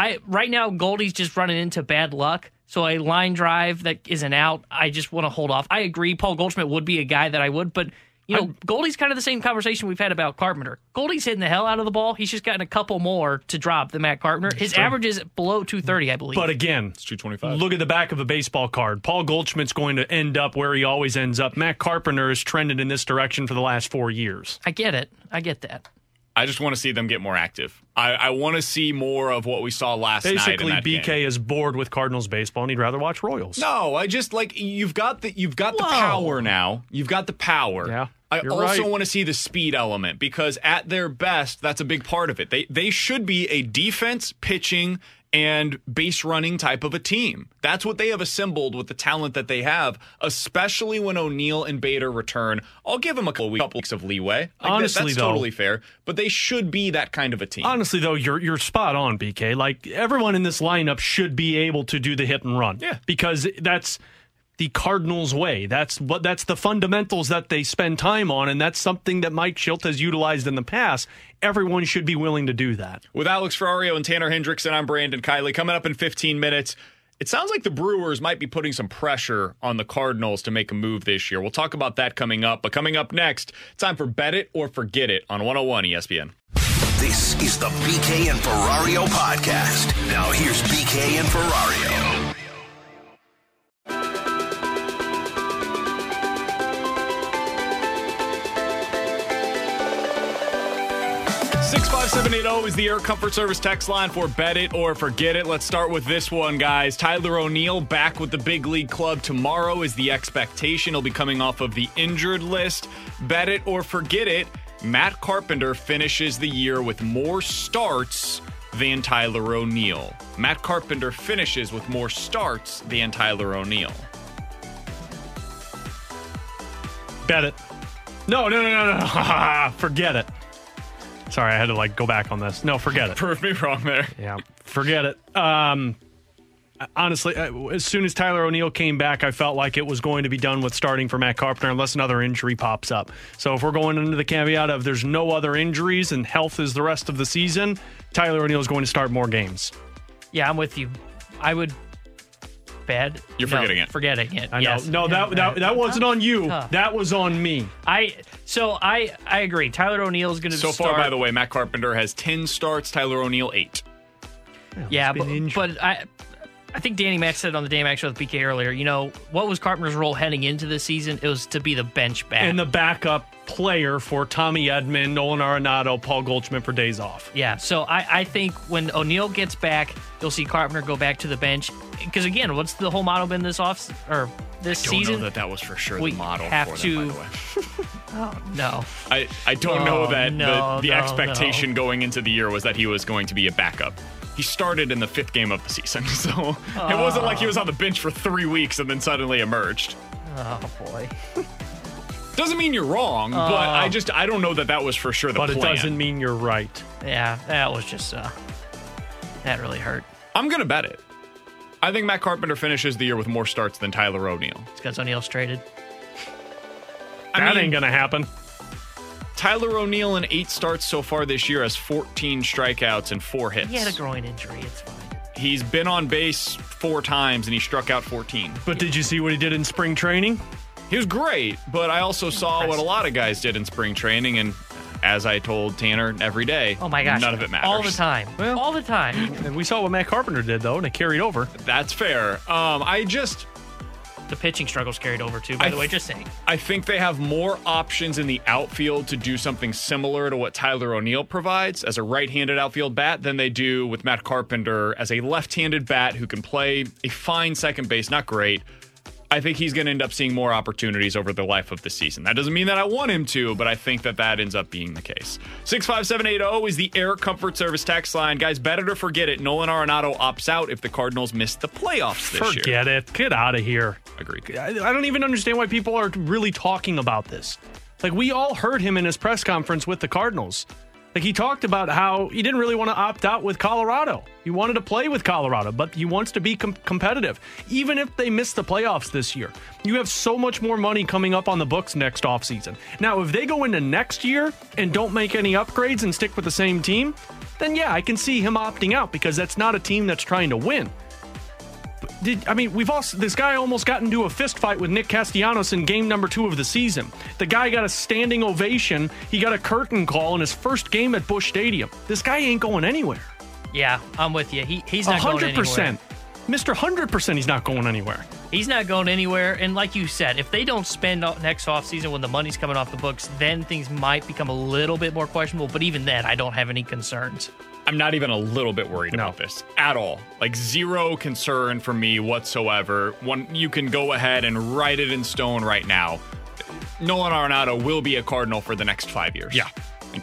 I right now Goldie's just running into bad luck. So a line drive that isn't out, I just want to hold off. I agree, Paul Goldschmidt would be a guy that I would, but you know, Goldie's kind of the same conversation we've had about Carpenter. Goldie's hitting the hell out of the ball. He's just gotten a couple more to drop than Matt Carpenter. His true. average is below 230, I believe. But again, It's two twenty five. Look at the back of a baseball card. Paul Goldschmidt's going to end up where he always ends up. Matt Carpenter has trended in this direction for the last four years. I get it. I get that. I just want to see them get more active. I, I want to see more of what we saw last night. Basically, BK game. is bored with Cardinals baseball and he'd rather watch Royals. No, I just like you've got the you've got the power now. You've got the power. Yeah, I you're also right. want to see the speed element because at their best, that's a big part of it. They they should be a defense, pitching, and base running type of a team. That's what they have assembled with the talent that they have, especially when O'Neill and Bader return. I'll give them a couple weeks- of leeway. Like, that- that's though- totally fair. But they should be that kind of a team. Honestly, though, you're you're spot on, BK. Like everyone in this lineup should be able to do the hit and run. Yeah. because that's the Cardinals' way. That's what that's the fundamentals that they spend time on, and that's something that Mike Shildt has utilized in the past. Everyone should be willing to do that. With Alex Ferrario and Tanner Hendrickson, I'm Brandon Kiley. Coming up in 15 minutes, it sounds like the Brewers might be putting some pressure on the Cardinals to make a move this year. We'll talk about that coming up. But coming up next, time for Bet It or Forget It on 101 ESPN. This is the BK and Ferrario podcast. Now here's BK and Ferrario. Six five seven eight zero is the Air Comfort Service text line for Bet It or Forget It. Let's start with this one, guys. Tyler O'Neill back with the big league club tomorrow is the expectation. He'll be coming off of the injured list. Bet It or Forget It. Matt Carpenter finishes the year with more starts than Tyler O'Neill. Matt Carpenter finishes with more starts than Tyler O'Neill. Bet it. No, no, no, no, no. *laughs* forget it. Sorry, I had to like go back on this. No, forget it. *laughs* Prove me wrong there. Yeah, forget it. Um, honestly, uh, as soon as Tyler O'Neill came back, I felt like it was going to be done with starting for Matt Carpenter unless another injury pops up. So if we're going into the caveat of there's no other injuries and health is the rest of the season, Tyler O'Neill is going to start more games. Yeah, I'm with you. I would bad. You're No, forgetting it. Forgetting it. I know. yes. No, that, that that wasn't on you. Tough. That was on me. I so I I agree. Tyler O'Neill is going to be So start. far, by the way, Matt Carpenter has 10 starts, Tyler O'Neill 8. Yeah, but, but I I think Danny Mac said on the Danny Mac show with BK earlier. You know what was Carpenter's role heading into the season? It was to be the bench back. And the backup player for Tommy Edman, Nolan Arenado, Paul Goldschmidt for days off. Yeah, so I, I think when O'Neill gets back, you'll see Carpenter go back to the bench. Because again, what's the whole motto been this off or this I don't season? know that that was for sure we the model have for to. them, by the way. *laughs* oh no, I, I don't Oh, know that no, the, the no, expectation going into the year was that he was going to be a backup. He started in the fifth game of the season, *laughs* so it wasn't like he was on the bench for three weeks and then suddenly emerged. oh boy. *laughs* Doesn't mean you're wrong, but Oh. I just I don't know that that was for sure the But it doesn't mean you're right. Yeah, that was just uh, that really hurt. I'm gonna bet it. I think Matt Carpenter finishes the year with more starts than Tyler O'Neill. It's because O'Neill's traded. I that mean- ain't gonna happen. Tyler O'Neill in eight starts so far this year has 14 strikeouts and four hits. He had a groin injury. It's fine. He's been on base four times and he struck out 14. But did you see what he did in spring training? He was great, but I also saw what a lot of guys did in spring training, and as I told Tanner every day, Oh my gosh, none of it matters. All the time. all the time. And we saw what Matt Carpenter did though, and it carried over. That's fair. Um, I just The pitching struggles carried over too. By the way, just saying. I think they have more options in the outfield to do something similar to what Tyler O'Neill provides as a right-handed outfield bat than they do with Matt Carpenter as a left-handed bat who can play a fine second base, not great. I think he's going to end up seeing more opportunities over the life of the season. That doesn't mean that I want him to, but I think that that ends up being the case. 65780 is the Air Comfort Service text line. Guys, better to forget it. Nolan Arenado opts out if the Cardinals miss the playoffs this year. Forget it. Get out of here. Agreed. I, I don't even understand why people are really talking about this. Like we all heard him in his press conference with the Cardinals. Like he talked about how he didn't really want to opt out with Colorado. He wanted to play with Colorado, but he wants to be com- competitive. Even if they miss the playoffs this year, you have so much more money coming up on the books next offseason. Now, if they go into next year and don't make any upgrades and stick with the same team, then yeah, I can see him opting out because that's not a team that's trying to win. Did, I mean, we've also this guy almost got into a fist fight with Nick Castellanos in game number two of the season. The guy got a standing ovation. He got a curtain call in his first game at Busch Stadium. This guy ain't going anywhere. Yeah, I'm with you. He he's not going hundred anywhere. Hundred percent. He's not going anywhere. He's not going anywhere. And like you said, if they don't spend next offseason when the money's coming off the books, then things might become a little bit more questionable. But even then, I don't have any concerns. I'm not even a little bit worried about this at all. Like zero concern for me whatsoever. One, you can go ahead and write it in stone right now. Nolan Arenado will be a Cardinal for the next five years. Yeah.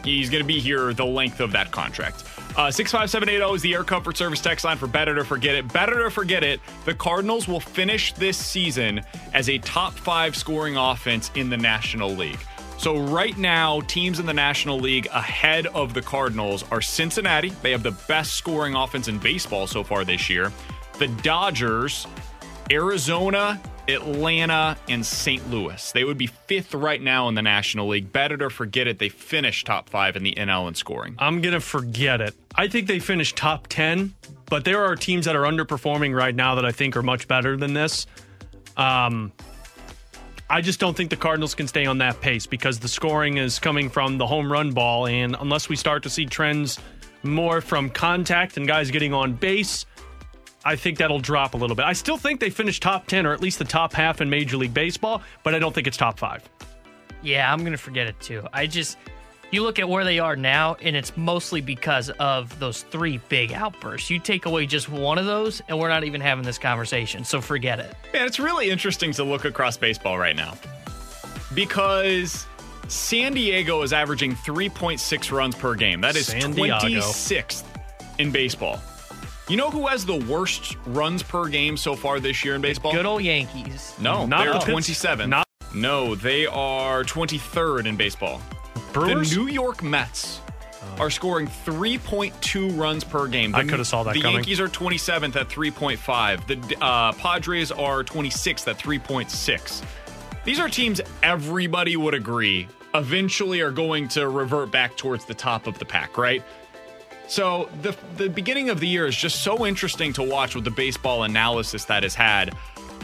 He's going to be here the length of that contract. Uh, 65780 is the Air Comfort Service text line for Better to Forget It. Better to Forget It, the Cardinals will finish this season as a top five scoring offense in the National League. So, right now, teams in the National League ahead of the Cardinals are Cincinnati. They have the best scoring offense in baseball so far this year. The Dodgers, Arizona, Atlanta, and St. Louis. They would be fifth right now in the National League. Bet it or forget it, they finished top five in the NL in scoring. I'm going to forget it. I think they finished top 10, but there are teams that are underperforming right now that I think are much better than this. Um, I just don't think the Cardinals can stay on that pace because the scoring is coming from the home run ball. And unless we start to see trends more from contact and guys getting on base, I think that'll drop a little bit. I still think they finish top 10 or at least the top half in Major League Baseball, but I don't think it's top five. Yeah, I'm going to forget it too. I just, you look at where they are now, and it's mostly because of those three big outbursts. You take away just one of those, and we're not even having this conversation. So forget it. Man, it's really interesting to look across baseball right now because San Diego is averaging 3.6 runs per game. That is San Diego. 26th in baseball. You know who has the worst runs per game so far this year in baseball? Good old Yankees. No, Not they're the Pitts- 27. not- no, they are 23rd in baseball. Brewers? The New York Mets are scoring 3.2 runs per game. I coulda saw that The coming. Yankees are 27th at 3.5. The uh, Padres are 26th at 3.6. These are teams everybody would agree eventually are going to revert back towards the top of the pack, right? So the the beginning of the year is just so interesting to watch with the baseball analysis that is had.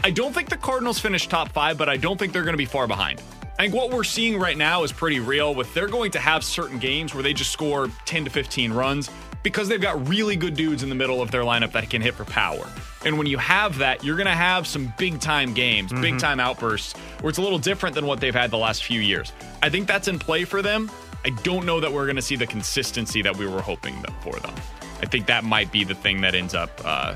I don't think the Cardinals finish top five, but I don't think they're going to be far behind. I think what we're seeing right now is pretty real. With they're going to have certain games where they just score 10 to 15 runs because they've got really good dudes in the middle of their lineup that can hit for power. And when you have that, you're going to have some big time games, big time outbursts where it's a little different than what they've had the last few years. I think that's in play for them. I don't know that we're going to see the consistency that we were hoping for them. I think that might be the thing that ends up uh,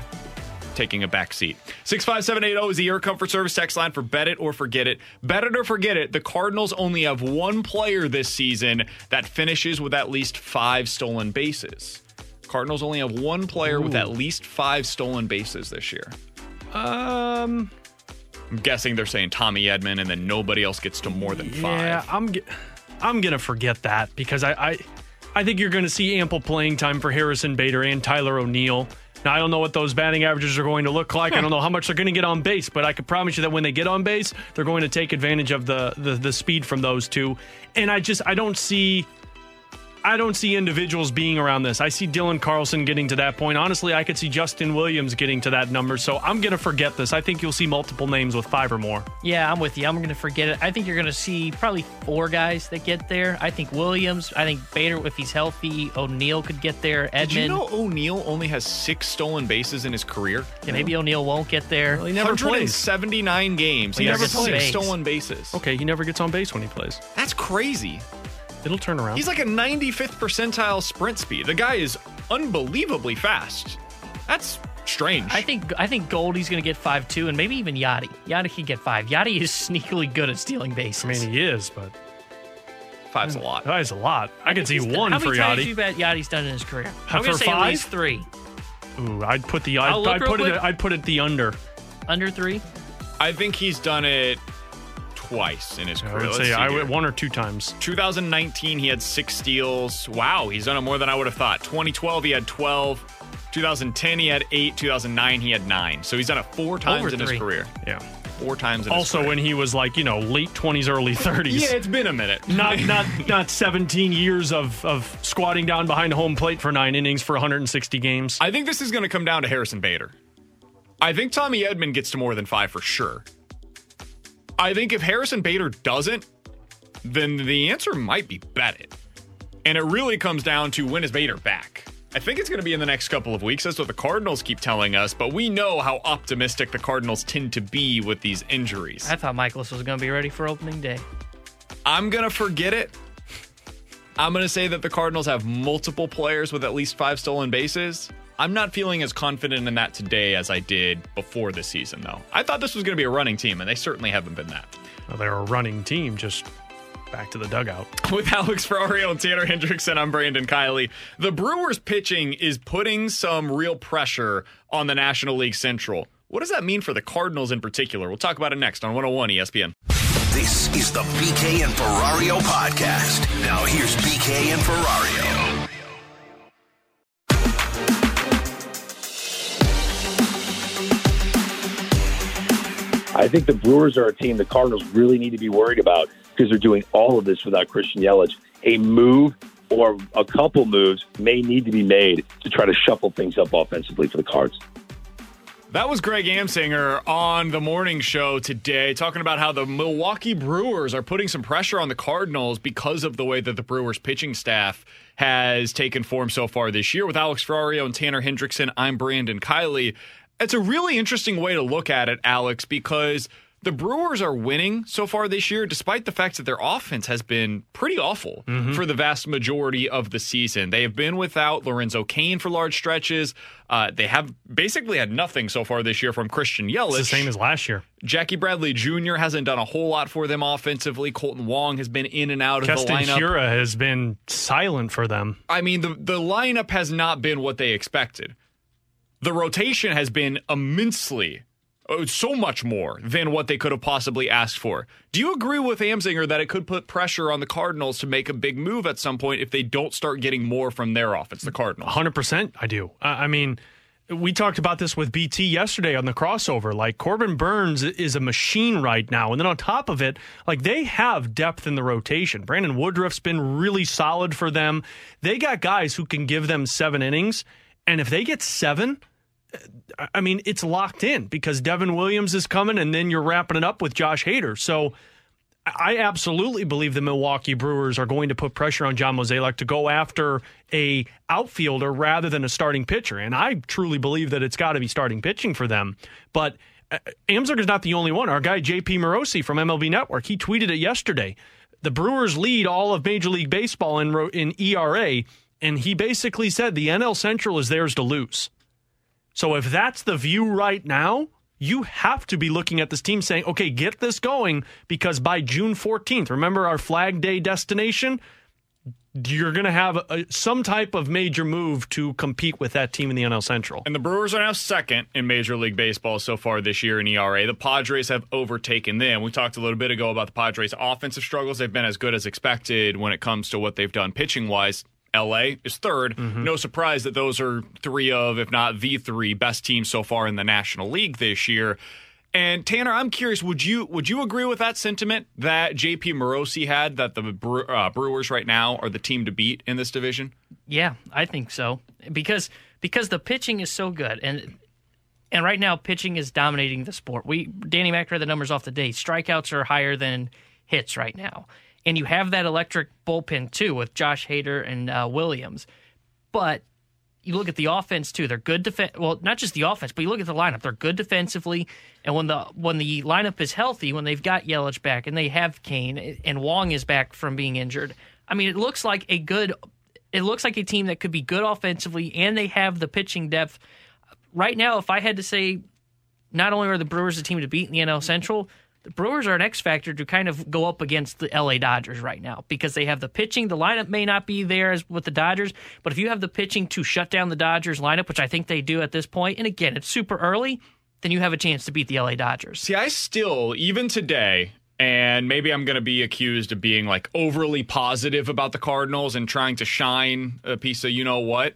taking a back seat. 65780 is the Air Comfort Service text line for Bet It or Forget It. Bet It or Forget It, the Cardinals only have one player this season that finishes with at least five stolen bases. Cardinals only have one player with at least five stolen bases this year. Um, I'm guessing they're saying Tommy Edman, and then nobody else gets to more than yeah, five. I'm, ge- I'm going to forget that because I, I, I think you're going to see ample playing time for Harrison Bader and Tyler O'Neill. Now, I don't know what those batting averages are going to look like. I hmm. don't know how much they're going to get on base, but I can promise you that when they get on base, they're going to take advantage of the, the the speed from those two. And I just I don't see I don't see individuals being around this. I see Dylan Carlson getting to that point. Honestly, I could see Justin Williams getting to that number. So I'm going to forget this. I think you'll see multiple names with five or more. Yeah, I'm with you. I'm going to forget it. I think you're going to see probably four guys that get there. I think Williams. I think Bader, if he's healthy. O'Neill could get there. Edman. Did you know O'Neill only has six stolen bases in his career? Yeah, maybe O'Neill won't get there. Well, he never plays. 179 games. He He, never has six plays. stolen bases. Okay, he never gets on base when he plays. That's crazy. It'll turn around. He's like a 95th percentile sprint speed. The guy is unbelievably fast. That's strange. I think I think Goldie's going to get five two, and maybe even Yadi. Yadi could get five. Yadi is *laughs* sneakily good at stealing bases. I mean, he is, but five's a lot. that is a lot. I could see He's done- one How for many times do you Yadi. bet Yadi's done in his career? Uh, I'm going to say at least three. Ooh, I'd put the I'd, I'll look I'd real put it. I'd put it the under. Under three. I think he's done it twice in his I career. would Let's say I here. would one or two times. 2019, he had six steals. Wow, he's done it more than I would have thought. 2012, he had 12. 2010, he had eight. 2009, he had nine. So he's done it four times Over in his career. Yeah. Four times in his Also, when he was like you know late twenties, early thirties. Yeah, it's been a minute. *laughs* not not *laughs* not 17 years of of squatting down behind home plate for nine innings for 160 games. I think this is going to come down to Harrison Bader. I think Tommy Edman gets to more than five for sure. I think if Harrison Bader doesn't, then the answer might be bet it. And it really comes down to when is Bader back? I think it's going to be in the next couple of weeks. That's what the Cardinals keep telling us, but we know how optimistic the Cardinals tend to be with these injuries. I thought Mikolas was going to be ready for opening day. I'm going to forget it. I'm going to say that the Cardinals have multiple players with at least five stolen bases. I'm not feeling as confident in that today as I did before the season, though. I thought this was going to be a running team, and they certainly haven't been that. Well, they're a running team, just back to the dugout. *laughs* With Alex Ferrario and Tanner Hendrickson, I'm Brandon Kiley. The Brewers pitching is putting some real pressure on the National League Central. What does that mean for the Cardinals in particular? We'll talk about it next on 101 ESPN. This is the BK and Ferrario podcast. Now here's BK and Ferrario. I think the Brewers are a team the Cardinals really need to be worried about because they're doing all of this without Christian Yelich. A move or a couple moves may need to be made to try to shuffle things up offensively for the Cards. That was Greg Amsinger on the morning show today, talking about how the Milwaukee Brewers are putting some pressure on the Cardinals because of the way that the Brewers pitching staff has taken form so far this year. With Alex Ferrario and Tanner Hendrickson, I'm Brandon Kiley. It's a really interesting way to look at it, Alex, because the Brewers are winning so far this year, despite the fact that their offense has been pretty awful Mm-hmm. for the vast majority of the season. They have been without Lorenzo Cain for large stretches. Uh, they have basically had nothing so far this year from Christian Yelich. It's the same as last year. Jackie Bradley Jr. hasn't done a whole lot for them offensively. Kolten Wong has been in and out of Keston the lineup. Hiura has been silent for them. I mean, the the lineup has not been what they expected. The rotation has been immensely, oh, so much more than what they could have possibly asked for. Do you agree with Amsinger that it could put pressure on the Cardinals to make a big move at some point if they don't start getting more from their offense, the Cardinals? 100% I do. I mean, we talked about this with BT yesterday on the crossover. Like Corbin Burnes is a machine right now. And then on top of it, like they have depth in the rotation. Brandon Woodruff's been really solid for them. They got guys who can give them seven innings. And if they get seven, I- mean, it's locked in because Devin Williams is coming and then you're wrapping it up with Josh Hader. So I absolutely believe the Milwaukee Brewers are going to put pressure on John Mozeliak to go after a outfielder rather than a starting pitcher. And I truly believe that it's got to be starting pitching for them. But uh, Amsinger is not the only one. Our guy JP Morosi from MLB Network, he tweeted it yesterday. The Brewers lead all of Major League Baseball in in ERA, and he basically said the NL Central is theirs to lose. So if that's the view right now, you have to be looking at this team saying, okay, get this going because by June 14th, remember our Flag Day destination? You're going to have a, some type of major move to compete with that team in the NL Central. And the Brewers are now second in Major League Baseball so far this year in ERA. The Padres have overtaken them. We talked a little bit ago about the Padres' offensive struggles. They've been as good as expected when it comes to what they've done pitching wise. LA is 3rd No surprise that those are three of, if not the three, best teams so far in the National League this year. And Tanner, I'm curious, would you would you agree with that sentiment that JP Morosi had that the Bre- uh, Brewers right now are the team to beat in this division? Yeah, I think so because because the pitching is so good and and right now pitching is dominating the sport. We Danny Mac read the numbers off the day. Strikeouts are higher than hits right now, and you have that electric bullpen too with Josh Hader and uh, Williams. But you look at the offense too; they're good defense. Well, not just the offense, but you look at the lineup; they're good defensively. And when the when the lineup is healthy, when they've got Yelich back and they have Cain and Wong is back from being injured, I mean, it looks like a good it looks like a team that could be good offensively and they have the pitching depth. Right now, if I had to say, not only are the Brewers a team to beat in the NL Central, the Brewers are an X factor to kind of go up against the LA Dodgers right now because they have the pitching. The lineup may not be there as with the Dodgers, but if you have the pitching to shut down the Dodgers lineup, which I think they do at this point, and again, it's super early, then you have a chance to beat the LA Dodgers. See, I still, even today, and maybe I'm going to be accused of being like overly positive about the Cardinals and trying to shine a piece of you know what.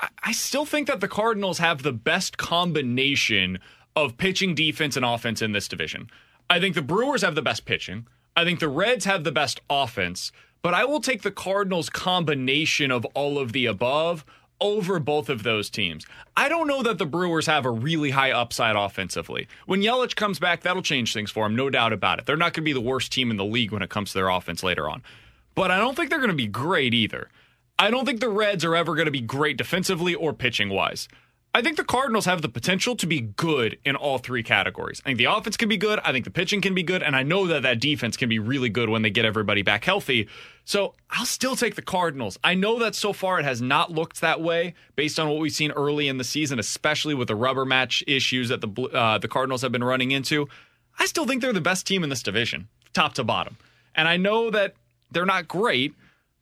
I, I still think that the Cardinals have the best combination of pitching, defense, and offense in this division. I think the Brewers have the best pitching. I think the Reds have the best offense, but I will take the Cardinals' combination of all of the above over both of those teams. I don't know that the Brewers have a really high upside offensively. When Yelich comes back, that'll change things for them, no doubt about it. They're not going to be the worst team in the league when it comes to their offense later on. But I don't think they're going to be great either. I don't think the Reds are ever going to be great defensively or pitching wise. I think the Cardinals have the potential to be good in all three categories. I think the offense can be good. I think the pitching can be good. And I know that that defense can be really good when they get everybody back healthy. So I'll still take the Cardinals. I know that so far it has not looked that way based on what we've seen early in the season, especially with the rubber match issues that the uh, the Cardinals have been running into. I still think they're the best team in this division, top to bottom. And I know that they're not great,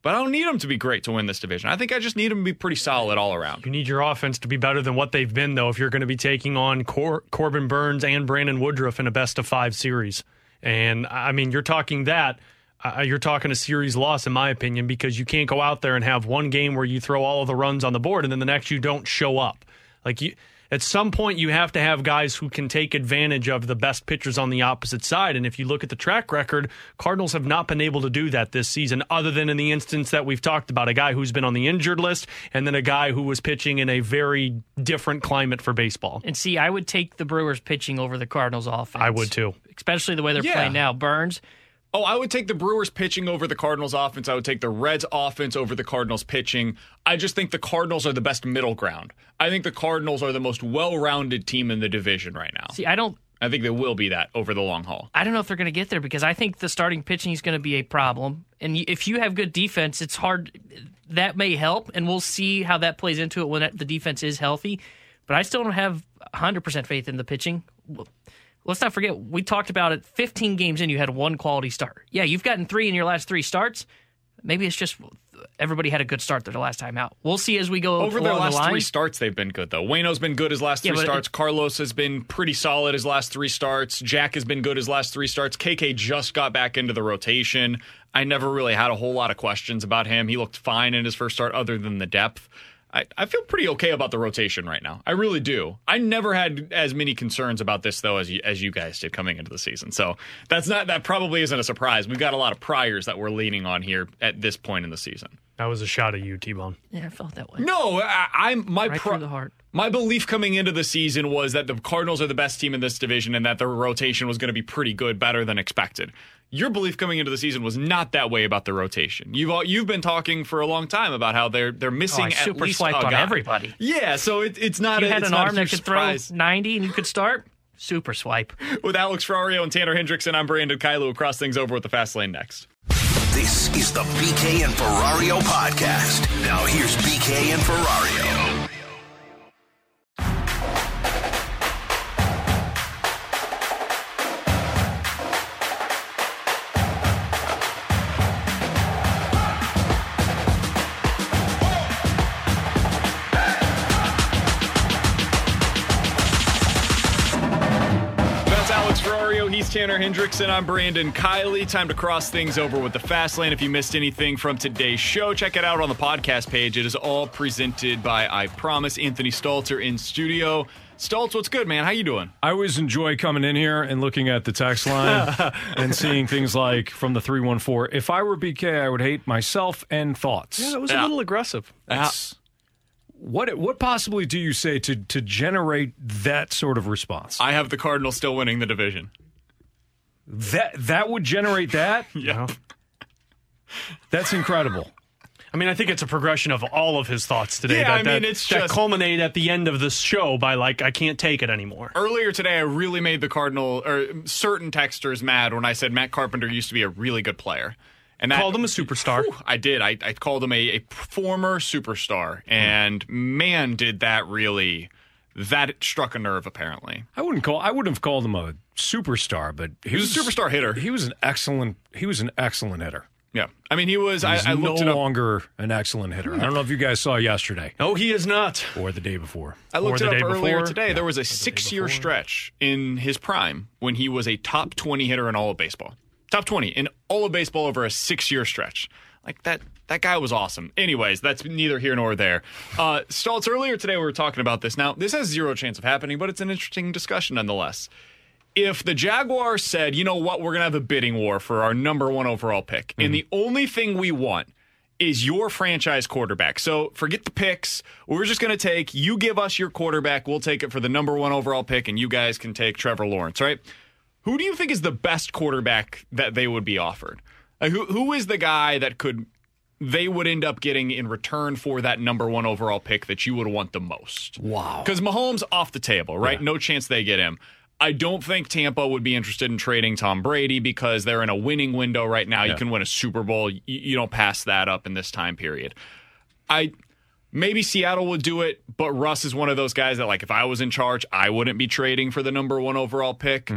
but I don't need them to be great to win this division. I think I just need them to be pretty solid all around. You need your offense to be better than what they've been, though, if you're going to be taking on Cor- Corbin Burnes and Brandon Woodruff in a best of five series. And I mean, you're talking that. Uh, you're talking a series loss, in my opinion, because you can't go out there and have one game where you throw all of the runs on the board and then the next you don't show up. Like you, At some point, you have to have guys who can take advantage of the best pitchers on the opposite side. And if you look at the track record, Cardinals have not been able to do that this season, other than in the instance that we've talked about a guy who's been on the injured list and then a guy who was pitching in a very different climate for baseball. And see, I would take the Brewers pitching over the Cardinals offense. I would too. Especially the way they're Yeah. playing now. Burnes, Oh, I would take the Brewers pitching over the Cardinals offense. I would take the Reds offense over the Cardinals pitching. I just think the Cardinals are the best middle ground. I think the Cardinals are the most well-rounded team in the division right now. see, I don't I think they will be that over the long haul. I don't know if they're going to get there because I think the starting pitching is going to be a problem. And if you have good defense, it's hard. That may help, and we'll see how that plays into it when the defense is healthy. But I still don't have 100% faith in the pitching. Let's not forget, we talked about it 15 games in, you had one quality start. Yeah, you've gotten three in your last three starts. Maybe it's just everybody had a good start their last time out. We'll see as we go Over their last the line. three starts, they've been good though. Waino's been good his last three but starts. Carlos has been pretty solid his last three starts. Jack has been good his last three starts. KK just got back into the rotation. I never really had a whole lot of questions about him. He looked fine in his first start, other than the depth. I, I feel pretty okay about the rotation right now. I really do. I never had as many concerns about this though as you, as you guys did coming into the season. So that's not that probably isn't a surprise. We've got a lot of priors that we're leaning on here at this point in the season. That was a shot at you, T Bone. Yeah, I felt that way. No, I, I'm my Right pro- the heart. My belief coming into the season was that the Cardinals are the best team in this division and that the rotation was going to be pretty good, better than expected. Your belief coming into the season was not that way about the rotation. You've all, you've been talking for a long time about how they're they're missing Oh, I at super least swiped a on guy. everybody. Yeah, so it, it's not. you a, had an arm that could surprise. throw 90 and you could start. Super swipe. *laughs* With Alex Ferrario and Tanner Hendrickson, I'm Brandon Kiley. Across things over with the fast lane next. This is the BK and Ferrario podcast. Now here's BK and Ferrario. Tanner Hendrickson. I'm Brandon Kiley. Time to cross things over with the Fast Lane. If you missed anything from today's show, check it out on the podcast page. It is all presented by I Promise. Anthony Stalter in studio. Stoltz, what's good, man? How you doing? I always enjoy coming in here and looking at the text line *laughs* and seeing things like from the 314 if I were BK, I would hate myself and thoughts. Yeah, that was a little aggressive. That's, what what possibly do you say to to generate that sort of response? I have the Cardinals still winning the division. That that would generate that? *laughs* yeah. That's incredible. I mean, I think it's a progression of all of his thoughts today. Yeah, that, I mean, that- it's that just- culminate at the end of this show by like, I can't take it anymore. Earlier today, I really made the Cardinal or certain texters mad when I said Matt Carpenter used to be a really good player. And that, Called him a superstar. Whew, I did. I, I called him a, a former superstar, and man, did that really that struck a nerve. Apparently, I wouldn't call I wouldn't have called him a superstar, but he, He was a superstar hitter. He was an excellent he was an excellent hitter. yeah. I mean, he was. I, He's I looked no it up. longer an excellent hitter. I don't know if you guys saw yesterday. No, he is not. Or the day before. I looked Or it the up day earlier before. today. Yeah. There was a six-year stretch in his prime when he was a top twenty hitter in all of baseball. Top twenty in all of baseball over a six-year stretch. Like that. That guy was awesome. Anyways, that's neither here nor there. Uh, Stoltz, earlier today we were talking about this. Now, this has zero chance of happening, but it's an interesting discussion nonetheless. If the Jaguars said, you know what, we're going to have a bidding war for our number one overall pick, and the only thing we want is your franchise quarterback. So forget the picks. We're just going to take, you give us your quarterback, we'll take it for the number one overall pick, and you guys can take Trevor Lawrence, right? Who do you think is the best quarterback that they would be offered? Like, who, who is the guy that could, they would end up getting in return for that number one overall pick that you would want the most? Wow. Because Mahomes off the table, right? No chance they get him. I don't think Tampa would be interested in trading Tom Brady because they're in a winning window right now. You can win a Super Bowl. You, you don't pass that up in this time period. I maybe Seattle would do it, but Russ is one of those guys that like if I was in charge, I wouldn't be trading for the number 1 overall pick.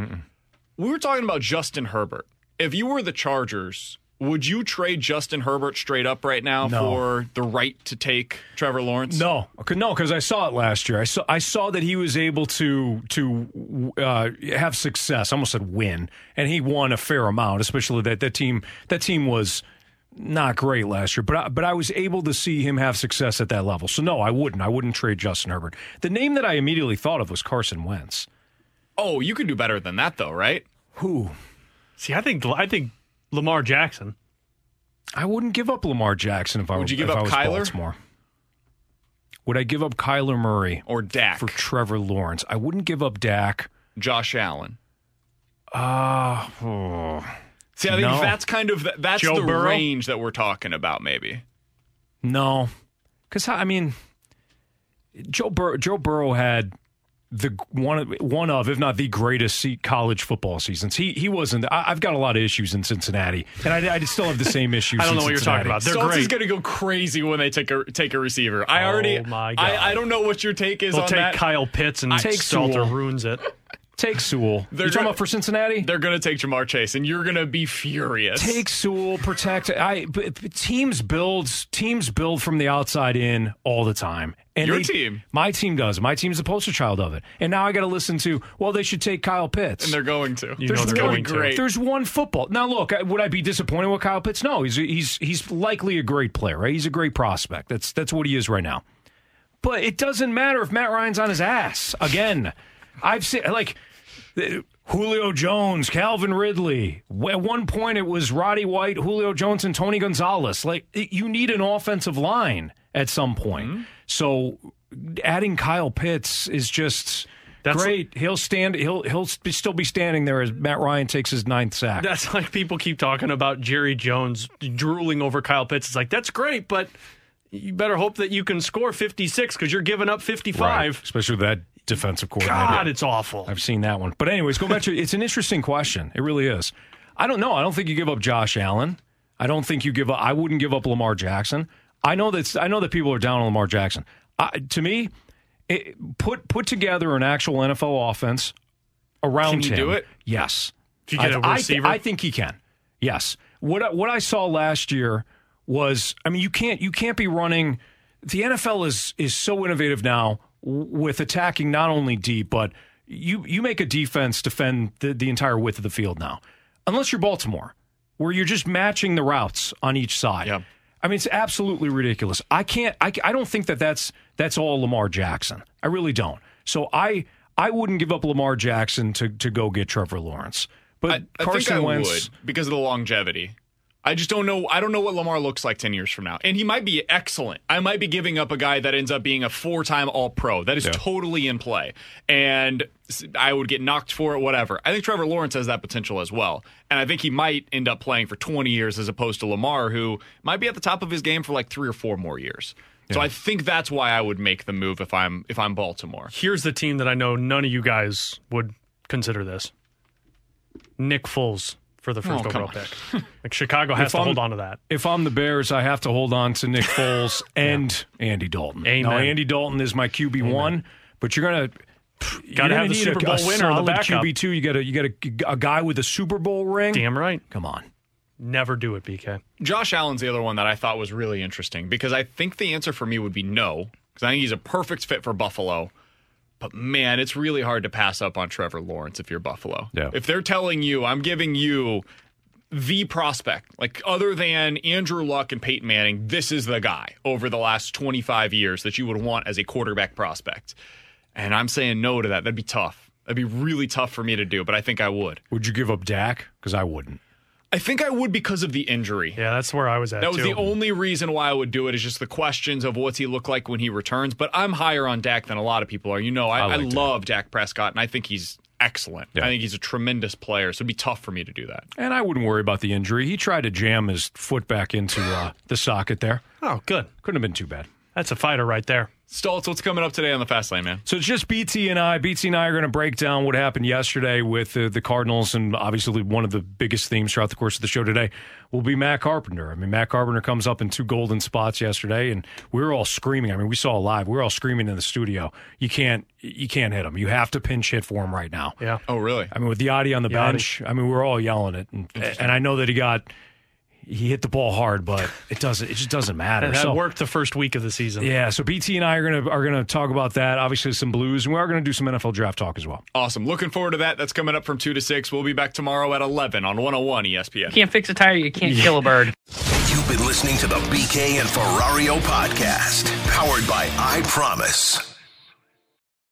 We were talking about Justin Herbert. If you were the Chargers, would you trade Justin Herbert straight up right now No. for the right to take Trevor Lawrence? No, Okay, no, because I saw it last year. I saw I saw that he was able to to uh, have success. I almost said win, and he won a fair amount. Especially that that team that team was not great last year, but I, but I was able to see him have success at that level. So no, I wouldn't. I wouldn't trade Justin Herbert. The name that I immediately thought of was Carson Wentz. Oh, you could do better than that, though, right? Who? See, I think I think Lamar Jackson. I wouldn't give up Lamar Jackson if I Would you give if up I was Kyler? Baltimore. Would I give up Kyler Murray or Dak for Trevor Lawrence? I wouldn't give up Dak. Josh Allen. Ah, oh. See, I think No. that's kind of that's Joe the Burrow? range that we're talking about, maybe. No, because I mean, Joe Bur- Joe Burrow had the one of- one of, if not the greatest college football seasons. He he wasn't. I, I've got a lot of issues in Cincinnati, and I, I still have the same *laughs* issues. I don't in know what you're talking about. They're Schultz is going to go crazy when they take a take a receiver. I Oh, already. my God. I, I don't know what your take is They'll on take that. Kyle Pitts and Take Salter ruins it. *laughs* Take Sewell. *laughs* They're you talking gonna- about for Cincinnati? They're going to take Ja'Marr Chase, and you're going to be furious. Take Sewell, protect. I but, but teams build teams build from the outside in all the time. And Your they- team. my team does. My team's the poster child of it. And now I got to listen to. Well, they should take Kyle Pitts. and they're going to. You There's know they're one, going to. great. There's one football. Now, look, would I be disappointed with Kyle Pitts? No, he's he's he's likely a great player. Right? He's a great prospect. That's that's what he is right now. But it doesn't matter if Matt Ryan's on his ass again. I've seen like Julio Jones, Calvin Ridley. At one point, it was Roddy White, Julio Jones, and Tony Gonzalez. Like you need an offensive line at some point. Mm-hmm. So adding Kyle Pitts is just. That's- Great. He'll stand. He'll he'll still be standing there as Matt Ryan takes his ninth sack. That's like people keep talking about Jerry Jones drooling over Kyle Pitts. It's like that's great, but you better hope that you can score 56 because you're giving up 55. Right. especially with that defensive coordinator. God, it's awful. I've seen that one. But anyways, go back to it's an interesting question. It really is. I don't know. I don't think you give up Josh Allen. I don't think you give up. I wouldn't give up Lamar Jackson. I know that. I know that people are down on Lamar Jackson. I, to me, it, put put together an actual NFL offense around Can you him. do it? Yes. If you get I- a I, receiver? I think he can. Yes. What I- what I saw last year was, I mean, you can't you can't be running. The NFL is is so innovative now with attacking not only deep, but you you make a defense defend the, the entire width of the field now, unless you're Baltimore, where you're just matching the routes on each side. Yep. I mean, it's absolutely ridiculous. I can't. I, I don't think that that's that's all Lamar Jackson. I really don't. So I I wouldn't give up Lamar Jackson to to go get Trevor Lawrence. But I, I Carson think I Wentz, would because of the longevity. I just don't know. I don't know what Lamar looks like ten years from now, and he might be excellent. I might be giving up a guy that ends up being a four-time All-Pro. That is Yeah. totally in play, and I would get knocked for it. Whatever. I think Trevor Lawrence has that potential as well, and I think he might end up playing for twenty years as opposed to Lamar, who might be at the top of his game for like three or four more years. So I think that's why I would make the move if I'm if I'm Baltimore. Here's the team that I know none of you guys would consider this Nick Foles for the oh, first Oh, overall pick. Like Chicago has If to I'm- hold on to that. if I'm the Bears, I have to hold on to Nick Foles *laughs* and Andy Dalton. Amen. Now, Andy Dalton is my QB one, but you're gonna. you're Gotta gonna have the Super a, Bowl a winner on the solid backup. QB two. You got a you got a, a guy with a Super Bowl ring. Damn right. Come on. Never do it, BK. Josh Allen's the other one that I thought was really interesting because I think the answer for me would be no, because I think he's a perfect fit for Buffalo. But man, it's really hard to pass up on Trevor Lawrence if you're Buffalo. Yeah. If they're telling you, I'm giving you the prospect, like other than Andrew Luck and Peyton Manning, this is the guy over the last 25 years that you would want as a quarterback prospect. And I'm saying no to that. That'd be tough. That'd be really tough for me to do, but I think I would. Would you give up Dak? Because I wouldn't. I think I would because of the injury. Yeah, that's where I was at. That was too. the only reason why I would do it is just the questions of what's he look like when he returns. But I'm higher on Dak than a lot of people are. You know, I, I I, like Dak. love Dak Prescott, and I think he's excellent. Yeah. I think he's a tremendous player, so it'd be tough for me to do that. And I wouldn't worry about the injury. He tried to jam his foot back into uh, the socket there. Oh, good. Couldn't have been too bad. That's a fighter right there. Stoltz, what's coming up today on the Fast Lane, man? So it's just BT and I. BT and I are going to break down what happened yesterday with uh, the Cardinals, and obviously one of the biggest themes throughout the course of the show today will be Matt Carpenter. I mean, Matt Carpenter comes up in two golden spots yesterday, and we were all screaming. I mean, we saw it live. We were all screaming in the studio. You can't, you can't hit him. You have to pinch hit for him right now. Yeah. Oh, really? I mean, with Yadi on the Yadi. bench, I mean, we were all yelling it, and, and I know that he got. He hit the ball hard, but *laughs* it doesn't. It just doesn't matter. That So- worked the first week of the season. yeah, so BT and I are gonna are gonna talk about that. Obviously, some blues, and we are gonna do some NFL draft talk as well. Awesome. Looking forward to that. That's coming up from 2 to 6. We'll be back tomorrow at 11 on 101 ESPN. You can't fix a tire, you can't kill a bird. You've been listening to the BK and Ferrario podcast, powered by I Promise.